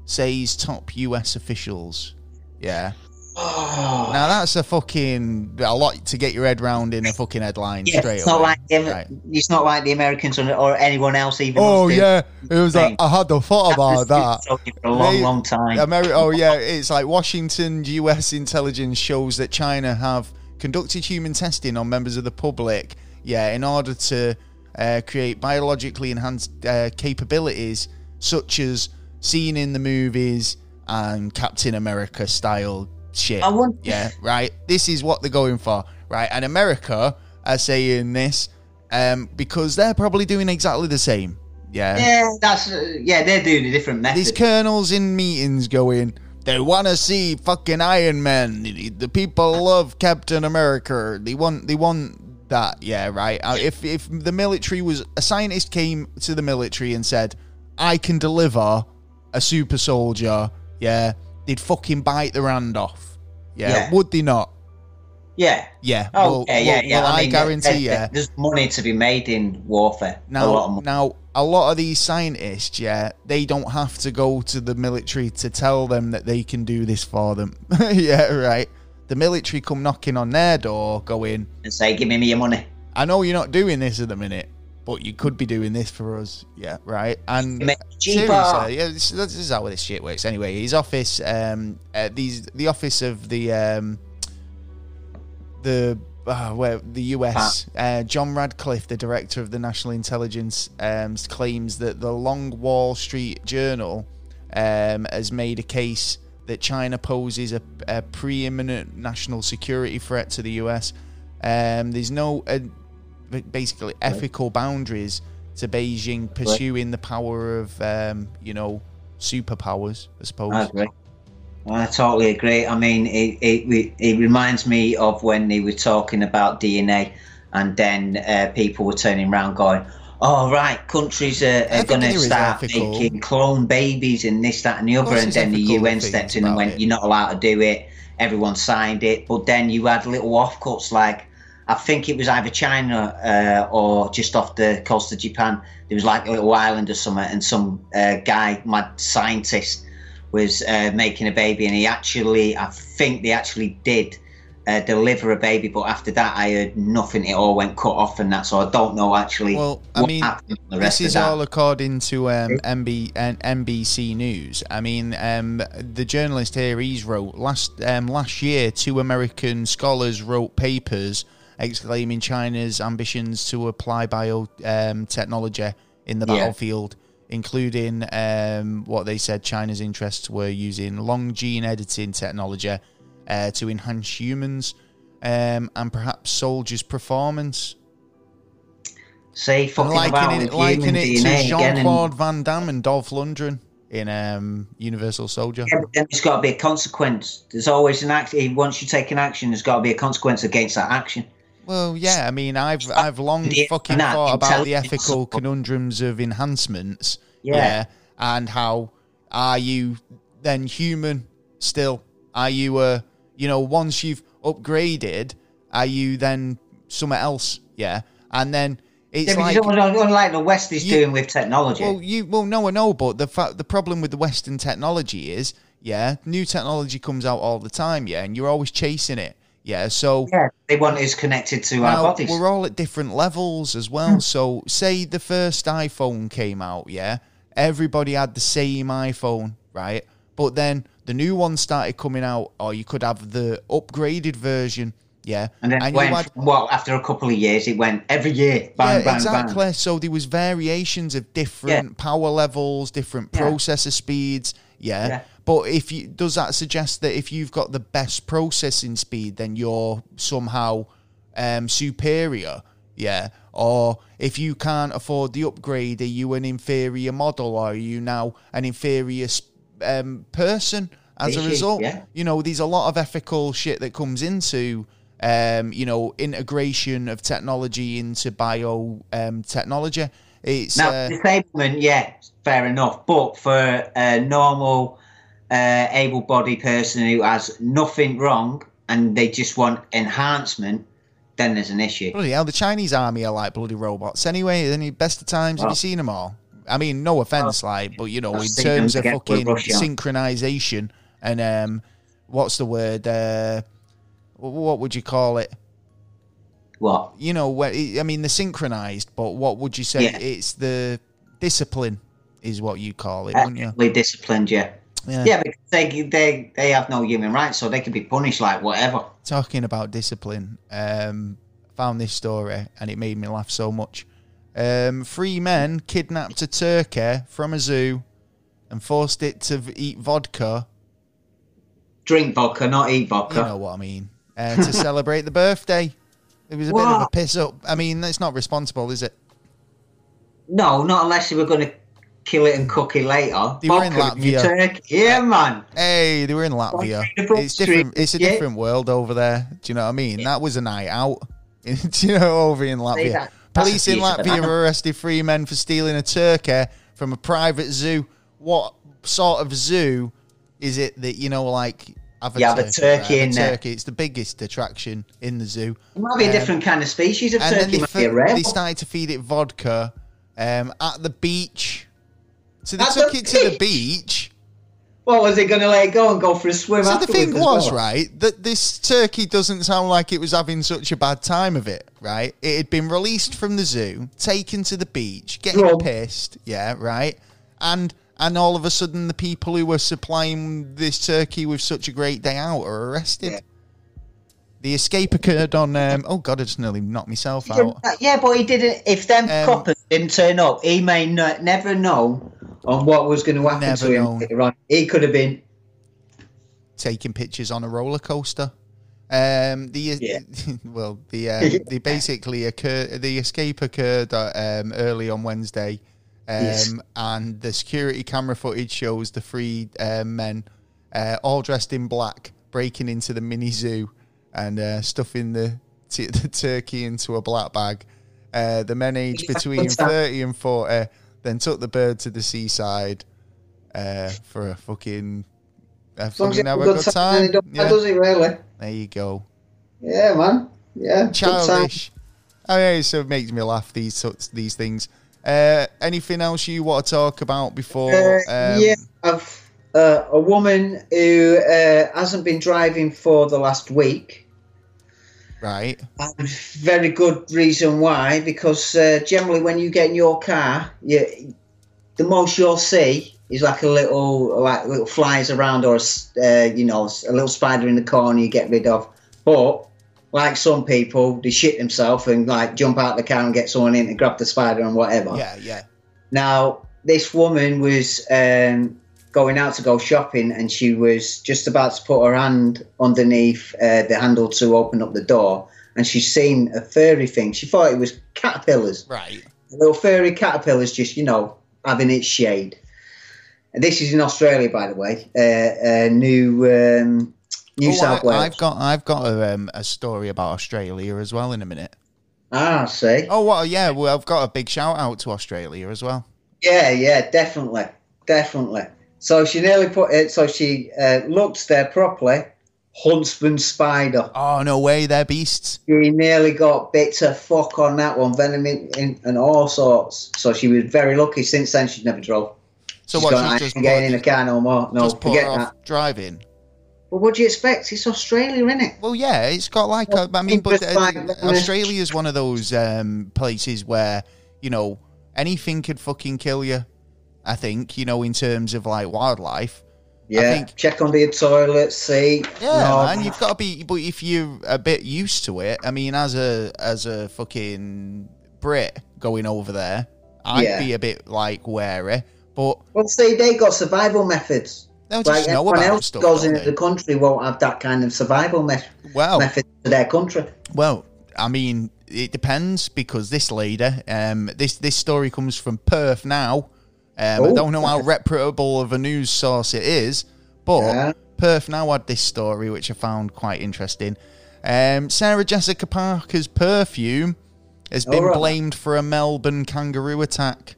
says top US officials. Yeah. Oh. Now that's a fucking a lot to get your head round in a fucking headline yeah. straight It's not like the, Right. it's not like the Americans or, or anyone else even. Oh yeah, it was like I had the thought about that. for a long, They- long time. Ameri- oh yeah, it's like Washington U.S. intelligence shows that China have conducted human testing on members of the public. Yeah, in order to uh, create biologically enhanced uh, capabilities such as seen in the movies and Captain America style shit. I want- yeah, right. This is what they're going for, right? And America are saying this um, because they're probably doing exactly the same. Yeah. yeah, that's uh, yeah. They're doing a different method. These colonels in meetings going, they want to see fucking Iron Man. The people love Captain America. They want, they want that. Yeah, right. Uh, If if the military was a scientist came to the military and said, I can deliver a super soldier. Yeah, they'd fucking bite their hand off. Yeah, Yeah. would they not? yeah. Yeah. Oh, well, yeah, yeah, well, yeah. well, I, mean, guarantee there- you. there- There's money to be made in warfare. a lot Now, now, a lot of these scientists, yeah, they don't have to go to the military to tell them that they can do this for them. yeah, right. The military come knocking on their door, going, and say, "Give me your money." "I know you're not doing this at the minute, but you could be doing this for us." Yeah, right. And Make it cheaper. seriously, yeah, this, this is how this shit works. Anyway, his office, um, uh, these the office of the um, the uh, where the US, uh, John Ratcliffe, the director of the National Intelligence, um, claims that the Long Wall Street Journal um, has made a case that China poses a, a preeminent national security threat to the US. Um, there's no uh, basically ethical boundaries to Beijing pursuing the power of um, you know superpowers, I suppose. I agree. I totally agree. I mean, it, it it reminds me of when they were talking about DNA, and then uh, people were turning around going, "Oh right, countries are, are going to start making clone babies and this, that, and the other." And then the UN stepped in and went, it. "You're not allowed to do it." Everyone signed it, but then you had little offcuts like. I think it was either China uh, or just off the coast of Japan. There was like a little island or something, and some uh, guy, mad scientist, was uh, making a baby, and he actually, I think they actually did uh, deliver a baby, but after that, I heard nothing. It all went cut off, and that. So I don't know actually. Well, I what mean, happened the rest This is all according to um, MB, NBC News. I mean, um, the journalist here, he's wrote last um, last year, two American scholars wrote papers exclaiming China's ambitions to apply biotechnology in the Yeah. battlefield, including um, what they said China's interests were using long gene editing technology uh, to enhance humans um, and perhaps soldiers' performance. Say And fucking about liking it, liking it to Jean and- Claude Van Damme and Dolph Lundgren in um, Universal Soldier. Yeah, there's got to be a consequence. There's always an action. Once you take an action, there's got to be a consequence against that action. Well, yeah, I mean, I've I've long Yeah, fucking nah, thought about the ethical conundrums of enhancements. Yeah. and how are you then human still? Are you a you know once you've upgraded, are you then somewhere else? Yeah, and then it's Yeah, like unlike the West is You- doing with technology. Well, you well, no, I know, but the fa- the problem with the Western technology is, yeah, new technology comes out all the time, yeah, and you're always chasing it, yeah. So yeah, they want is connected to our now bodies. we're all at different levels as well. Hmm. So say the first iPhone came out, yeah, everybody had the same iPhone, right? But then the new one started coming out, or you could have the upgraded version, Yeah, And then it went, had- well, after a couple of years, it went every year, bang, yeah, bang, exactly. bang. So there was variations of different power levels, different Yeah. processor speeds. Yeah. Yeah. But if you does that suggest that if you've got the best processing speed, then you're somehow um, superior? Yeah. Or if you can't afford the upgrade, are you an inferior model? Or are you now an inferior um, person as a result? yeah. You know, there's a lot of ethical shit that comes into um, you know, integration of technology into bio um, technology. It's Now, uh, disablement, yeah, fair enough. But for a normal, uh, able-bodied person who has nothing wrong and they just want enhancement, then there's an issue. bloody hell. The Chinese army are like bloody robots. Anyway, any best of times? Have you seen them all? I mean, no offense, like, but you know, I've in terms of fucking synchronization and um, what's the word? Uh, what would you call it? What? You know, I mean, they're synchronized, but what would you say? Yeah. It's the discipline, is what you call it, wouldn't you? Ethically disciplined, yeah. Yeah. Yeah, because they, they, they have no human rights, so they can be punished like whatever. talking about discipline, um, found this story and it made me laugh so much. Um, three men kidnapped a turkey from a zoo and forced it to eat vodka. Drink vodka, not eat vodka. You know what I mean? Uh, to celebrate the birthday. It was a bit of a piss up. I mean, it's not responsible, is it? No, not unless you were going to kill it and cook it later. They were in Latvia. Turkey. Yeah, man. Hey, they were in Latvia. It's different. street, It's a yeah. different world over there. Do you know what I mean? That was a night out. Do you know over in Latvia? that- Police in a Latvia arrested three men for stealing a turkey from a private zoo. What sort of zoo is it that you know, like? Have a You have a turkey right? in a there. turkey. It's the biggest attraction in the zoo. It might be a Um, different kind of species of turkey. they, fe- they started to feed it vodka um, at the beach. So they At took the it to the beach? What was it going to let it go and go for a swim? So the thing as was, well? right, that this turkey doesn't sound like it was having such a bad time of it, right? It had been released from the zoo, taken to the beach, getting Drunk. pissed, yeah, right? And and all of a sudden the people who were supplying this turkey with such a great day out are arrested. Yeah. The escape occurred on um, oh god, I just nearly knocked myself out. Yeah, but he didn't. If them Um, coppers didn't turn up, he may no, never know on what was going to happen to him later on. He could have been. taking pictures on a roller coaster. Um, the Yeah. well, the um, the basically occur the escape occurred uh, um, early on Wednesday, um, Yes. and the security camera footage shows the three um, men, uh, all dressed in black, breaking into the mini zoo and uh, stuffing the t- the turkey into a black bag. Uh, the men aged between thirty and forty then took the bird to the seaside uh, for a fucking. As fucking have a a good time, time. Yeah. Does it really. There you go. Yeah, man. Yeah. Childish. Oh yeah, so it makes me laugh these sorts these things. Uh, anything else you want to talk about before? Uh, um, yeah, I've uh, a woman who uh, hasn't been driving for the last week. Right. And very good reason why, because uh, generally when you get in your car, you, the most you'll see is like a little like little flies around or a uh, you know a little spider in the corner you get rid of. But like some people, they shit themselves and like jump out the car and get someone in to grab the spider and whatever. Yeah, yeah. Now, this woman was um, going out to go shopping and she was just about to put her hand underneath uh, the handle to open up the door and she's seen a furry thing. She thought it was caterpillars. Right. Little furry caterpillars just, you know, having its shade. And this is in Australia, by the way. Uh, uh, new um, New Oh, South I, Wales. I've got I've got a, um, a story about Australia as well in a minute. Ah, see. Oh well, yeah. Well, I've got a big shout out to Australia as well. Yeah, yeah, definitely, definitely. So she nearly put it. So she uh, looked there properly. Huntsman spider. Oh no way, they're beasts. She nearly got bit to fuck on that one, venom in, in, and all sorts. So she was very lucky. Since then, she's never drove. So she's what? gone, She's just getting in a car no more. No, just forget that. driving. But what do you expect? It's Australia, isn't it? Well, yeah, it's got like a, I mean, but like- uh, Australia is one of those um, places where you know anything could fucking kill you. I think you know in terms of like wildlife. Yeah, think- check under your toilet seat. Yeah, No, man, you've got to be. But if you're a bit used to it, I mean, as a as a fucking Brit going over there, I'd Yeah. be a bit like wary. But Well, see, they got survival methods. they'll just Like know everyone about else stuff. goes into they? the country won't have that kind of survival me- Well, method to their country. Well, I mean, it depends because this leader, um, this this story comes from Perth now. Um, I Oh. don't know how reputable of a news source it is, but Yeah. Perth now had this story which I found quite interesting. Um, Sarah Jessica Parker's perfume has been Alright. blamed for a Melbourne kangaroo attack.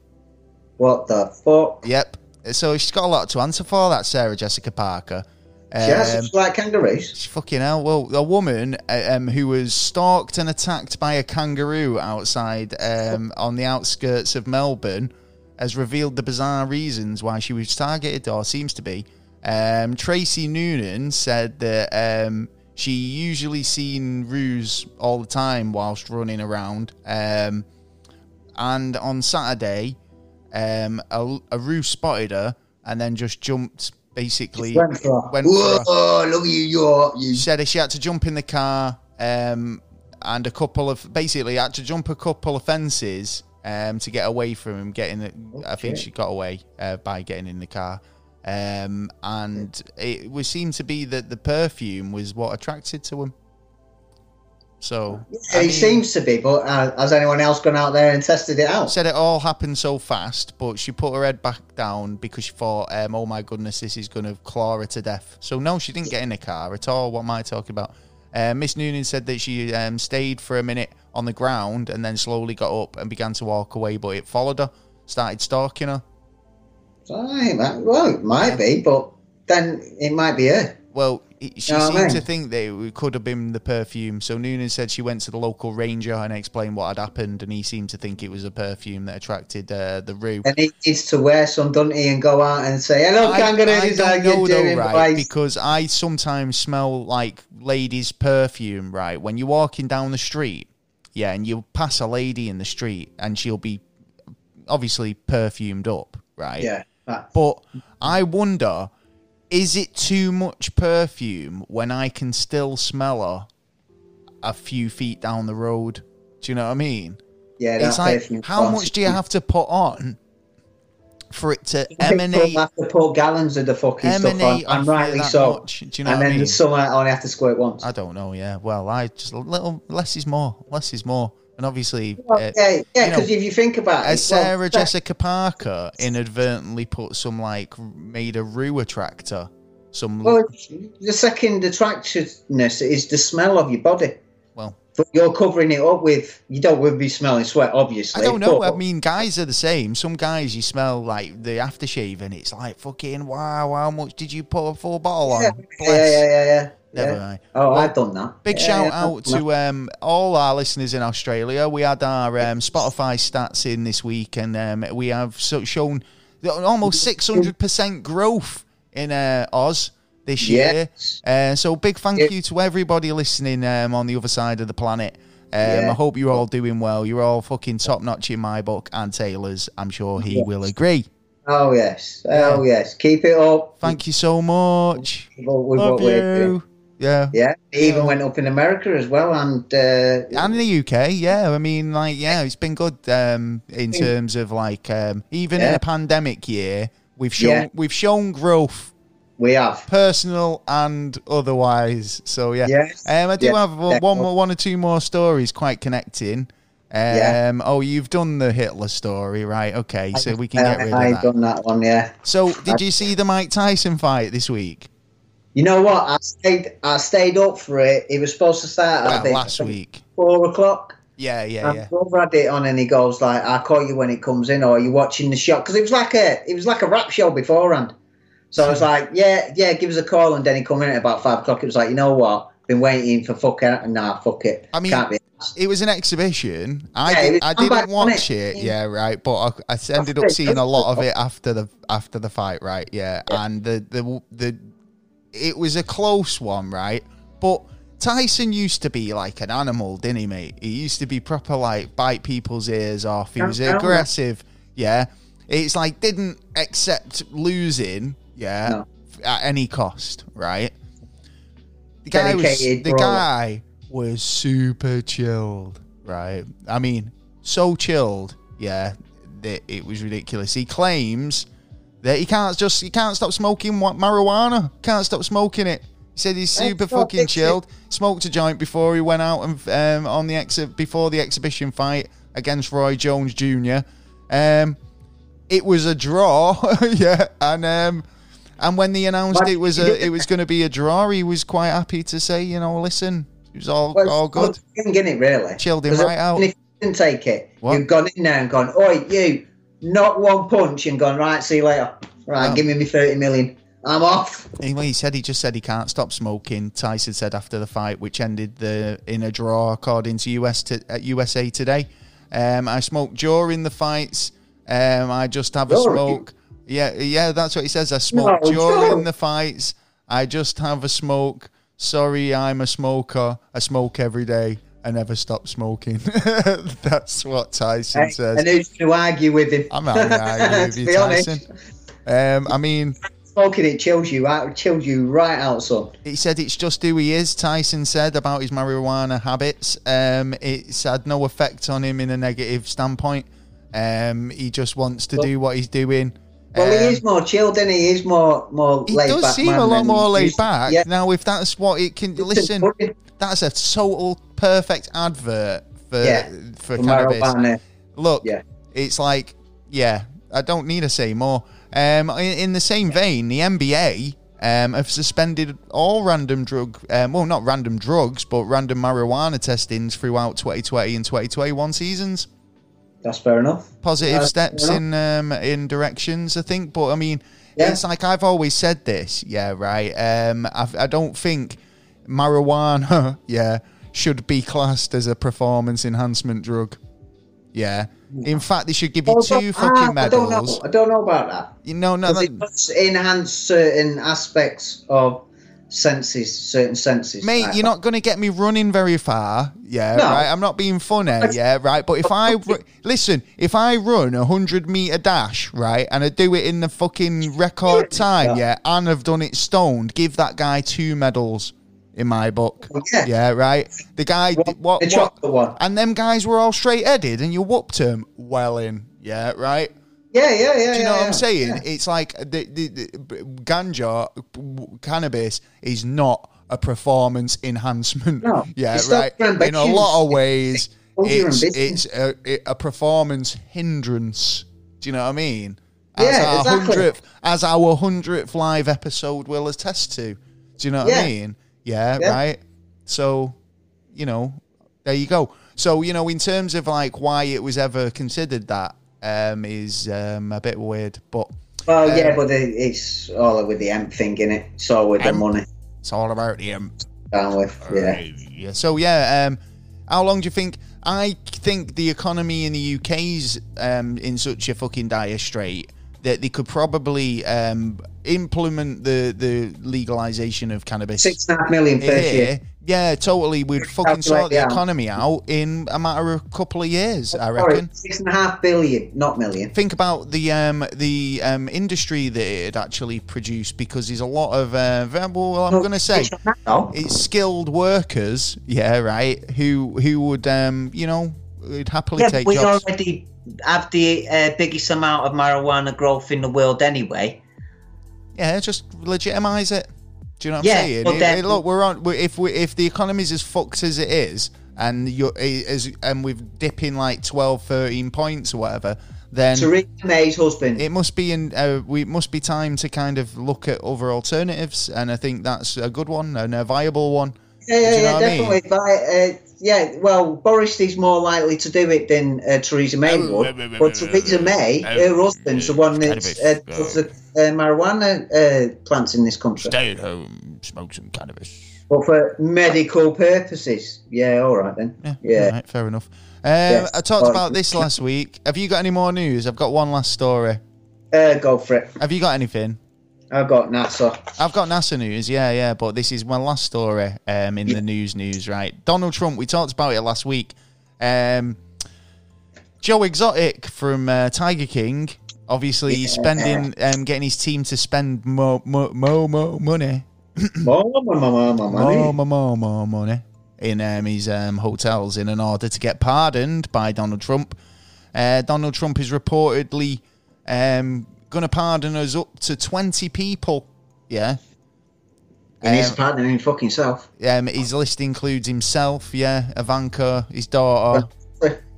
What the fuck? Yep. So she's got a lot to answer for. That Sarah Jessica Parker. She has Um, like kangaroos. Fucking hell. Well, a woman uh, um, who was stalked and attacked by a kangaroo outside um, on the outskirts of Melbourne has revealed the bizarre reasons why she was targeted, or seems to be. Um, Tracy Noonan said that um, she usually seen roos all the time whilst running around. Um, and on Saturday, um, a, a roo spotted her and then just jumped basically. Went for her. went for her. Whoa, look at you, you, you. She said she had to jump in the car um, and a couple of basically had to jump a couple of fences um, to get away from him. Getting, the, I think she got away uh, by getting in the car, um, and it was seemed to be that the perfume was what attracted to him. So I it mean, seems to be, but uh, has anyone else gone out there and tested it out? said it all happened so fast, but she put her head back down because she thought, um, "Oh my goodness, this is going to claw her to death." So no, she didn't get in the car at all. What am I talking about? Uh, Miss Noonan said that she um, stayed for a minute on the ground and then slowly got up and began to walk away, but it followed her, started stalking her. Right. Well, it might be, but then it might be her. Well, she Know what I seemed to think that it could have been the perfume. So Noonan said she went to the local ranger and explained what had happened, and he seemed to think it was a perfume that attracted uh, the roo. And he needs to wear some, doesn't he, and go out and say, "Hello, I, kangaroos, I how you doing, right? boys?" Because I sometimes smell like ladies' perfume, right? When you're walking down the street, yeah, and you'll pass a lady in the street, and she'll be obviously perfumed up, right? Yeah, that- But I wonder, is it too much perfume when I can still smell her a few feet down the road? Do you know what I mean? yeah. It's like, how much do you have to put on for it to Some emanate? have to put gallons of the fucking stuff on, emanate and rightly so. much. Do you know and what I then mean? summer I only have to squirt once. I don't know. Yeah. Well, I just a little less is more. Less is more. And obviously, Well, uh, yeah, yeah. Because if you think about it, has well, Sarah Jessica Parker inadvertently put some like made a roo attractor? Some Well, the second attractiveness is the smell of your body. But you're covering it up with. You don't want to be smelling sweat, obviously. I don't know. but- I mean, guys are the same. Some guys you smell like the aftershave, and it's like fucking wow. How much did you put a full bottle on? yeah, yeah, yeah, yeah, yeah. Never yeah. mind. Oh, Well, I've done that. Big Yeah, shout yeah, out to um, all our listeners in Australia. We had our um, Spotify stats in this week, and um, we have so shown almost six hundred percent growth in uh, Oz this year. Uh, so big thank Yeah. you to everybody listening um, on the other side of the planet. Um, Yeah. I hope you're all doing well. You're all fucking top notch in my book, and Taylor's. I'm sure he Yes. will agree. Oh yes, oh yes. Keep it up. Thank you so much. with Love you. Yeah. Yeah, it even went up in America as well, and uh, and in the UK, yeah. I mean, like, yeah, it's been good um, in terms of like um, even in a pandemic year, we've shown Yeah. we've shown growth, we have. personal and otherwise. So yeah, Yes. um, I do Yeah, have one, one one or two more stories quite connecting. Um, Yeah. Oh, you've done the Hitler story, right? Okay, so we can get rid I, of I've that. done that one. Yeah. So, did you see the Mike Tyson fight this week? You know what? I stayed. I stayed up for it. It was supposed to start. I think, last week. four o'clock. Yeah, yeah, And yeah. brother had it on, and he goes like, "I'll call you when it comes in, or are you watching the show?" Because it was like a, it was like a rap show beforehand. So I was like, "Yeah, yeah, give us a call." And then he come in at about five o'clock. It was like, you know what? Been waiting for fucking nah, fuck it. I mean, can't be. It was an exhibition. I Yeah, did, I didn't watch it. it. Yeah, right. But I, I ended up seeing a lot of it after the after the fight. Right. Yeah. And the the the it was a close one. Right. But Tyson used to be like an animal, didn't he, mate? He used to be proper like bite people's ears off. He was Yeah, yeah. aggressive. Yeah. It's like didn't accept losing. Yeah. No. at any cost, right? The guy was the guy was super chilled, right? I mean, so chilled, yeah, that it was ridiculous. He claims that he can't just he can't stop smoking marijuana, can't stop smoking it. He said he's super fucking it. chilled. Smoked a joint before he went out and um, on the ex before the exhibition fight against Roy Jones Jr. Um, it was a draw, yeah, and um, and when they announced But it was a it was going to be a draw, he was quite happy to say, you know, listen, it was all Well, all good. thing, innit, really? Chilled him right out. If you didn't take it, What? you've gone in there and gone, oi, you, not one punch and gone, right, see you later. Right, give me me 30 million. I'm off. Anyway, he said he just said he can't stop smoking. Tyson said after the fight, which ended the in a draw, according to US to, at USA Today. Um, I smoked during the fights. Um, I just have a smoke. Yeah, yeah, that's what he says. I smoke No, during during. the fights. I just have a smoke. Sorry, I'm a smoker. I smoke every day. I never stop smoking. that's what Tyson Hey, says. and who's to argue with him? I'm not going to argue with you, Tyson. Um, I mean, Smoking it chills you out, chills you right out, son. He said it's just who he is. Tyson said about his marijuana habits. Um, it's had no effect on him in a negative standpoint. Um, he just wants to do what he's doing. Well, Um, he is more chilled, and he is more more He laid does back. seem a lot more laid back. Yeah, Now, if that's what it can listen, Fucking that's a total perfect advert for Yeah, for for cannabis. Look, Yeah. it's like, yeah, I don't need to say more. Um, in, in the same vein, the NBA um, have suspended all random drug, um, well, not random drugs, but random marijuana testings throughout 2020 and 2021 seasons. That's fair enough. Positive steps in um, in directions, I think. But I mean, Yeah. it's like I've always said this, yeah, right. Um, I, I don't think marijuana, yeah, should be classed as a performance enhancement drug. Yeah. In fact, they should give you Well, two ah, fucking I don't know. I don't know about that. You know, no, that, it does enhance certain aspects of senses, certain senses. mate, Like you're not going to get me running very far. Yeah, No. right. I'm not being funny. Yeah, right. But if I ru- listen, if I run a hundred meter dash, right, and I do it in the fucking record time, yeah, and I've done it stoned, give that guy two medals in my book. Yeah. Yeah, right. The guy, One- what, what, the one. and them guys were all straight headed, and you whooped him well in. Yeah, right. Yeah, yeah, yeah. Do you know yeah, what yeah. I'm saying? Yeah. It's like the, the, the ganja, cannabis is not a performance enhancement. No, yeah, right. In a lot of ways, it's it's a, it- a performance hindrance. Do you know what I mean? Yeah, our exactly. hundredth, as our hundredth live episode will attest to. Do you know what I mean? Yeah. right. So, you know, there you go. So, you know, in terms of like why it was ever considered that, um, is um, a bit weird, but Well, yeah, Um, but it's all with the M thing in it. It's all with the money it's all about him. down with. Yeah. Yeah. So yeah, um, how long do you think? I think the economy in the UK's um, in such a fucking dire strait that they could probably um, implement the the legalization of cannabis. Six and a half million here. year. Yeah, totally. We'd fucking sort the yeah. economy out in a matter of a couple of years, I Sorry, reckon. six and a half billion, not million. Think about the um, the um, industry that it actually produced because there's a lot of uh, well, I'm going to say it's skilled workers, yeah, right, who who would um, you know, would happily Yeah, take we jobs. already have the uh, biggest amount of marijuana growth in the world anyway. Yeah, just legitimize it. Do you know what Yeah, I'm saying? but It- it- look, we're on. if we if the economy's as fucked as it is, and you're as and we're dipping like 12, 13 points or whatever, then Theresa May's husband. it must be in. Uh, we must be time to kind of look at other alternatives, and I think that's a good one and a viable one. yeah, yeah, do you know yeah, what I mean? definitely. But, uh, yeah, well, Boris is more likely to do it than uh, Theresa May would. But Theresa May, her husband's the one that's uh, does the uh, marijuana uh, plants in this country. Stay at home, smoke some cannabis. But for medical purposes, yeah, all right then. Yeah, Yeah. right, fair enough. Um, Yes. I talked Oh, about this last week. Have you got any more news? I've got one last story. Uh, go for it. Have you got anything? I've got NASA. I've got NASA news, yeah, yeah, but this is my last story um, in Yeah. the news news, right? Donald Trump, we talked about it last week. Um, Joe Exotic from uh, Tiger King Obviously, he's spending, um, getting his team to spend more, more, more, more money, More, more, more, more, more money. more, more, more, more money in um, his um, hotels in an order to get pardoned by Donald Trump. Uh, Donald Trump is reportedly um, going to pardon us up to 20 people. Yeah. And he's Um, pardoning fucking self. Um, his list includes himself, yeah, Ivanka, his daughter.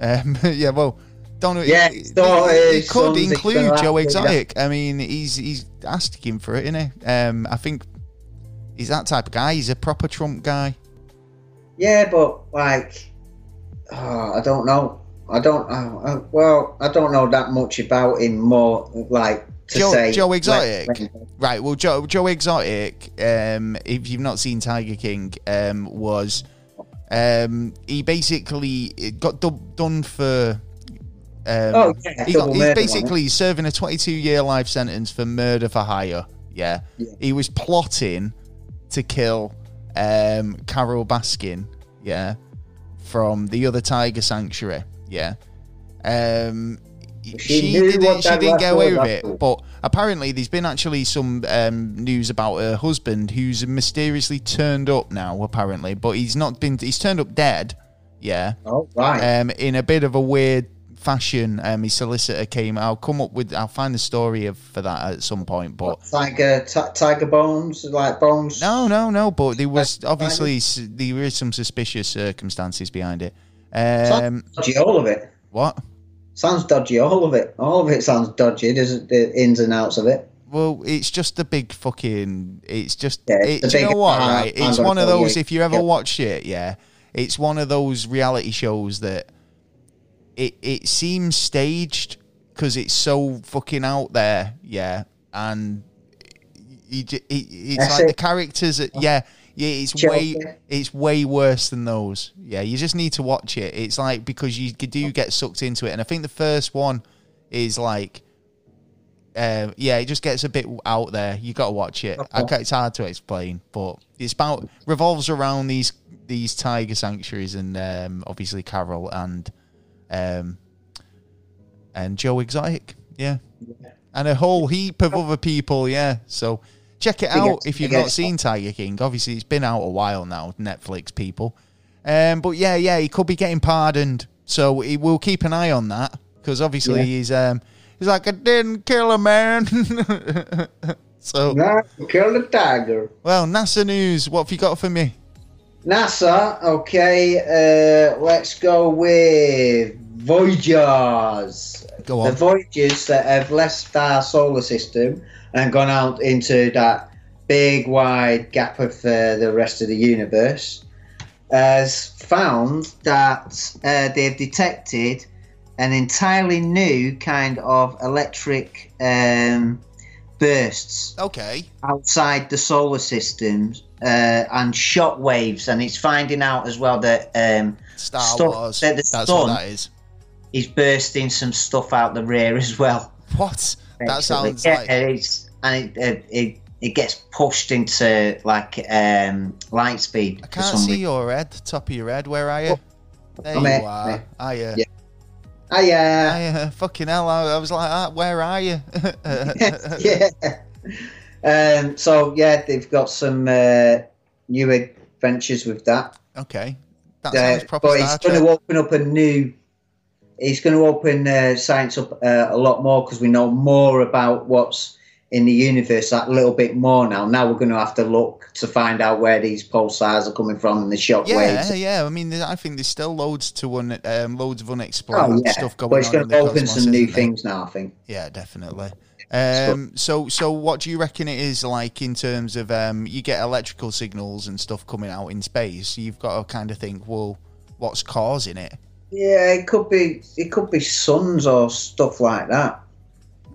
Um, yeah, well, Donald. Yeah, he, his daughter, he, he could include Joe to, yeah. Exotic. I mean, he's he's asking for it, isn't he? Um, I think he's that type of guy. He's a proper Trump guy. Yeah, but like, oh, I don't know. I don't. Uh, uh, well, I don't know that much about him. More like to Joe, say Joe Exotic. when- Right. Well, Joe, Joe Exotic. Um, if you've not seen Tiger King, um, was um, he basically got dub- done for. Um, Oh, yeah, he got, he's basically serving a 22 year life sentence for murder for hire. Yeah. Yeah. He was plotting to kill um, Carole Baskin. Yeah. From the other tiger sanctuary. Yeah. Um, She she, didn't. She didn't get away with it. all. But apparently, there's been actually some um, news about her husband who's mysteriously turned up now. Apparently, but he's not been. He's turned up dead. Yeah. Oh right. Um, in a bit of a weird fashion. Um, his solicitor came. I'll come up with. I'll find the story of for that at some point. But tiger, t- tiger bones, like bones. no, no, no. But there was obviously there is some suspicious circumstances behind it. Um, dodgy, all of it. what? Sounds dodgy, all of it. All of it sounds dodgy. There's the ins and outs of it. Well, it's just a big fucking. It's just. Yeah, it's a do you know what? uh, Right? It's one of those. you. If you ever Yeah. watch it, yeah, it's one of those reality shows that it it seems staged because it's so fucking out there, yeah, and you, it, it's That's like the characters. That, yeah, yeah, it's Chelsea. way it's way worse than those. Yeah, you just need to watch it. It's like because you do get sucked into it, and I think the first one is like. Uh, yeah, it just gets a bit out there. You got to watch it. I ca it's hard to explain, but it's about revolves around these these tiger sanctuaries and um, obviously Carole and um, and Joe Exotic. Yeah, and a whole heap of other people. Yeah, so check it out if you've not seen Tiger King. Obviously, it's been out a while now. Netflix people. Um, but yeah, yeah, he could be getting pardoned, so he will keep an eye on that because obviously Yeah. he's um he's like I didn't kill a man. so Nah, kill the tiger. well, NASA news. What have you got for me? NASA, okay, uh, let's go with Voyagers. Go The on. Voyagers that have left our solar system and gone out into that big wide gap of uh, the rest of the universe has found that uh, they've detected an entirely new kind of electric um, bursts Okay. outside the solar system uh, and shock waves, and it's finding out as well that um, Star Stuff Wars. that the That's sun- what that is. he's bursting some stuff out the rear as well. What? That sounds yeah, like it's and it, it, it it gets pushed into like um, light speed I can't see reason. your head, top of your head. Where are you? There I'm you here, are. here. Are you? Yeah. Ah, yeah, Hiya. Fucking hell! I, I was like, ah, where are you? yeah. Um, so yeah, they've got some uh, new adventures with that. Okay, that Uh, but it's going to open up a new. It's going to open uh, science up uh, a lot more because we know more about what's in the universe that little bit more now. Now we're going to have to look to find out where these pulsars are coming from and the shock Yeah, waves. yeah. I mean, I think there's still loads to un, um, loads of unexplored Oh yeah, stuff going on. but it's on. going in to open some new things now. I think. Yeah, definitely. Um, so, so what do you reckon it is like in terms of um, you get electrical signals and stuff coming out in space? You've got to kind of think, well, what's causing it? Yeah, it could be. It could be suns or stuff like that.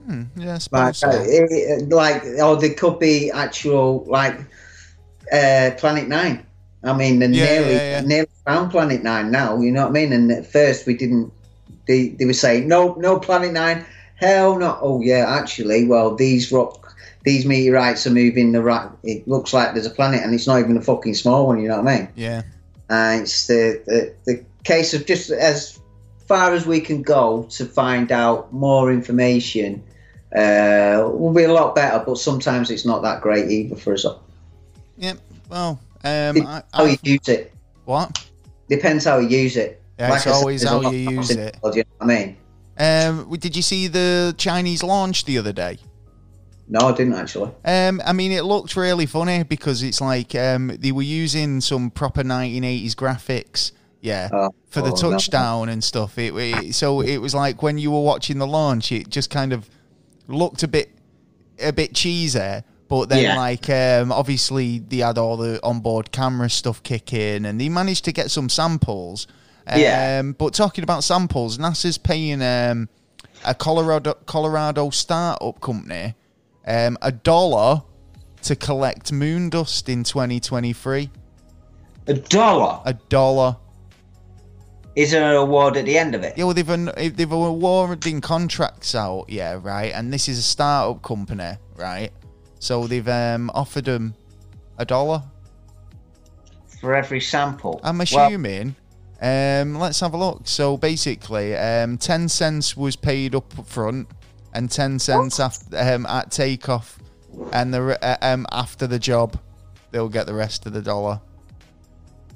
Hmm, yeah, Like, so. uh, it- like, or there could be actual like uh, Planet Nine. I mean, they Yeah, nearly yeah, yeah. nearly found Planet Nine now. You know what I mean? And at first we didn't. They they were saying no, no Planet Nine. Hell no. Oh yeah, actually, well these rock, these meteorites are moving the right. It looks like there's a planet, and it's not even a fucking small one. You know what I mean? yeah, Uh, it's the, the the case of just as far as we can go to find out more information uh, will be a lot better. But sometimes it's not that great either for us. Yep. Well, um, I, how you use it. what? Depends how you use it. Yeah, it's I said, always how you use it. You know I mean? Um, did you see the Chinese launch the other day? No, I didn't actually. Um, I mean, it looked really funny because it's like um, they were using some proper 1980s graphics, yeah, Oh, for the oh, no. touchdown and stuff. It, it so it was like when you were watching the launch, it just kind of looked a bit a bit cheesy. But then, Yeah. like, um, obviously, they had all the onboard camera stuff kick in, and they managed to get some samples. Um, Yeah. But talking about samples, NASA's paying um, a Colorado Colorado startup company um, a dollar to collect moon dust in 2023. A dollar. A dollar. Is there an award at the end of it? Yeah, well, they've an, they've awarding contracts out, yeah, right. And this is a startup company, right? So they've um, offered them a dollar. For every sample. I'm Well, assuming. um, let's have a look. So basically, um, ten cents was paid up front, and ten cents after um, at takeoff, and the uh, um, after the job, they'll get the rest of the dollar.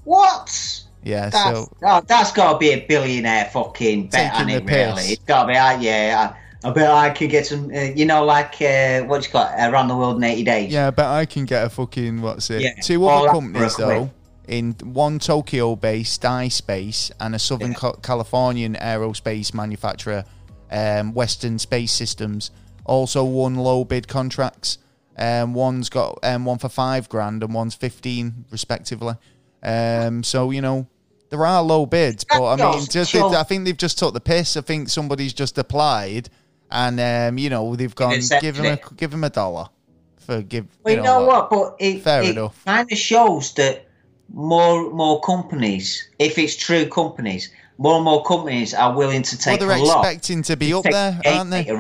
what? Yeah. That's, so oh, that's got to be a billionaire fucking bet on it, really. It's got to be, uh, yeah. I, I bet I could get some, uh, you know, like, uh, what you got Around the World in 80 Days. yeah, but I can get a fucking what's it? Yeah, Two other companies for a quid. though. In one Tokyo-based iSpace and a Southern Yeah. Ca- Californian aerospace manufacturer, um, Masten Space Systems, also won low bid contracts. Um, one's got um, one for five grand and one's fifteen, respectively. Um, so you know there are low bids, but I mean, Just. I think they've just took the piss. I think somebody's just applied, and um, you know they've gone give him a give him a dollar for give. Well, you know what? But it, Fair it enough. kind of shows that more more companies, if it's true companies, more and more companies are willing to Well, take they're a lot. expecting to be up there, aren't they?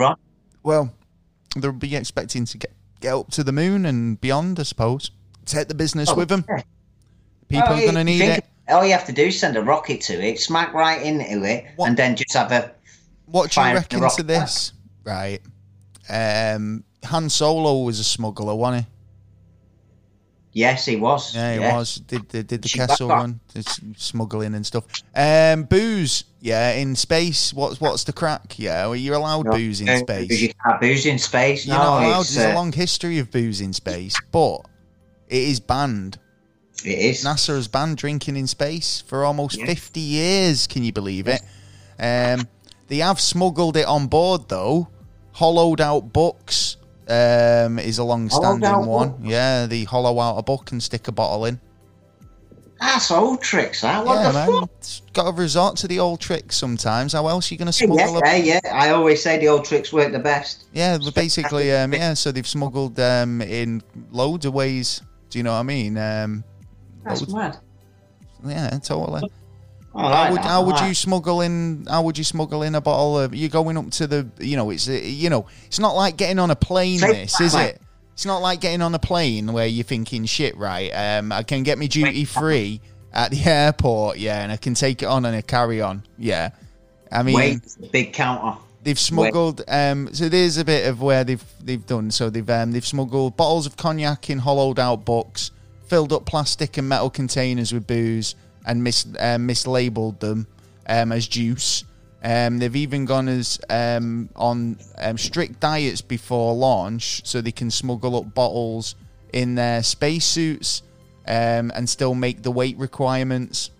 Well, they'll be expecting to get get up to the moon and beyond, I suppose. Take the business Oh, with them. yeah. People Oh, are going to need think- it. All you have to do is send a rocket to it, smack right into it, What- and then just have a. What do you reckon to rocket back. this? Right. Um, Han Solo was a smuggler, wasn't he? Yes, he was. Yeah, he yeah. was. Did did, did the Chewbacca. Kessel run, did smuggling and stuff. Um, booze. Yeah, in space. What's what's the crack? Yeah, well, you're allowed No, booze in uh, space. You can't booze in space. You're no, not allowed. There's a uh, long history of booze in space, but it is banned. It is. NASA has banned drinking in space for almost Yeah. 50 years. Can you believe it? Um, they have smuggled it on board though. Hollowed out books um, is a long-standing one. books? Yeah, they hollow out a book and stick a bottle in. That's old tricks. That what yeah, the man, fuck? it's got to resort to the old tricks sometimes. How else are you going to Yeah, smuggle? yeah, a yeah. I always say the old tricks work the best. Yeah, but basically, um, yeah. So they've smuggled um, in loads of ways. Do you know what I mean? Um, That's loads- mad. yeah, totally. I like how would that, how I would like- you smuggle in? How would you smuggle in a bottle of? You're going up to the. You know, it's you know, it's not like getting on a plane. Take This that, is mate. it. It's not like getting on a plane where you're thinking, shit, right? Um, I can get me duty free at the airport, yeah, and I can take it on and a carry on, yeah. I mean, Wait, big counter. They've smuggled. Um, so there's a bit of where they've they've done. So they've um, they've smuggled bottles of cognac in hollowed out books, filled up plastic and metal containers with booze, and mis um, mislabeled them um, as juice. Um, they've even gone as um, on um, strict diets before launch, so they can smuggle up bottles in their spacesuits um, and still make the weight requirements.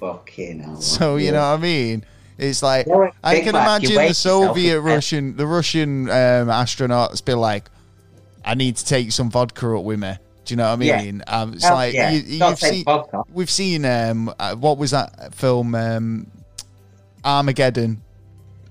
Fucking hell. So you know what I mean? It's like Yeah, I can imagine the Soviet. Russian the Russian um, astronauts be like, I need to take some vodka up with me. Do you know what I Yeah. mean? Um, it's Hell like yeah. you, you've seen we've seen um uh, what was that film um Armageddon.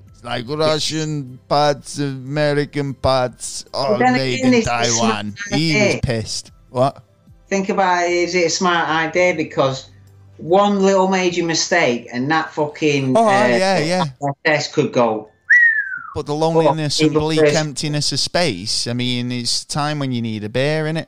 It's like Russian parts, American parts, all then made in Taiwan. He was pissed. What? Think about it, is it a smart idea? Because one little major mistake and that fucking Oh uh, yeah, yeah. test could go. But the loneliness and bleak emptiness of space. I mean, it's time when you need a beer, innit?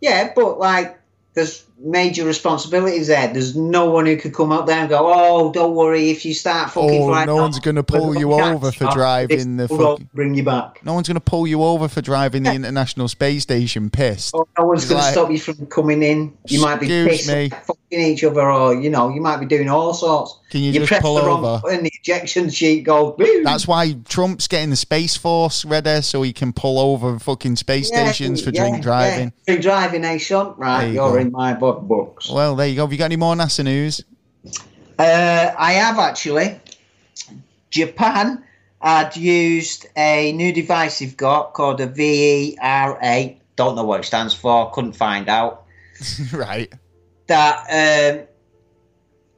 Yeah, but like there's major responsibilities there. There's no one who could come up there and go, "Oh, don't worry, if you start fucking Oh, flying no one's gonna pull you over for driving the fucking- bring you back." No one's going to pull you over for driving the International Space Station pissed. Or no one's going like- to stop you from coming in. You might be pissed me. Each other, or you know, you might be doing all sorts. Can you just press pull the wrong over? button, the ejection sheet goes. boom. That's why Trump's getting the Space Force ready so he can pull over fucking space Yeah, stations for yeah, drink driving. Yeah. Drink driving, eh, Sean? Right, you you're go. in my book books. Well, there you go. Have you got any more NASA news? Uh, I have actually. Japan had used a new device they've got called a VERA. Don't know what it stands for. Couldn't find out. right. That um,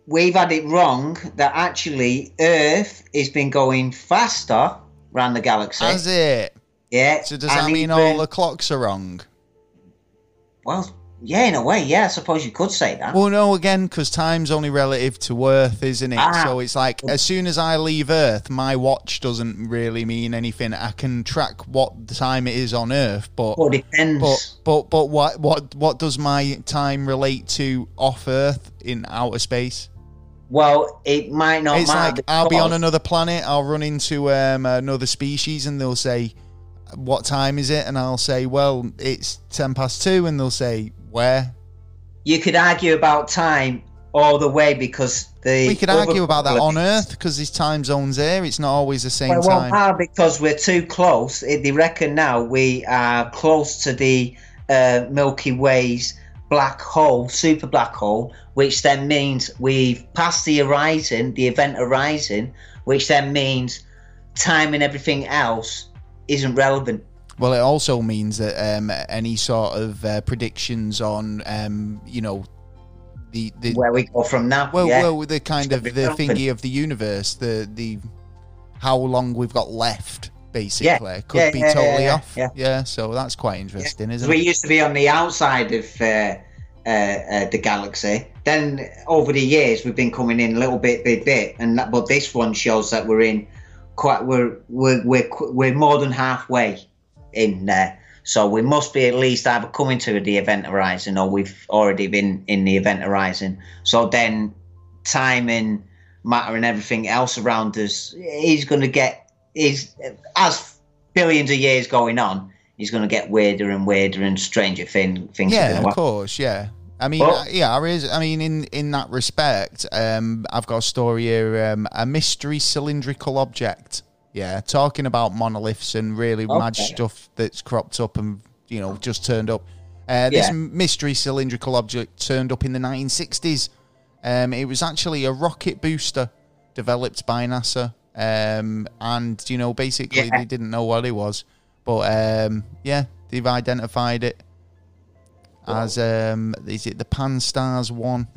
we've had it wrong. That actually Earth has been going faster around the galaxy. Has it? yeah. So does that mean even- all the clocks are wrong? Well, yeah, in a way, yeah. I suppose you could say that. Well, no, again, because time's only relative to Earth, isn't it? Ah. So it's like as soon as I leave Earth, my watch doesn't really mean anything. I can track what the time it is on Earth, but Well, depends. but but but what what what does my time relate to off Earth in outer space? well, it might not it's matter. like I'll be on another planet. I'll run into um, another species, and they'll say, "What time is it?" And I'll say, "Well, it's ten past two. And they'll say, "Where?" you could argue about time all the way because the We could argue about that on Earth because there's time zones here. It's not always the same Well, well, time. how? because we're too close. They reckon now we are close to the uh, Milky Way's black hole, super black hole, which then means we've passed the horizon, the event horizon, which then means time and everything else isn't relevant. Well, it also means that um, any sort of uh, predictions on, um, you know, the the Where we go from now? well, yeah. well, the kind of the thingy of the universe, the the how long we've got left, basically, could Yeah, be yeah, totally yeah, off. yeah. so that's quite interesting, isn't we it? We used to be on the outside of uh, uh, uh, the galaxy. Then over the years, we've been coming in a little bit, bit, bit, and that, but this one shows that we're in quite. We're we're we're, we're more than halfway in there. So we must be at least either coming to the event horizon or we've already been in the event horizon. So then time and matter and everything else around us is going to get is as billions of years going on is going to get weirder and weirder and stranger thing, things Yeah, of course, yeah. I mean, Well- uh, yeah, there is. I mean, in in that respect, um, I've got a story here: um, a mystery cylindrical object. Yeah, talking about monoliths and really mad stuff that's cropped up and you know just turned up. Uh, this Yeah. mystery cylindrical object turned up in the 1960s. Um, it was actually a rocket booster developed by NASA, um, and you know basically Yeah. they didn't know what it was, but um, yeah, they've identified it as um, is it the Pan-STARRS one?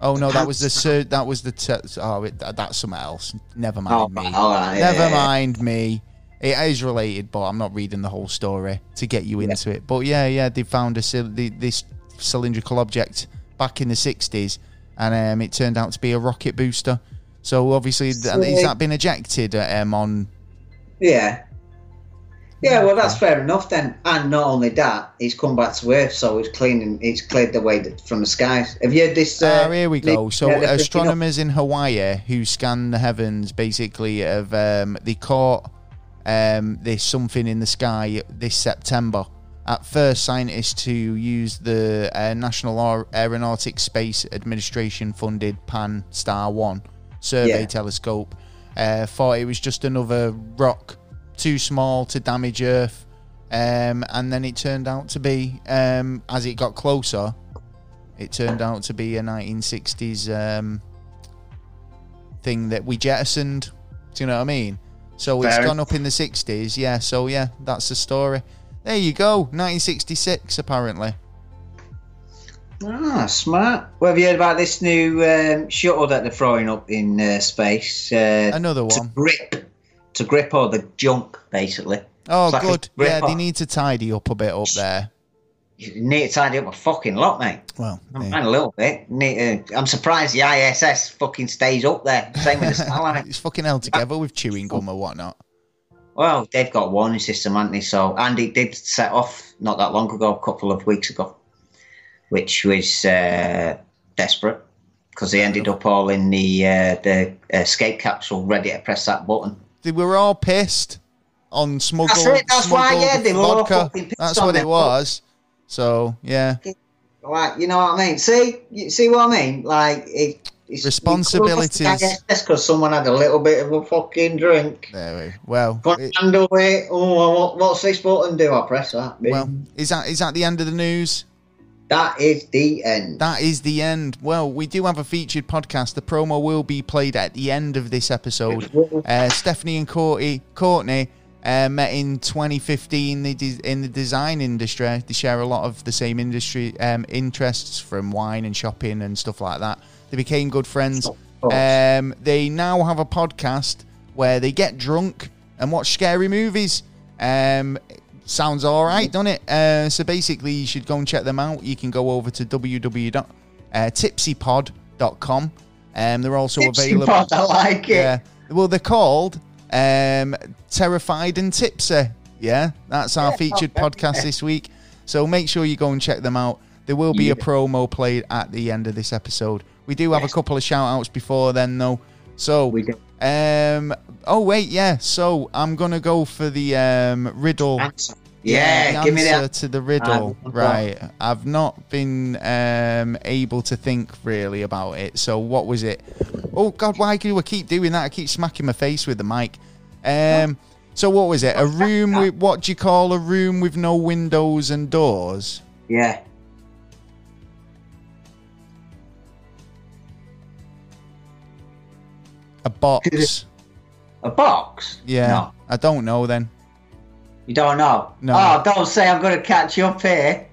Oh no, that was the Sir, that was the t- oh it, that- that's something else. Never mind Oh, me. all right, yeah, Never yeah, yeah. mind me. It is related, but I'm not reading the whole story to get you into it. But yeah, yeah, they found a this cylindrical object back in the 60s, and um, it turned out to be a rocket booster. So obviously, th- has that been ejected um, on? Yeah. Yeah, well, that's fair enough then. And not only that, he's come back to Earth, so it's cleaning, it's cleared the way from the skies. Have you heard this? Uh, Ah, here we go. So yeah, they're picking up- astronomers in Hawaii who scan the heavens basically have um, they caught um, this something in the sky this September. At first, scientists who used the uh, National Aer- Aeronautics Space Administration funded Pan-STARRS One survey Yeah. telescope uh, thought it was just another rock too small to damage Earth. Um, and then it turned out to be, um, as it got closer, it turned out to be a 1960s um, thing that we jettisoned. Do you know what I mean? So it's gone up in the 60s. Yeah, so yeah, that's the story. There you go. 1966, apparently. Ah, smart. Well, have you heard about this new um, shuttle that they're throwing up in uh, space? Uh, Another to one. grip, to grip all the junk, basically. Oh, like good. Yeah, they need to tidy up a bit up there. You need to tidy up a fucking lot, mate. Well, I'm yeah. a little bit. Uh, I'm surprised the ISS fucking stays up there. Same with the Starliner. it's fucking held together with chewing gum or whatnot. Well, they've got a warning system, haven't they? So, and it did set off not that long ago, a couple of weeks ago, which was uh, desperate because they ended up all in the uh, the escape capsule, ready to press that button. They were all pissed on smuggled, That's it, that's why, smuggled yeah, they were all vodka. That's what it was. So yeah, Like, you know what I mean? See, you see what I mean? Like, it, it's Responsibilities. Just because someone had a little bit of a fucking drink. there we. Well, it- handle it. Eh? Oh, what, what's this button do? I press that. Bing. well, is that is that the end of the news? That is the end. That is the end. Well, we do have a featured podcast. The promo will be played at the end of this episode. Uh, Stephanie and Courtney, Courtney uh, met in 2015 they de- in the design industry. They share a lot of the same industry um, interests from wine and shopping and stuff like that. They became good friends. Um, they now have a podcast where they get drunk and watch scary movies. Um, sounds all right, doesn't it? Uh, so basically, you should go and check them out. You can go over to www.tipsypod.com. Um, they're also Tipsy available. pod, I like it. Yeah. Well, they're called um, Terrified and Tipsy. Yeah, that's our Yeah, featured okay. podcast this week. So make sure you go and check them out. There will be a promo played at the end of this episode. We do have Yes. a couple of shout outs before then, though. So, We do. Um, oh, wait, yeah. So I'm to go for the um, riddle. Answer. Yeah, the give me that. to the riddle. Um, right. I've not been um, able to think really about it. So what was it? Oh God, why do I keep doing that? I keep smacking my face with the mic. Um, so what was it? A room with what do you call a room with no windows and doors? Yeah. A box. A box? Yeah. No. I don't know then. You don't know? No. Oh, don't say I'm going to catch you up here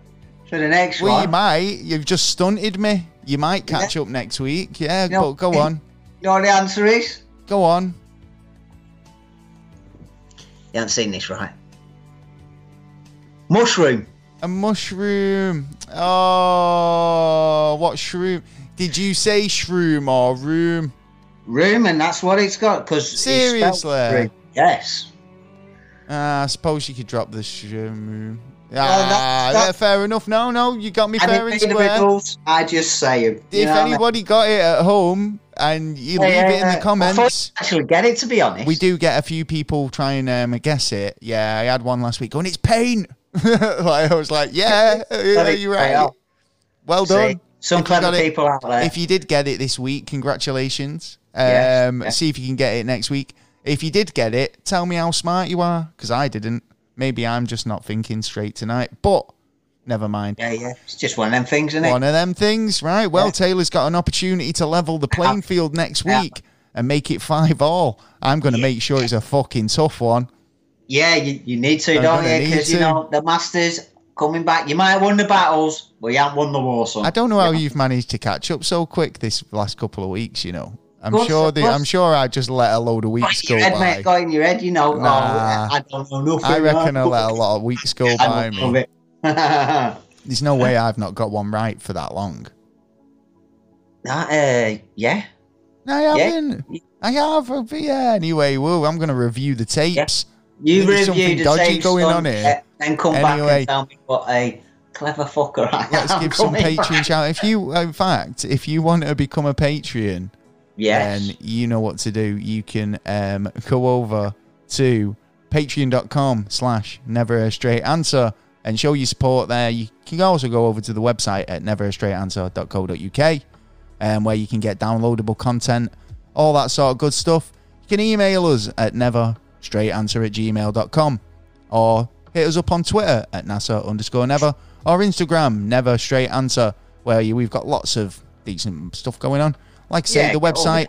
for the next Well, one. you might. You've just stunted me. You might catch up next week. Yeah, No. go, go on. You know what the answer is? Go on. You haven't seen this, right? Mushroom. A mushroom. Oh, what shroom? Did you say shroom or room? Room, and that's what it's got. Because Seriously? Yes. Ah, I suppose you could drop the shroom. Well, Ah, that- that- yeah, fair enough. No, no, you got me I fair and square. I just say them. If anybody got it at home and you leave it in the comments, actually get it, to be honest. we do get a few people try and um, guess it. Yeah, I had one last week going, it's paint. like, I was like, yeah, yeah you're right. Well See, done. Some If clever it- people out there. If you did get it this week, congratulations. Um, Yes, yes. See if you can get it next week. If you did get it, tell me how smart you are, because I didn't. Maybe I'm just not thinking straight tonight, but never mind. yeah, yeah. It's just one of them things, isn't it? One of them things, right? Well, Yeah. Taylor's got an opportunity to level the playing field next Yeah. week and make it five all. I'm going to Yeah. make sure it's a fucking tough one. Yeah, you, you need to, I'm don't you? Because, you know, the Masters coming back. You might have won the battles, but you haven't won the war, son. I don't know how you've managed to catch up so quick this last couple of weeks. You know, I'm Course, sure the. I'm sure I just let a load of weeks go your head, by. mate, got in your head, you know. Nah. Oh, I don't know nothing. I reckon I let a lot of weeks go by me. There's no way I've not got one right for that long. uh, yeah. I haven't. I have. but Yeah. Anyway, well, I'm going to review the tapes. You There's review the dodgy same going on here. uh, Then come back and tell me what a clever fucker I am. Let's am. give some Patreon back. shout. If you, in fact, if you want to become a Patreon, Yes. then you know what to do. You can um, go over to patreon.com slash never a straight answer and show your support there. You can also go over to the website at neverastraightanswer.co.uk um, where you can get downloadable content, all that sort of good stuff. You can email us at neverstraightanswer at gmail.com or hit us up on Twitter at NASA underscore never or Instagram never straight answer where you, we've got lots of decent stuff going on. Like I say, Yeah, the website,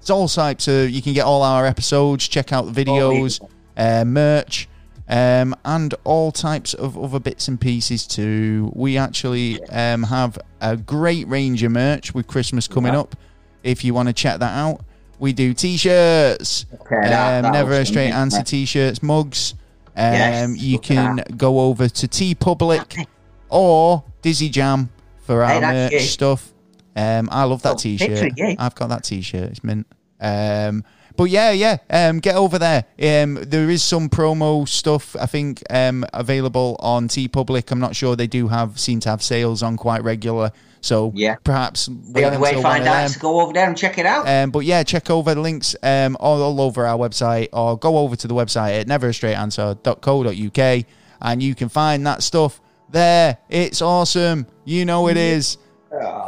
it's all types of, you can get all our episodes, check out the videos, uh, merch, um, and all types of other bits and pieces too. We actually um, have a great range of merch with Christmas coming Yeah. up. If you want to check that out, we do t-shirts, Okay, that- um, never a straight answer t-shirts, mugs. Um, Yes, you can go over to TeePublic or Dizzyjam for our that's merch you. stuff. Um, I love that Oh, t-shirt. picture, yeah. I've got that t-shirt. It's mint. Um, but yeah, yeah, um, get over there. Um, there is some promo stuff I think um, available on TeePublic. I'm not sure they do have seem to have sales on quite regular. So Yeah. perhaps The only way to find out is to go over there and check it out. um, but yeah, check over the links um, all, all over our website or go over to the website at neverastraightanswer.co.uk and you can find that stuff there. It's awesome. You know it is.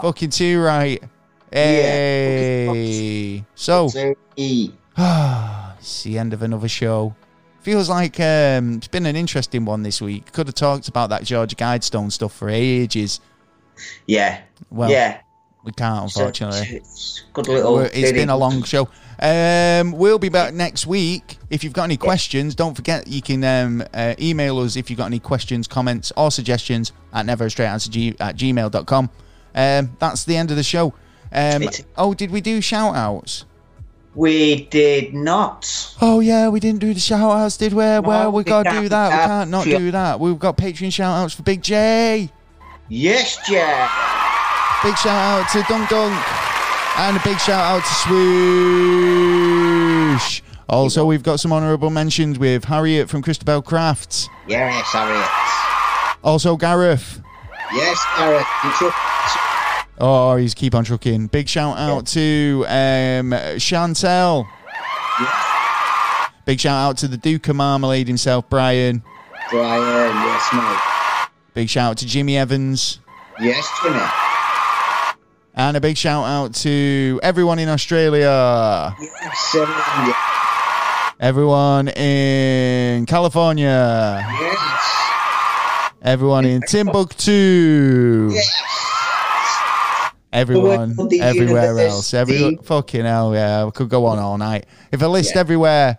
Fucking too right. Hey. So, So, it's the end of another show. Feels like um, it's been an interesting one this week. Could have talked about that Georgia Guidestone stuff for ages. Yeah. Well, yeah. we can't, unfortunately. it's good little. It's been a long show. Um, we'll be back next week. If you've got any questions, don't forget you can um, uh, email us if you've got any questions, comments, or suggestions at neverastraightanswer at gmail.com. Um, that's the end of the show. Um, oh, did we do shout outs? We did not. Oh, yeah, we didn't do the shout outs, did we? well, we we got to do that. We can't not do that. We've got Patreon shout outs for Big J. Yes, Jack. Big shout out to Dunk Dunk. And a big shout out to Swoosh. Also, we've got some honourable mentions with Harriet from Christabel Crafts. Yes, Harriet. Also, Gareth. Yes, Harriet. Oh, he's keep on trucking. Big shout out to um, Chantel. Yes, Big shout out to the Duke of Marmalade himself, Brian. Brian. Yes, mate. Big shout out to Jimmy Evans. Yes, Jimmy. And a big shout out to everyone in Australia. Yes, everyone. Yes. Everyone in California. yes. Everyone in Timbuktu. Yes. Everyone, Well, the everywhere else. Every university. fucking hell, yeah. We could go on all night. If I list Yeah. everywhere,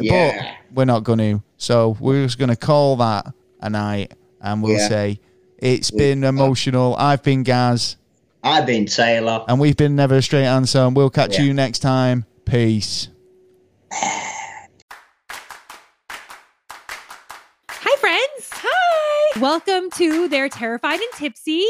Yeah. but we're not going to. So we're just going to call that a night, and we'll Yeah. say it's been emotional. I've been Gaz, I've been Taylor. and we've been Never a Straight Answer. And we'll catch Yeah. you next time. Peace. Hi, friends. Hi. Welcome to They're Terrified and Tipsy.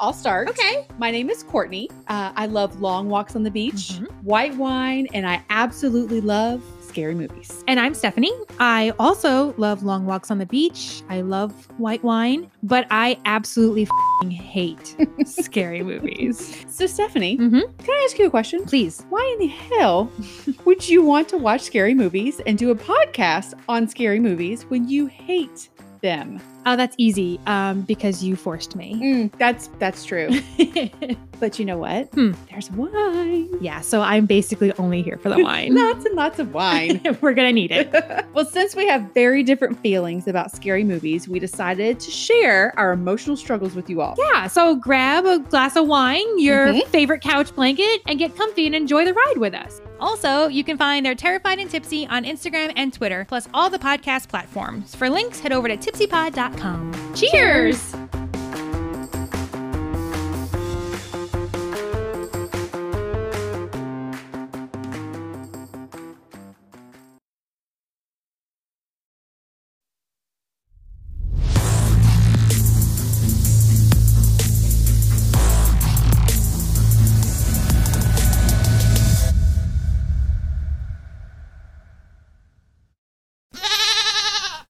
I'll start. Okay. My name is Courtney. Uh, I love long walks on the beach, Mhm. white wine, and I absolutely love scary movies. And I'm Stephanie. I also love long walks on the beach. I love white wine, but I absolutely fing hate scary movies. So, Stephanie, Mhm. can I ask you a question? Please. Why in the hell would you want to watch scary movies and do a podcast on scary movies when you hate them? Oh, that's easy. Um, because you forced me. Mm, that's that's true. but you know what? Hmm. There's wine. yeah, so I'm basically only here for the wine. Lots and lots of wine. We're gonna need it. well, since we have very different feelings about scary movies, we decided to share our emotional struggles with you all. Yeah, so grab a glass of wine, your Mhm. favorite couch blanket, and get comfy and enjoy the ride with us. Also, you can find They're Terrified and Tipsy on Instagram and Twitter, plus all the podcast platforms. For links, head over to tipsypod.com gmail.com. Cheers! Cheers.